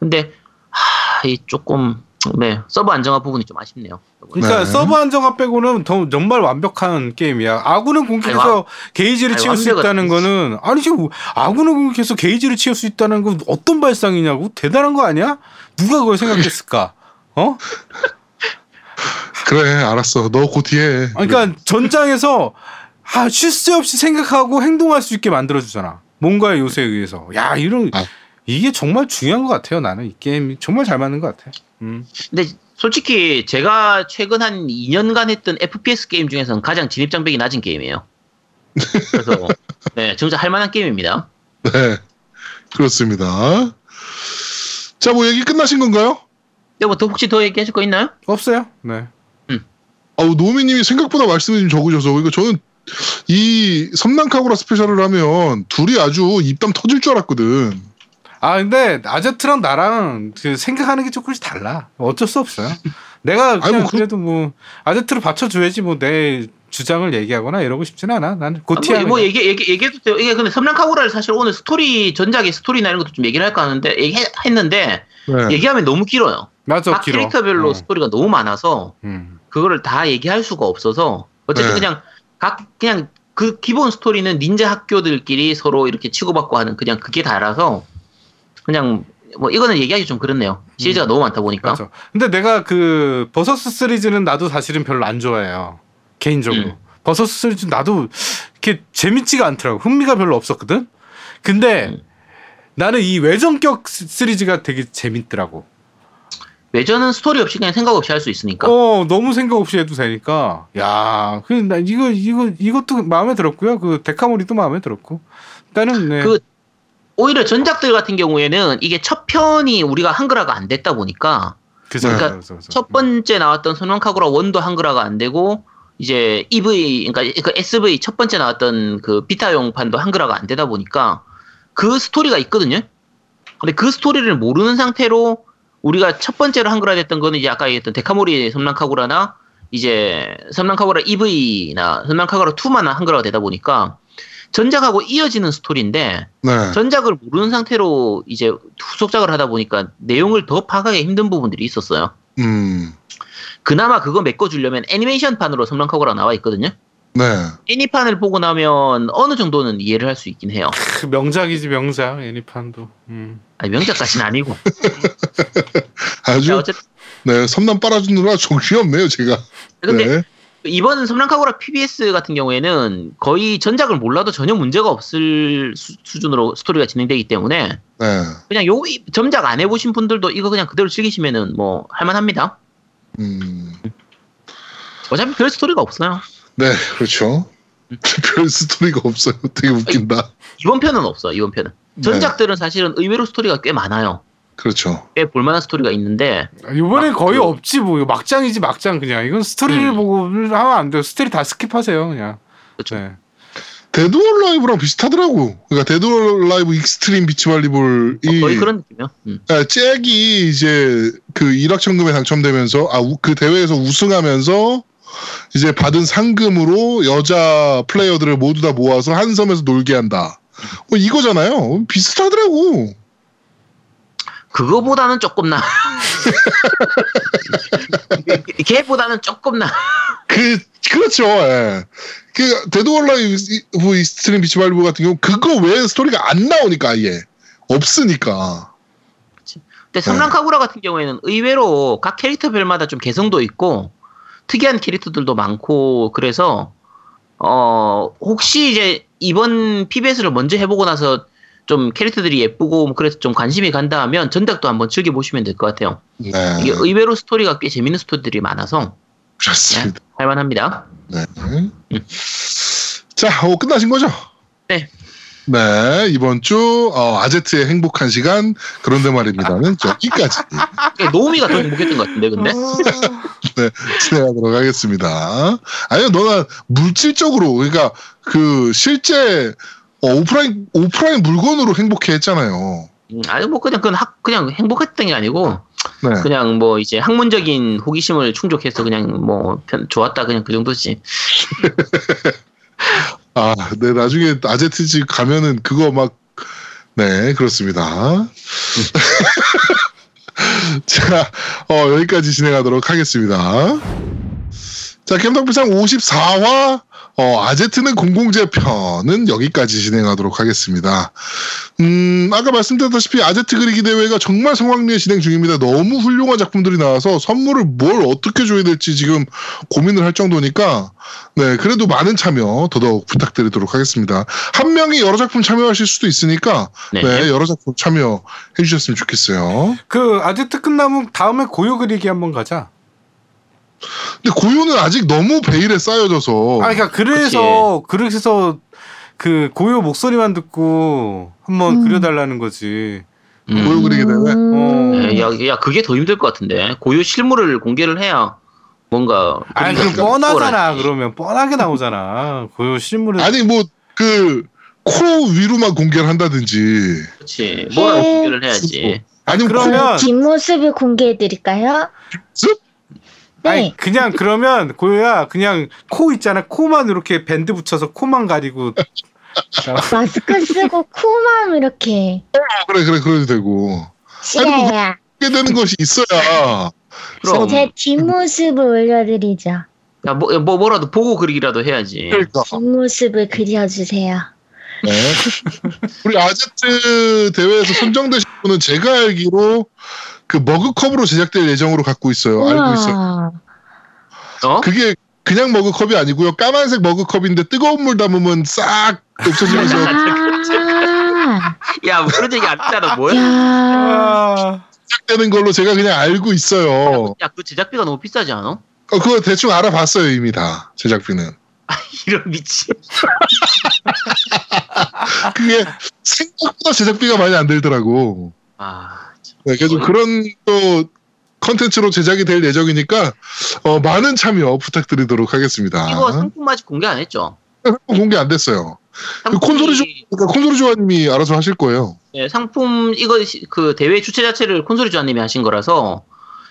근데 하, 이 조금 네 서버 안정화 부분이 좀 아쉽네요. 그러니까 네. 서버 안정화 빼고는 더 정말 완벽한 게임이야. 아군을 공격해서 게이지를 아니, 채울 수 있다는 거는 아니 지금 아군을 공격해서 게이지를 채울 수 있다는 건 어떤 발상이냐고 대단한 거 아니야? 누가 그걸 생각했을까? 어? 그래, 알았어. 너곧 뒤에. 그러니까 전장에서 아, 쉴새 없이 생각하고 행동할 수 있게 만들어 주잖아. 뭔가의 요소에 의해서. 야, 이런 아. 이게 정말 중요한 것 같아요. 나는 이 게임이 정말 잘 맞는 것 같아. 음. 근데 솔직히 제가 최근 한 2년간 했던 FPS 게임 중에서는 가장 진입 장벽이 낮은 게임이에요. 그래서 네, 진짜 할 만한 게임입니다. 네, 그렇습니다. 자, 뭐 얘기 끝나신 건가요? 근데 뭐더 혹시 더 얘기하실 거 있나요? 없어요? 네. 아우 노미님이 생각보다 말씀이 좀 적으셔서 그러니까 저는 이 섬난카구라 스페셜을 하면 둘이 아주 입담 터질 줄 알았거든. 아 근데 아제트랑 나랑 그 생각하는 게 조금씩 달라. 어쩔 수 없어요. 내가 그냥 아니, 뭐 그- 그래도 뭐 아제트를 받쳐줘야지 뭐 내 주장을 얘기하거나 이러고 싶진 않아. 나는 뭐, GOTY야. 뭐 얘기, 얘기, 얘기해도 돼요. 이게 근데 섬란 카구라를 사실 오늘 스토리, 전작의 스토리나 이런 것도 좀 얘기를 할까 하는데, 얘기했는데, 네. 얘기하면 너무 길어요. 맞아, 각 길어. 캐릭터별로 어. 스토리가 너무 많아서, 음. 그거를 다 얘기할 수가 없어서, 어쨌든 네. 그냥, 각, 그냥 그 기본 스토리는 닌자 학교들끼리 서로 이렇게 치고받고 하는 그냥 그게 다라서, 그냥, 뭐 이거는 얘기하기 좀 그렇네요. 시리즈가 너무 많다 보니까. 음. 맞아. 근데 내가 그 versus 시리즈는 나도 사실은 별로 안 좋아해요. 개인적으로. 음. versus 시리즈 나도 이렇게 재밌지가 않더라고. 흥미가 별로 없었거든. 근데 음. 나는 이 외전격 시- 시리즈가 되게 재밌더라고. 외전은 스토리 없이 그냥 생각 없이 할 수 있으니까. 어, 너무 생각 없이 해도 되니까. 야, 그나 이거 이거 이것도 마음에 들었고요. 그 데카모리도 마음에 들었고. 나는 네. 그 오히려 전작들 같은 경우에는 이게 첫 편이 우리가 한글화가 안 됐다 보니까 그죠. 그러니까 그죠, 그죠. 첫 번째 나왔던 손왕카구라 원도 한글화가 안 되고 이제 EV 그러니까 그 SV 첫 번째 나왔던 그 비타용판도 한글화가 안 되다 보니까 그 스토리가 있거든요. 근데 그 스토리를 모르는 상태로 우리가 첫 번째로 한글화 됐던 거는 이제 아까 얘기했던 데카모리 섬랑카구라나 이제 섬랑카구라 EV나 섬랑카구라 2만 한글화가 되다 보니까 전작하고 이어지는 스토리인데 네. 전작을 모르는 상태로 이제 후속작을 하다 보니까 내용을 더 파악하기 힘든 부분들이 있었어요. 음. 그나마 그거 메꿔주려면 애니메이션판으로 섬랑카고라 나와 있거든요. 네. 애니판을 보고 나면 어느 정도는 이해를 할 수 있긴 해요. 그 명작이지 명작 애니판도. 음. 아니, 명작까지는 아니고. 아주 어쨌든 네 섬남 빨아주느라 정신이 없네요 제가. 근데 네. 이번 섬랑카고라 PBS 같은 경우에는 거의 전작을 몰라도 전혀 문제가 없을 수, 수준으로 스토리가 진행되기 때문에 네. 그냥 요 이- 전작 안 해보신 분들도 이거 그냥 그대로 즐기시면은 뭐 할만합니다. 음. 어차피 별 스토리가 없어요. 네 그렇죠. 별 스토리가 없어요. 되게 웃긴다. 이번 편은 없어. 이번 편은 네. 전작들은 사실은 의외로 스토리가 꽤 많아요. 그렇죠. 꽤 볼만한 스토리가 있는데 이번에 막 거의 그- 없지 뭐 이거 막장이지 막장 그냥 이건 스토리를 음. 보고 하면 안 돼요. 스토리 다 skip하세요 그냥. 그쵸. 네. Dead or Alive랑 비슷하더라고. 그러니까 Dead or Alive Xtreme Beach Volleyball이 어, 거의 그런 느낌이요. 음. 아, 잭이 이제 그 1억 천금에 당첨되면서 아그 대회에서 우승하면서 이제 받은 상금으로 여자 플레이어들을 모두 다 모아서 한 섬에서 놀게 한다. 뭐 이거잖아요. 비슷하더라고. 그거보다는 조금 나. 걔보다는 조금 나. 그 그렇죠. 예. 그 Dead or Alive Xtreme Beach Volleyball 같은 경우 그거 외에 스토리가 안 나오니까 아예 없으니까. 근데 섬란카구라 같은 경우에는 의외로 각 캐릭터별마다 좀 개성도 있고 특이한 캐릭터들도 많고 그래서 어 혹시 이제 이번 PBS를 먼저 해보고 나서 좀 캐릭터들이 예쁘고 뭐 그래서 좀 관심이 간다 하면 전작도 한번 즐겨 보시면 될 것 같아요. 네. 이게 의외로 스토리가 꽤 재밌는 스토리들이 많아서 그렇습니다. 할만합니다. 네. 자, 어, 끝나신 거죠? 네. 네, 이번 주 어, 아제트의 행복한 시간 그런데 말입니다는 여기까지 꽤 노우미가 더 행복했던 것 같은데 근데 네, 진행하도록 하겠습니다. 아니요, 너는 물질적으로 그러니까 그 실제 어, 오프라인 오프라인 물건으로 행복해 했잖아요. 음, 아니 뭐 그냥 그건 학 그냥 행복했던 게 아니고 네. 그냥 뭐 이제 학문적인 호기심을 충족해서 그냥 뭐 편, 좋았다 그냥 그 정도지. 아, 네, 나중에 아제트 집 가면은 그거 막, 네, 그렇습니다. 자, 어, 여기까지 진행하도록 하겠습니다. 자, 캠덕비상 54화, 어, 아제트는 공공재 편은 여기까지 진행하도록 하겠습니다. 음, 아까 말씀드렸다시피 아제트 그리기 대회가 정말 성황리에 진행 중입니다. 너무 훌륭한 작품들이 나와서 선물을 뭘 어떻게 줘야 될지 지금 고민을 할 정도니까 네, 그래도 많은 참여 더더욱 부탁드리도록 하겠습니다. 한 명이 여러 작품 참여하실 수도 있으니까 네. 네, 여러 작품 참여해 주셨으면 좋겠어요. 그 아제트 끝나면 다음에 고요 그리기 한번 가자. 근데 고요는 아직 너무 베일에 쌓여져서 아 그러니까 그래서 그래서 그 고요 목소리만 듣고 한번 음. 그려달라는 거지. 음. 고요 그리기 대회. 어. 네, 야, 야, 그게 더 힘들 것 같은데. 고유 실물을 공개를 해야 뭔가. 아니 그 뻔하잖아. 수월하지. 그러면 뻔하게 나오잖아. 고요 실물은 아니 뭐 그 코 위로만 공개를 한다든지 그렇지. 뭐라고 공개를 해야지. 아니면 그러면 뒷모습을 공개해 드릴까요? 코 습? 네. 아니 그냥 그러면 고요야 그냥 코 있잖아 코만 이렇게 밴드 붙여서 코만 가리고 마스크 쓰고 코만 이렇게 그래 그래 그래도 되고 싫어요. 하게 되는 것이 있어야 그럼 제 뒷모습을 올려드리죠. 야, 뭐, 뭐 뭐라도 보고 그리기라도 해야지. 그러니까 뒷모습을 그려주세요. 네. 우리 아제트 대회에서 선정되신 분은 제가 알기로 그 머그컵으로 제작될 예정으로 갖고 있어요. 알고 있어요. 우와. 어? 그게 그냥 머그컵이 아니고요. 까만색 머그컵인데 뜨거운 물 담으면 싹 없어지면서 아, 야, 뭐 그런 얘기 안 했잖아, 뭐야? 야, 아, 시작되는 걸로 제가 그냥 알고 있어요. 야, 그 제작비가 너무 비싸지 않아? 어, 그거 대충 알아봤어요 이미 다 제작비는. 이런 미친. 그게 생각보다 제작비가 많이 안 들더라고. 아, 참. 네, 그래서 그런 또 컨텐츠로 제작이 될 예정이니까 어, 많은 참여 부탁드리도록 하겠습니다. 이거 상품 아직 공개 안 했죠? 공개 안 됐어요. 그 상품이- 콘솔이 조, 그러니까 콘솔이 조아님이 알아서 하실 거예요. 네, 상품 이거 시- 그 대회 주최 자체를 콘솔이 조아님이 하신 거라서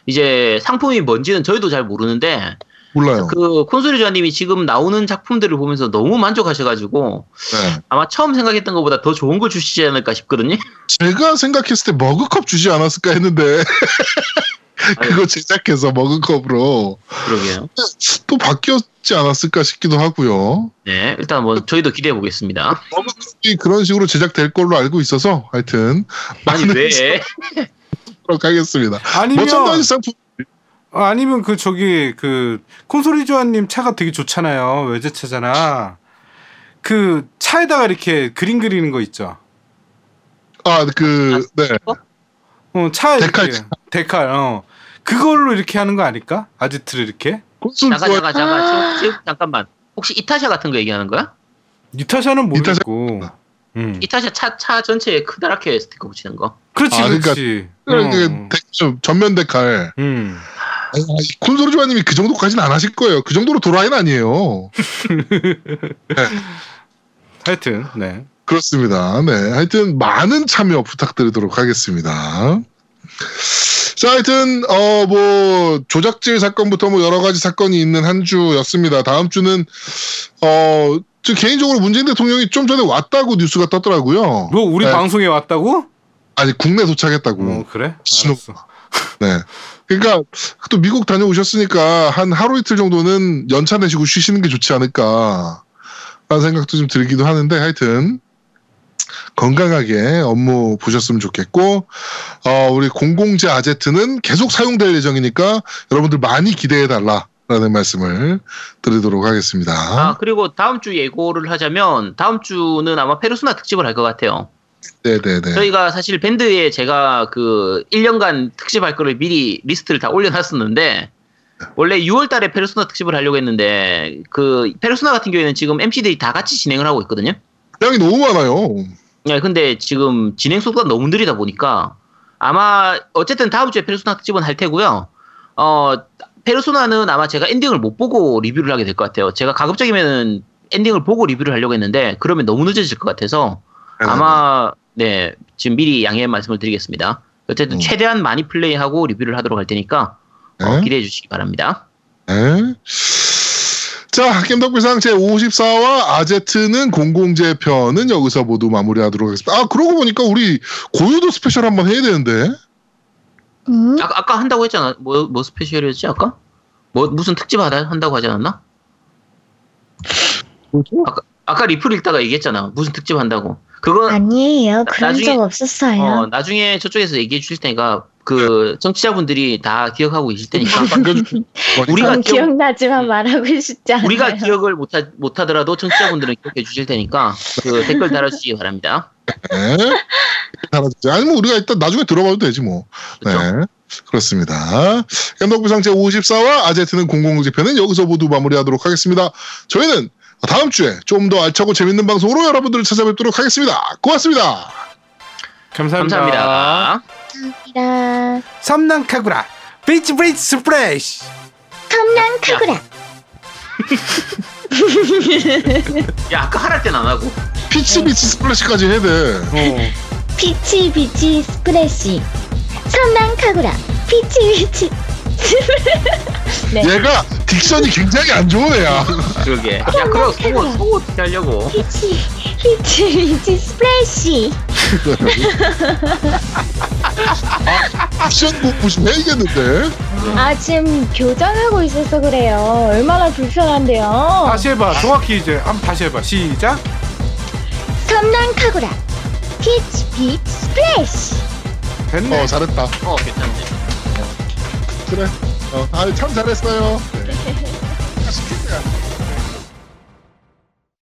이제 상품이 뭔지는 저희도 잘 모르는데 몰라요. 그 콘솔이 조아님이 지금 나오는 작품들을 보면서 너무 만족하셔가지고 네. 아마 처음 생각했던 것보다 더 좋은 걸 주시지 않을까 싶거든요. 제가 생각했을 때 머그컵 주지 않았을까 했는데 그거 제작해서 머그컵으로 그러게요. 또 바뀌었지 않았을까 싶기도 하고요. 네, 일단 뭐 저희도 기대해 보겠습니다. 머그컵이 그런 식으로 제작될 걸로 알고 있어서 하여튼 아니 왜? 하도록 하겠습니다. 아니면 merchandise 상품 아, 아니면 그 저기 그 콘솔이 조아님 차가 되게 좋잖아요 외제차잖아 그 차에다가 이렇게 그림 그리는 거 있죠 아 그 네. 어 차에 decal. 이렇게 decal 어 그걸로 이렇게 하는 거 아닐까 아제트를 이렇게 콘솔 잠깐 조아 잠깐 잠깐 지금, 지금 잠깐만. 혹시 이타샤 같은 거 얘기하는 거야? 이타샤는 이타샤. 모르겠고 음. 이타샤 차, 차 전체에 크다랗게 스티커 붙이는 거. 그렇지 아, 그러니까 그렇지 이게 어. 데- 좀 전면 데칼. 음. 콘솔 조아님이 그 정도까지는 안 하실 거예요. 그 정도로 도라이는 아니에요. 하여튼 네 그렇습니다. 네. 하여튼 많은 참여 부탁드리도록 하겠습니다. 자, 하여튼, 어, 뭐, 조작질 사건부터 뭐 여러 가지 사건이 있는 한 주였습니다. 다음 주는, 어, 저 개인적으로 문재인 대통령이 좀 전에 왔다고 뉴스가 떴더라고요. 너 우리 네. 방송에 왔다고? 아니, 국내 도착했다고. 어 그래 신호- 네. 그러니까 또 미국 다녀오셨으니까 한 하루 이틀 정도는 연차 내시고 쉬시는 게 좋지 않을까 라는 생각도 좀 들기도 하는데 하여튼 건강하게 업무 보셨으면 좋겠고 어, 우리 공공재 아제트는 계속 사용될 예정이니까 여러분들 많이 기대해 달라 라는 말씀을 드리도록 하겠습니다. 아, 그리고 다음 주 예고를 하자면 다음 주는 아마 페르소나 특집을 할 것 같아요. 네네네. 저희가 사실 밴드에 제가 그 1년간 특집할 거를 미리 리스트를 다 올려놨었는데 원래 6월 달에 페르소나 특집을 하려고 했는데 그 페르소나 같은 경우에는 지금 MC들이 다 같이 진행을 하고 있거든요. 양이 너무 많아요. 네, 근데 지금 진행 속도가 너무 느리다 보니까 아마 어쨌든 다음 주에 페르소나 특집은 할 테고요. 어, 페르소나는 아마 제가 엔딩을 못 보고 리뷰를 하게 될 것 같아요. 제가 가급적이면은 엔딩을 보고 리뷰를 하려고 했는데 그러면 너무 늦어질 것 같아서 아마 네 지금 미리 양해 말씀을 드리겠습니다. 어쨌든 음. 최대한 많이 플레이하고 리뷰를 하도록 할 테니까 어, 네. 기대해 주시기 바랍니다. 네. 자, 게임덕비상 제54와 아제트는 공공재 편은 여기서 모두 마무리하도록 하겠습니다. 아, 그러고 보니까 우리 고유도 스페셜 한번 해야 되는데. 음? 아까, 아까 한다고 했잖아. 뭐, 뭐 스페셜이었지 아까? 뭐 무슨 특집 하다 한다고 하지 않았나? 아까 아까 리플 읽다가 얘기했잖아. 무슨 특집 한다고. 그거 아니에요. 그런 나중에- 적 없었어요. 어, 나중에 저쪽에서 얘기해 주실 테니까 그 청취자분들이 다 기억하고 계실 테니까 우리가 전 기억- 기억 나지만 말하고 싶지 않아요. 우리가 기억을 못하, 못하더라도 청취자분들은 기억해 주실 테니까 그 댓글 달아주시기 바랍니다. 네. 달아주세요. 아니, 뭐, 우리가 일단 나중에 들어봐도 되지, 뭐. 그렇죠? 네. 그렇습니다. 겜덕비상 제54화 아제트는 편은 여기서 모두 마무리하도록 하겠습니다. 저희는 다음 주에 좀 더 알차고 재밌는 방송으로 여러분들을 찾아뵙도록 하겠습니다. 고맙습니다. 감사합니다. 감사합니다. 감사합니다. 섬란카구라 Peach Beach Splash 섬란 카구라. 야 아까 하랄 땐 안 하고 Peach Beach Splash까지 해야 돼. 어. Peach Beach Splash. 섬란 카구라. Peach Beach. 네. 얘가 diction이 굉장히 안 좋은 애야. 그러게. 야, 그럼 속옷, 속옷 어떻게 하려고? Peach, Peach, Peach, Splash. diction 못 보시면 해야겠는데. 아, 지금 교정하고 있어서 그래요. 얼마나 불편한데요. 다시 해봐. 정확히 이제 한번 다시 해봐. 시작. 섬난 카구라. 피치, 피치, 스플래시. 됐네. 어 잘했다. 어, 괜찮네. 그래. 어, 아, 참 잘했어요. 네.